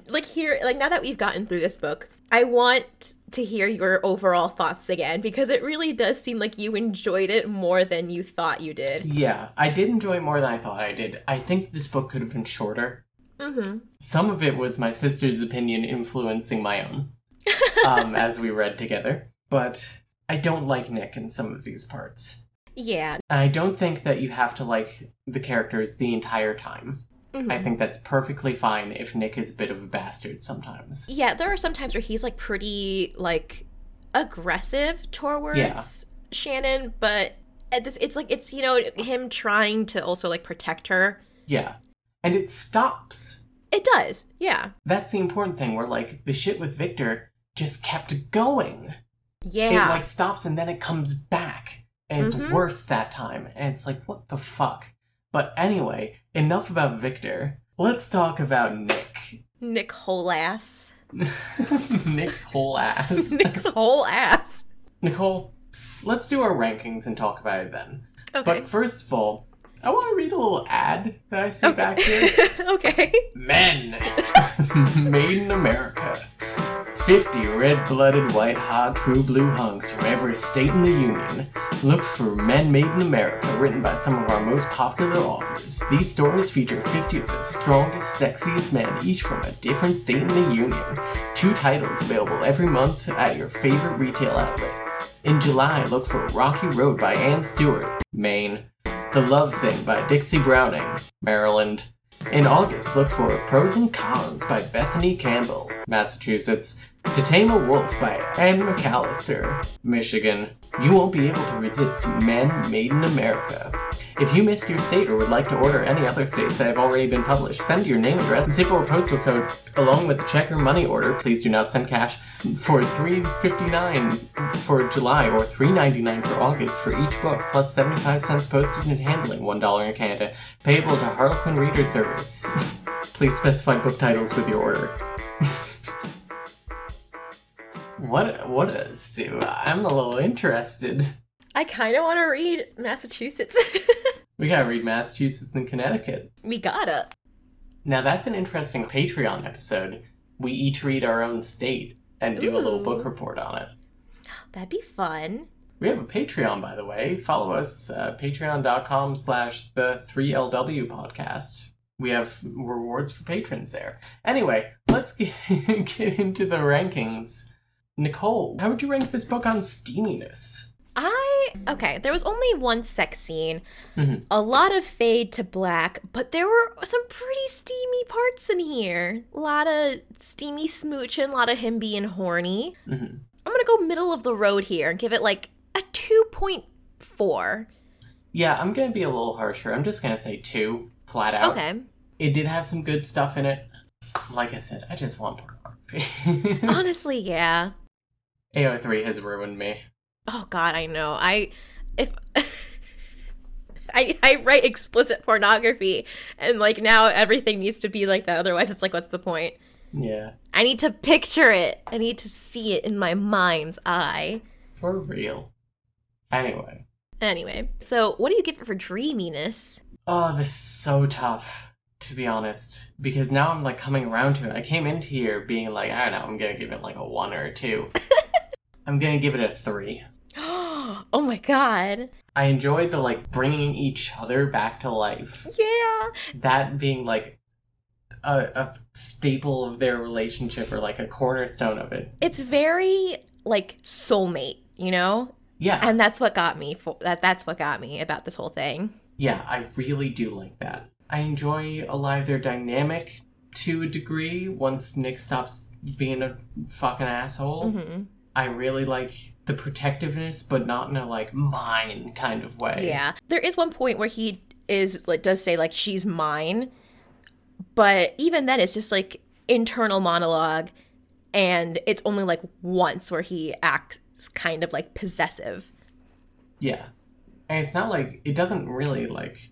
[SPEAKER 2] like here like now that we've gotten through this book, I want to hear your overall thoughts again because it really does seem like you enjoyed it more than you thought you did.
[SPEAKER 1] yeah, I did enjoy it more than I thought I did. I think this book could have been shorter.
[SPEAKER 2] Mhm.
[SPEAKER 1] Some of it was my sister's opinion influencing my own um, as we read together. But I don't like Nick in some of these parts.
[SPEAKER 2] Yeah.
[SPEAKER 1] And I don't think that you have to like the characters the entire time.
[SPEAKER 2] Mhm.
[SPEAKER 1] I think that's perfectly fine if Nick is a bit of a bastard sometimes.
[SPEAKER 2] Yeah, there are some times where he's like pretty like aggressive towards Shannon, but at this it's like it's you know him trying to also like protect her.
[SPEAKER 1] Yeah. And it stops.
[SPEAKER 2] It does. Yeah.
[SPEAKER 1] That's the important thing where like the shit with Victor just kept going.
[SPEAKER 2] Yeah.
[SPEAKER 1] It like stops and then it comes back. And it's
[SPEAKER 2] Mhm.
[SPEAKER 1] worse that time. And it's like, what the fuck? But anyway, enough about Victor. Let's talk about Nick.
[SPEAKER 2] Nick whole ass.
[SPEAKER 1] Nick's whole ass.
[SPEAKER 2] Nick's whole ass.
[SPEAKER 1] Nicole, let's do our rankings and talk about it then.
[SPEAKER 2] Okay.
[SPEAKER 1] But first of all, I want to read a little ad that I see back here.
[SPEAKER 2] okay.
[SPEAKER 1] Men made in America. 50 red blooded, white hot, true blue hunks from every state in the Union. Look for Men Made in America, written by some of our most popular authors. These stories feature 50 of the strongest, sexiest men, each from a different state in the Union. Two titles available every month at your favorite retail outlet. In July, look for Rocky Road by Anne Stuart, Maine. The Love Thing by Dixie Browning, Maryland. In August, look for Pros and Cons by Bethany Campbell, Massachusetts. To Tame a Wolf by Anne McAllister, Michigan. You won't be able to resist Men Made in America. If you missed your state or would like to order any other states that have already been published, send your name, address, and zip or postal code along with the check or money order. Please do not send cash for $3.59 for July or $3.99 for August for each book, plus 75 cents postage and handling, $1 in Canada, payable to Harlequin Reader Service. Please specify book titles with your order. what what a Sue? I'm a little interested.
[SPEAKER 2] I kind of want to read Massachusetts.
[SPEAKER 1] We gotta read Massachusetts and Connecticut.
[SPEAKER 2] we gotta.
[SPEAKER 1] Now that's an interesting Patreon episode. We each read our own state and do a little book report on it.
[SPEAKER 2] That'd be fun.
[SPEAKER 1] We have a Patreon, by the way. Follow us, uh, patreon.com slash the 3LW podcast. We have rewards for patrons there. Anyway, let's get, get into the rankings. Nicole, how would you rank this book on steaminess?
[SPEAKER 2] I okay. There was only one sex scene,
[SPEAKER 1] Mhm.
[SPEAKER 2] a lot of fade to black, but there were some pretty steamy parts in here. A lot of steamy smooching, a lot of him being horny.
[SPEAKER 1] Mhm.
[SPEAKER 2] I'm gonna go middle of the road here and give it like a two point four.
[SPEAKER 1] Yeah, I'm gonna be a little harsher. I'm just gonna say two, flat out.
[SPEAKER 2] Okay.
[SPEAKER 1] It did have some good stuff in it. Like I said, I just want pornography.
[SPEAKER 2] Honestly, yeah.
[SPEAKER 1] AO3 has ruined me.
[SPEAKER 2] Oh God, I know. I if I I write explicit pornography, and like now everything needs to be like that. Otherwise, it's like, what's the point?
[SPEAKER 1] Yeah,
[SPEAKER 2] I need to picture it. I need to see it in my mind's eye.
[SPEAKER 1] for real. Anyway.
[SPEAKER 2] Anyway, so what do you give it for dreaminess?
[SPEAKER 1] Oh, this is so tough, to be honest. Because now I'm like coming around to it. I came into here being like, I don't know, I'm gonna give it like a one or a two. I'm gonna give it a three.
[SPEAKER 2] oh my god.
[SPEAKER 1] I enjoyed the like bringing each other back to life.
[SPEAKER 2] Yeah.
[SPEAKER 1] That being like a, a staple of their relationship or like a cornerstone of it.
[SPEAKER 2] It's very like soulmate, you know?
[SPEAKER 1] Yeah,
[SPEAKER 2] And that's what got me for that that's what got me about this whole thing.
[SPEAKER 1] yeah, I really do like that. I enjoy a lot of their dynamic to a degree once Nick stops being a fucking asshole.
[SPEAKER 2] hmm
[SPEAKER 1] I really like the protectiveness, but not in a like mine kind of way.
[SPEAKER 2] Yeah. There is one point where he is like does say like she's mine, but even then it's just like internal monologue and it's only like once where he acts kind of like possessive.
[SPEAKER 1] Yeah. And it's not like it doesn't really like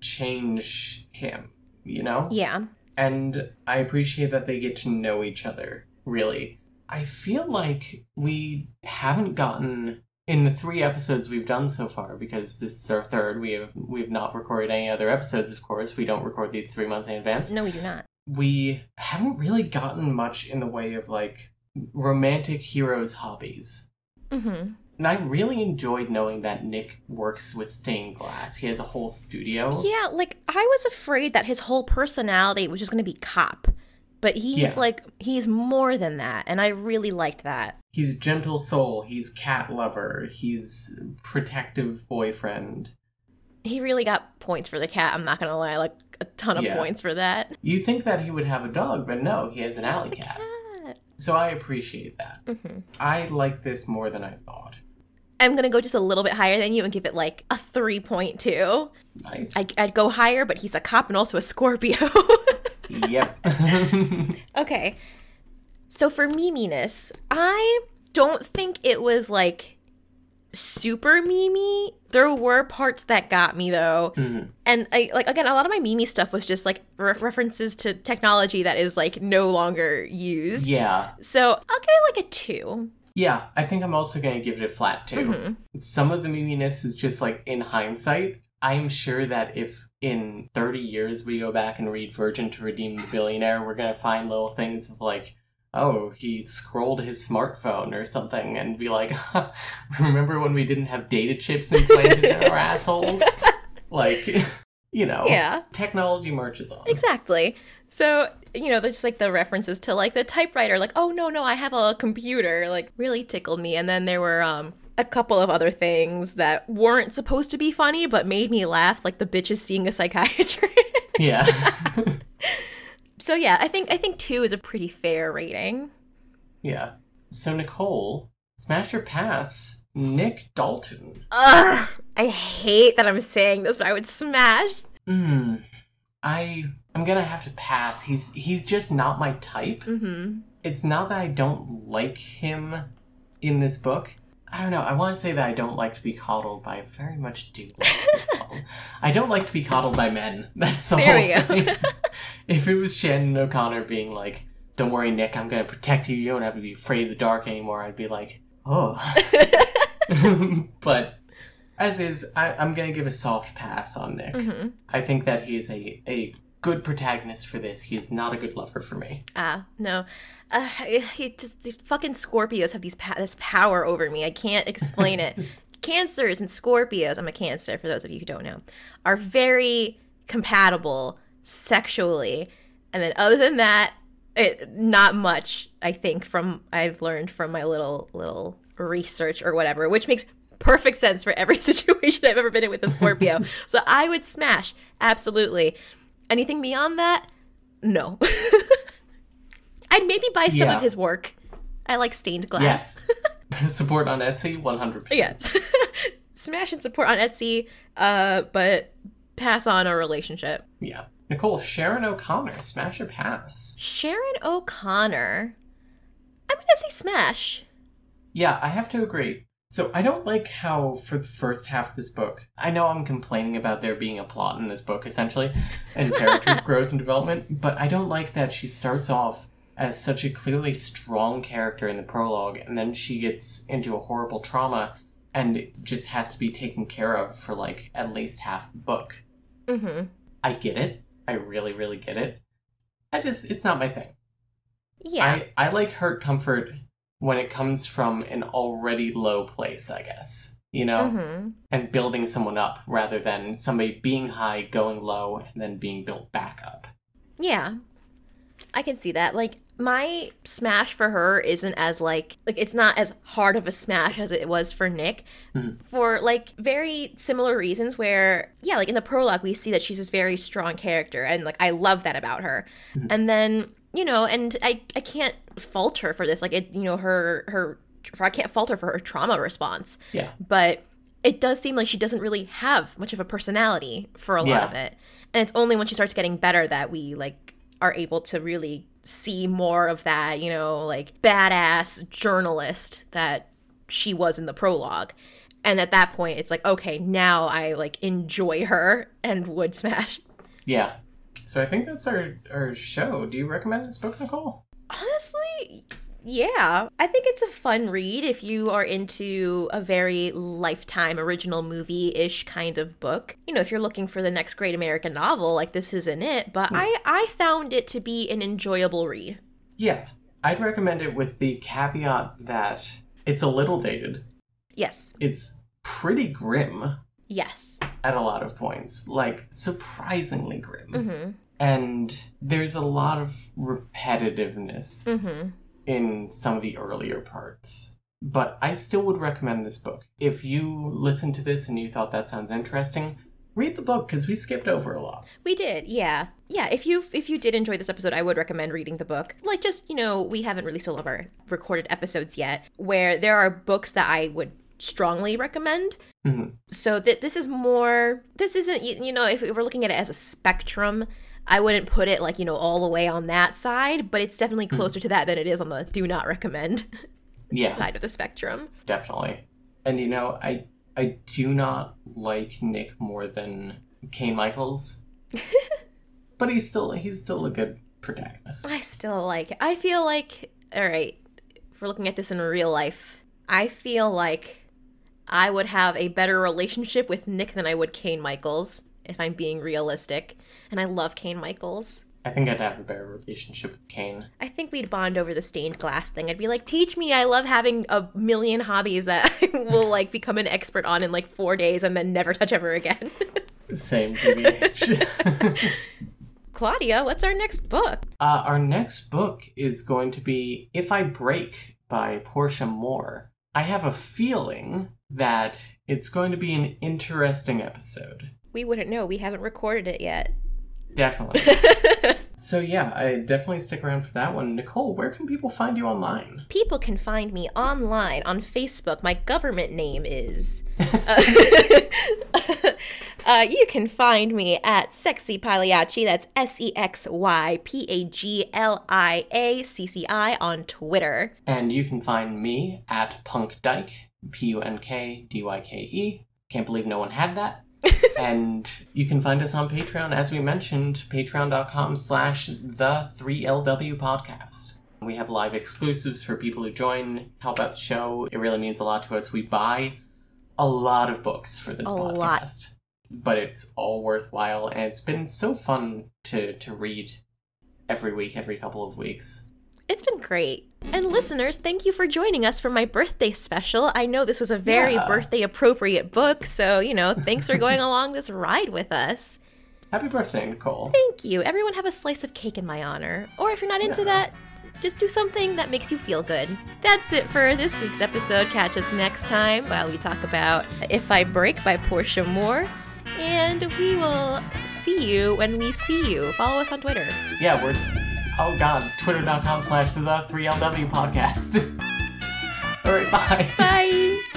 [SPEAKER 1] change him, you know?
[SPEAKER 2] Yeah.
[SPEAKER 1] And I appreciate that they get to know each other, really. I feel like we haven't gotten in the three episodes we've done so far, because this is our third, we have we've not recorded any other episodes, of course. We don't record these three months in advance.
[SPEAKER 2] No, we do not.
[SPEAKER 1] We haven't really gotten much in the way of like romantic heroes' hobbies.
[SPEAKER 2] Mm-hmm.
[SPEAKER 1] And I really enjoyed knowing that Nick works with stained glass. He has a whole studio.
[SPEAKER 2] Yeah, like I was afraid that his whole personality was just going to be cop, but he's
[SPEAKER 1] Yeah.
[SPEAKER 2] like he's more than that, and I really liked that.
[SPEAKER 1] He's gentle soul, he's cat lover, he's protective boyfriend.
[SPEAKER 2] He really got points for the cat. I'm not gonna lie, like a ton of
[SPEAKER 1] Yeah.
[SPEAKER 2] points for that.
[SPEAKER 1] You think that he would have a dog, but no, he has an alley cat.
[SPEAKER 2] cat.
[SPEAKER 1] So I appreciate that.
[SPEAKER 2] hmm
[SPEAKER 1] I like this more than I thought.
[SPEAKER 2] I'm gonna go just a little bit higher than you and give it like a three point two.
[SPEAKER 1] Nice.
[SPEAKER 2] I, I'd go higher, but he's a cop and also a Scorpio.
[SPEAKER 1] yep.
[SPEAKER 2] okay, so for memeyness, I don't think it was like super memey. There were parts that got me though.
[SPEAKER 1] Mhm.
[SPEAKER 2] and I like again, a lot of my Memey stuff was just like re- references to technology that is like no longer used.
[SPEAKER 1] Yeah.
[SPEAKER 2] So I'll give it like a two.
[SPEAKER 1] Yeah, I think I'm also going to give it a flat 2
[SPEAKER 2] Mhm.
[SPEAKER 1] Some of the meaniness is just like in hindsight. I'm sure that if in 30 years we go back and read Virgin to Redeem the Billionaire, we're going to find little things of like, oh, he scrolled his smartphone or something and be like, remember when we didn't have data chips implanted in our assholes? Like, you know,
[SPEAKER 2] Yeah.
[SPEAKER 1] technology marches on.
[SPEAKER 2] Exactly. So you know, there's like the references to like the typewriter, like oh no no, I have a computer, like really tickled me. And then there were um a couple of other things that weren't supposed to be funny but made me laugh, like the bitches seeing a psychiatrist.
[SPEAKER 1] Yeah.
[SPEAKER 2] so yeah, I think I think two is a pretty fair rating.
[SPEAKER 1] yeah. So, Nicole, smash or pass Nick Dalton.
[SPEAKER 2] Ugh, I hate that I'm saying this, but I would smash.
[SPEAKER 1] Hmm. I I'm gonna have to pass. He's he's just not my type.
[SPEAKER 2] Mm-hmm.
[SPEAKER 1] It's not that I don't like him in this book. I don't know. I want to say that I don't like to be coddled, but I very much do. Like to be. I don't like to be coddled by men. That's the
[SPEAKER 2] There
[SPEAKER 1] whole thing. if it was Shannon O'Connor being like, "Don't worry, Nick, I'm gonna protect you. You don't have to be afraid of the dark anymore," I'd be like, "Oh." but as is, I, I'm gonna give a soft pass on Nick.
[SPEAKER 2] Mm-hmm.
[SPEAKER 1] I think that he is a, a good protagonist for this. He is not a good lover for me.
[SPEAKER 2] Ah, no. Uh, he just the fucking Scorpios have these pa- this power over me. I can't explain it. Cancers and Scorpios, I'm a Cancer for those of you who don't know, are very compatible sexually. And then other than that, it, not much, I think from I've learned from my little little research or whatever, which makes perfect sense for every situation I've ever been in with a Scorpio. so I would smash absolutely. Anything beyond that? No. I'd maybe buy some
[SPEAKER 1] Yeah.
[SPEAKER 2] of his work. I like stained glass.
[SPEAKER 1] Yes. Support on Etsy, 100%.
[SPEAKER 2] Yes. Smash and support on Etsy, uh, but pass on a relationship.
[SPEAKER 1] Yeah. Nicole, Sharon O'Connor, smash or pass?
[SPEAKER 2] Sharon O'Connor. I'm gonna say smash.
[SPEAKER 1] Yeah, I have to agree. So I don't like how for the first half of this book, I know I'm complaining about there being a plot in this book essentially, and character growth and development, but I don't like that she starts off as such a clearly strong character in the prologue, and then she gets into a horrible trauma and just has to be taken care of for like at least half the book.
[SPEAKER 2] Mm-hmm.
[SPEAKER 1] I get it. I really, really get it. I just, it's not my thing.
[SPEAKER 2] Yeah.
[SPEAKER 1] I, I like hurt comfort when it comes from an already low place, I guess. You know?
[SPEAKER 2] mm-hmm.
[SPEAKER 1] And building someone up rather than somebody being high, going low, and then being built back up.
[SPEAKER 2] Yeah. I can see that. Like my smash for her isn't as like like it's not as hard of a smash as it was for Nick
[SPEAKER 1] Mhm.
[SPEAKER 2] for like very similar reasons where yeah, like in the prologue we see that she's this very strong character and like I love that about her.
[SPEAKER 1] Mhm.
[SPEAKER 2] And then, you know, and I I can't fault her for this. Like it you know her her I can't fault her for her trauma response.
[SPEAKER 1] Yeah.
[SPEAKER 2] But it does seem like she doesn't really have much of a personality for a lot
[SPEAKER 1] Yeah.
[SPEAKER 2] of it. And it's only when she starts getting better that we like are able to really see more of that, you know, like badass journalist that she was in the prologue. And at that point it's like, okay, now I like enjoy her and would smash.
[SPEAKER 1] Yeah. So I think that's our our show. Do you recommend this book, Nicole?
[SPEAKER 2] Honestly, yeah. I think it's a fun read if you are into a very lifetime original movie ish kind of book. You know, if you're looking for the next great American novel, like this isn't it. But hmm. I, I found it to be an enjoyable read.
[SPEAKER 1] Yeah. I'd recommend it with the caveat that it's a little dated.
[SPEAKER 2] Yes.
[SPEAKER 1] It's pretty grim
[SPEAKER 2] Yes.
[SPEAKER 1] At a lot of points, like surprisingly grim.
[SPEAKER 2] Mm-hmm.
[SPEAKER 1] And there's a lot of repetitiveness
[SPEAKER 2] Mm-hmm.
[SPEAKER 1] in some of the earlier parts. But I still would recommend this book. If you listen to this and you thought that sounds interesting, read the book because we skipped over a lot.
[SPEAKER 2] We did, yeah, yeah. If you if you did enjoy this episode, I would recommend reading the book. Like, just you know, we haven't released all of our recorded episodes yet, where there are books that I would strongly recommend.
[SPEAKER 1] Mhm.
[SPEAKER 2] So that this is more. This isn't you you know if we're looking at it as a spectrum. I wouldn't put it like, you know, all the way on that side, but it's definitely closer to that than it is on the do not recommend
[SPEAKER 1] Yeah,
[SPEAKER 2] side of the spectrum.
[SPEAKER 1] definitely. And you know, I I do not like Nick more than Kane Michaels, but he's still he's still a good protagonist.
[SPEAKER 2] I still like it. I feel like, all right, if we're looking at this in real life, I feel like I would have a better relationship with Nick than I would Kane Michaels, if I'm being realistic. And I love Kane Michaels.
[SPEAKER 1] I think I'd have a better relationship with Kane.
[SPEAKER 2] I think we'd bond over the stained glass thing. I'd be like, teach me. I love having a million hobbies that I will like become an expert on in like four days and then never touch ever again.
[SPEAKER 1] Same TBH.
[SPEAKER 2] Claudia, what's our next book?
[SPEAKER 1] Uh, our next book is going to be If I Break by Portia Moore. I have a feeling that it's going to be an interesting episode.
[SPEAKER 2] We wouldn't know. We haven't recorded it yet.
[SPEAKER 1] Definitely. so, yeah, I definitely stick around for that one. Nicole, where can people find you online?
[SPEAKER 2] People can find me online on Facebook. My government name is. Uh, uh, you can find me at Sexy Pagliacci. That's S E X Y P A G L I A C C I on Twitter.
[SPEAKER 1] And you can find me at Punk Dyke, P U N K D Y K E. Can't believe no one had that. and you can find us on Patreon, as we mentioned, patreon.com slash the 3LW podcast. We have live exclusives for people who join, help out the show. It really means a lot to us. We buy a lot of books for this
[SPEAKER 2] A
[SPEAKER 1] podcast.
[SPEAKER 2] lot.
[SPEAKER 1] But it's all worthwhile, and it's been so fun to, to read every week, every couple of weeks.
[SPEAKER 2] It's been great. And listeners, thank you for joining us for my birthday special. I know this was a very
[SPEAKER 1] Yeah.
[SPEAKER 2] birthday appropriate book, so, you know, thanks for going along this ride with us.
[SPEAKER 1] Happy birthday, Nicole.
[SPEAKER 2] Thank you. Everyone have a slice of cake in my honor. Or if you're not into
[SPEAKER 1] Yeah.
[SPEAKER 2] that, just do something that makes you feel good. That's it for this week's episode. Catch us next time while we talk about If I Break by Portia Moore. And we will see you when we see you. Follow us on Twitter.
[SPEAKER 1] Yeah, we're oh god, twitter.com slash the 3LW podcast. Alright, bye.
[SPEAKER 2] Bye.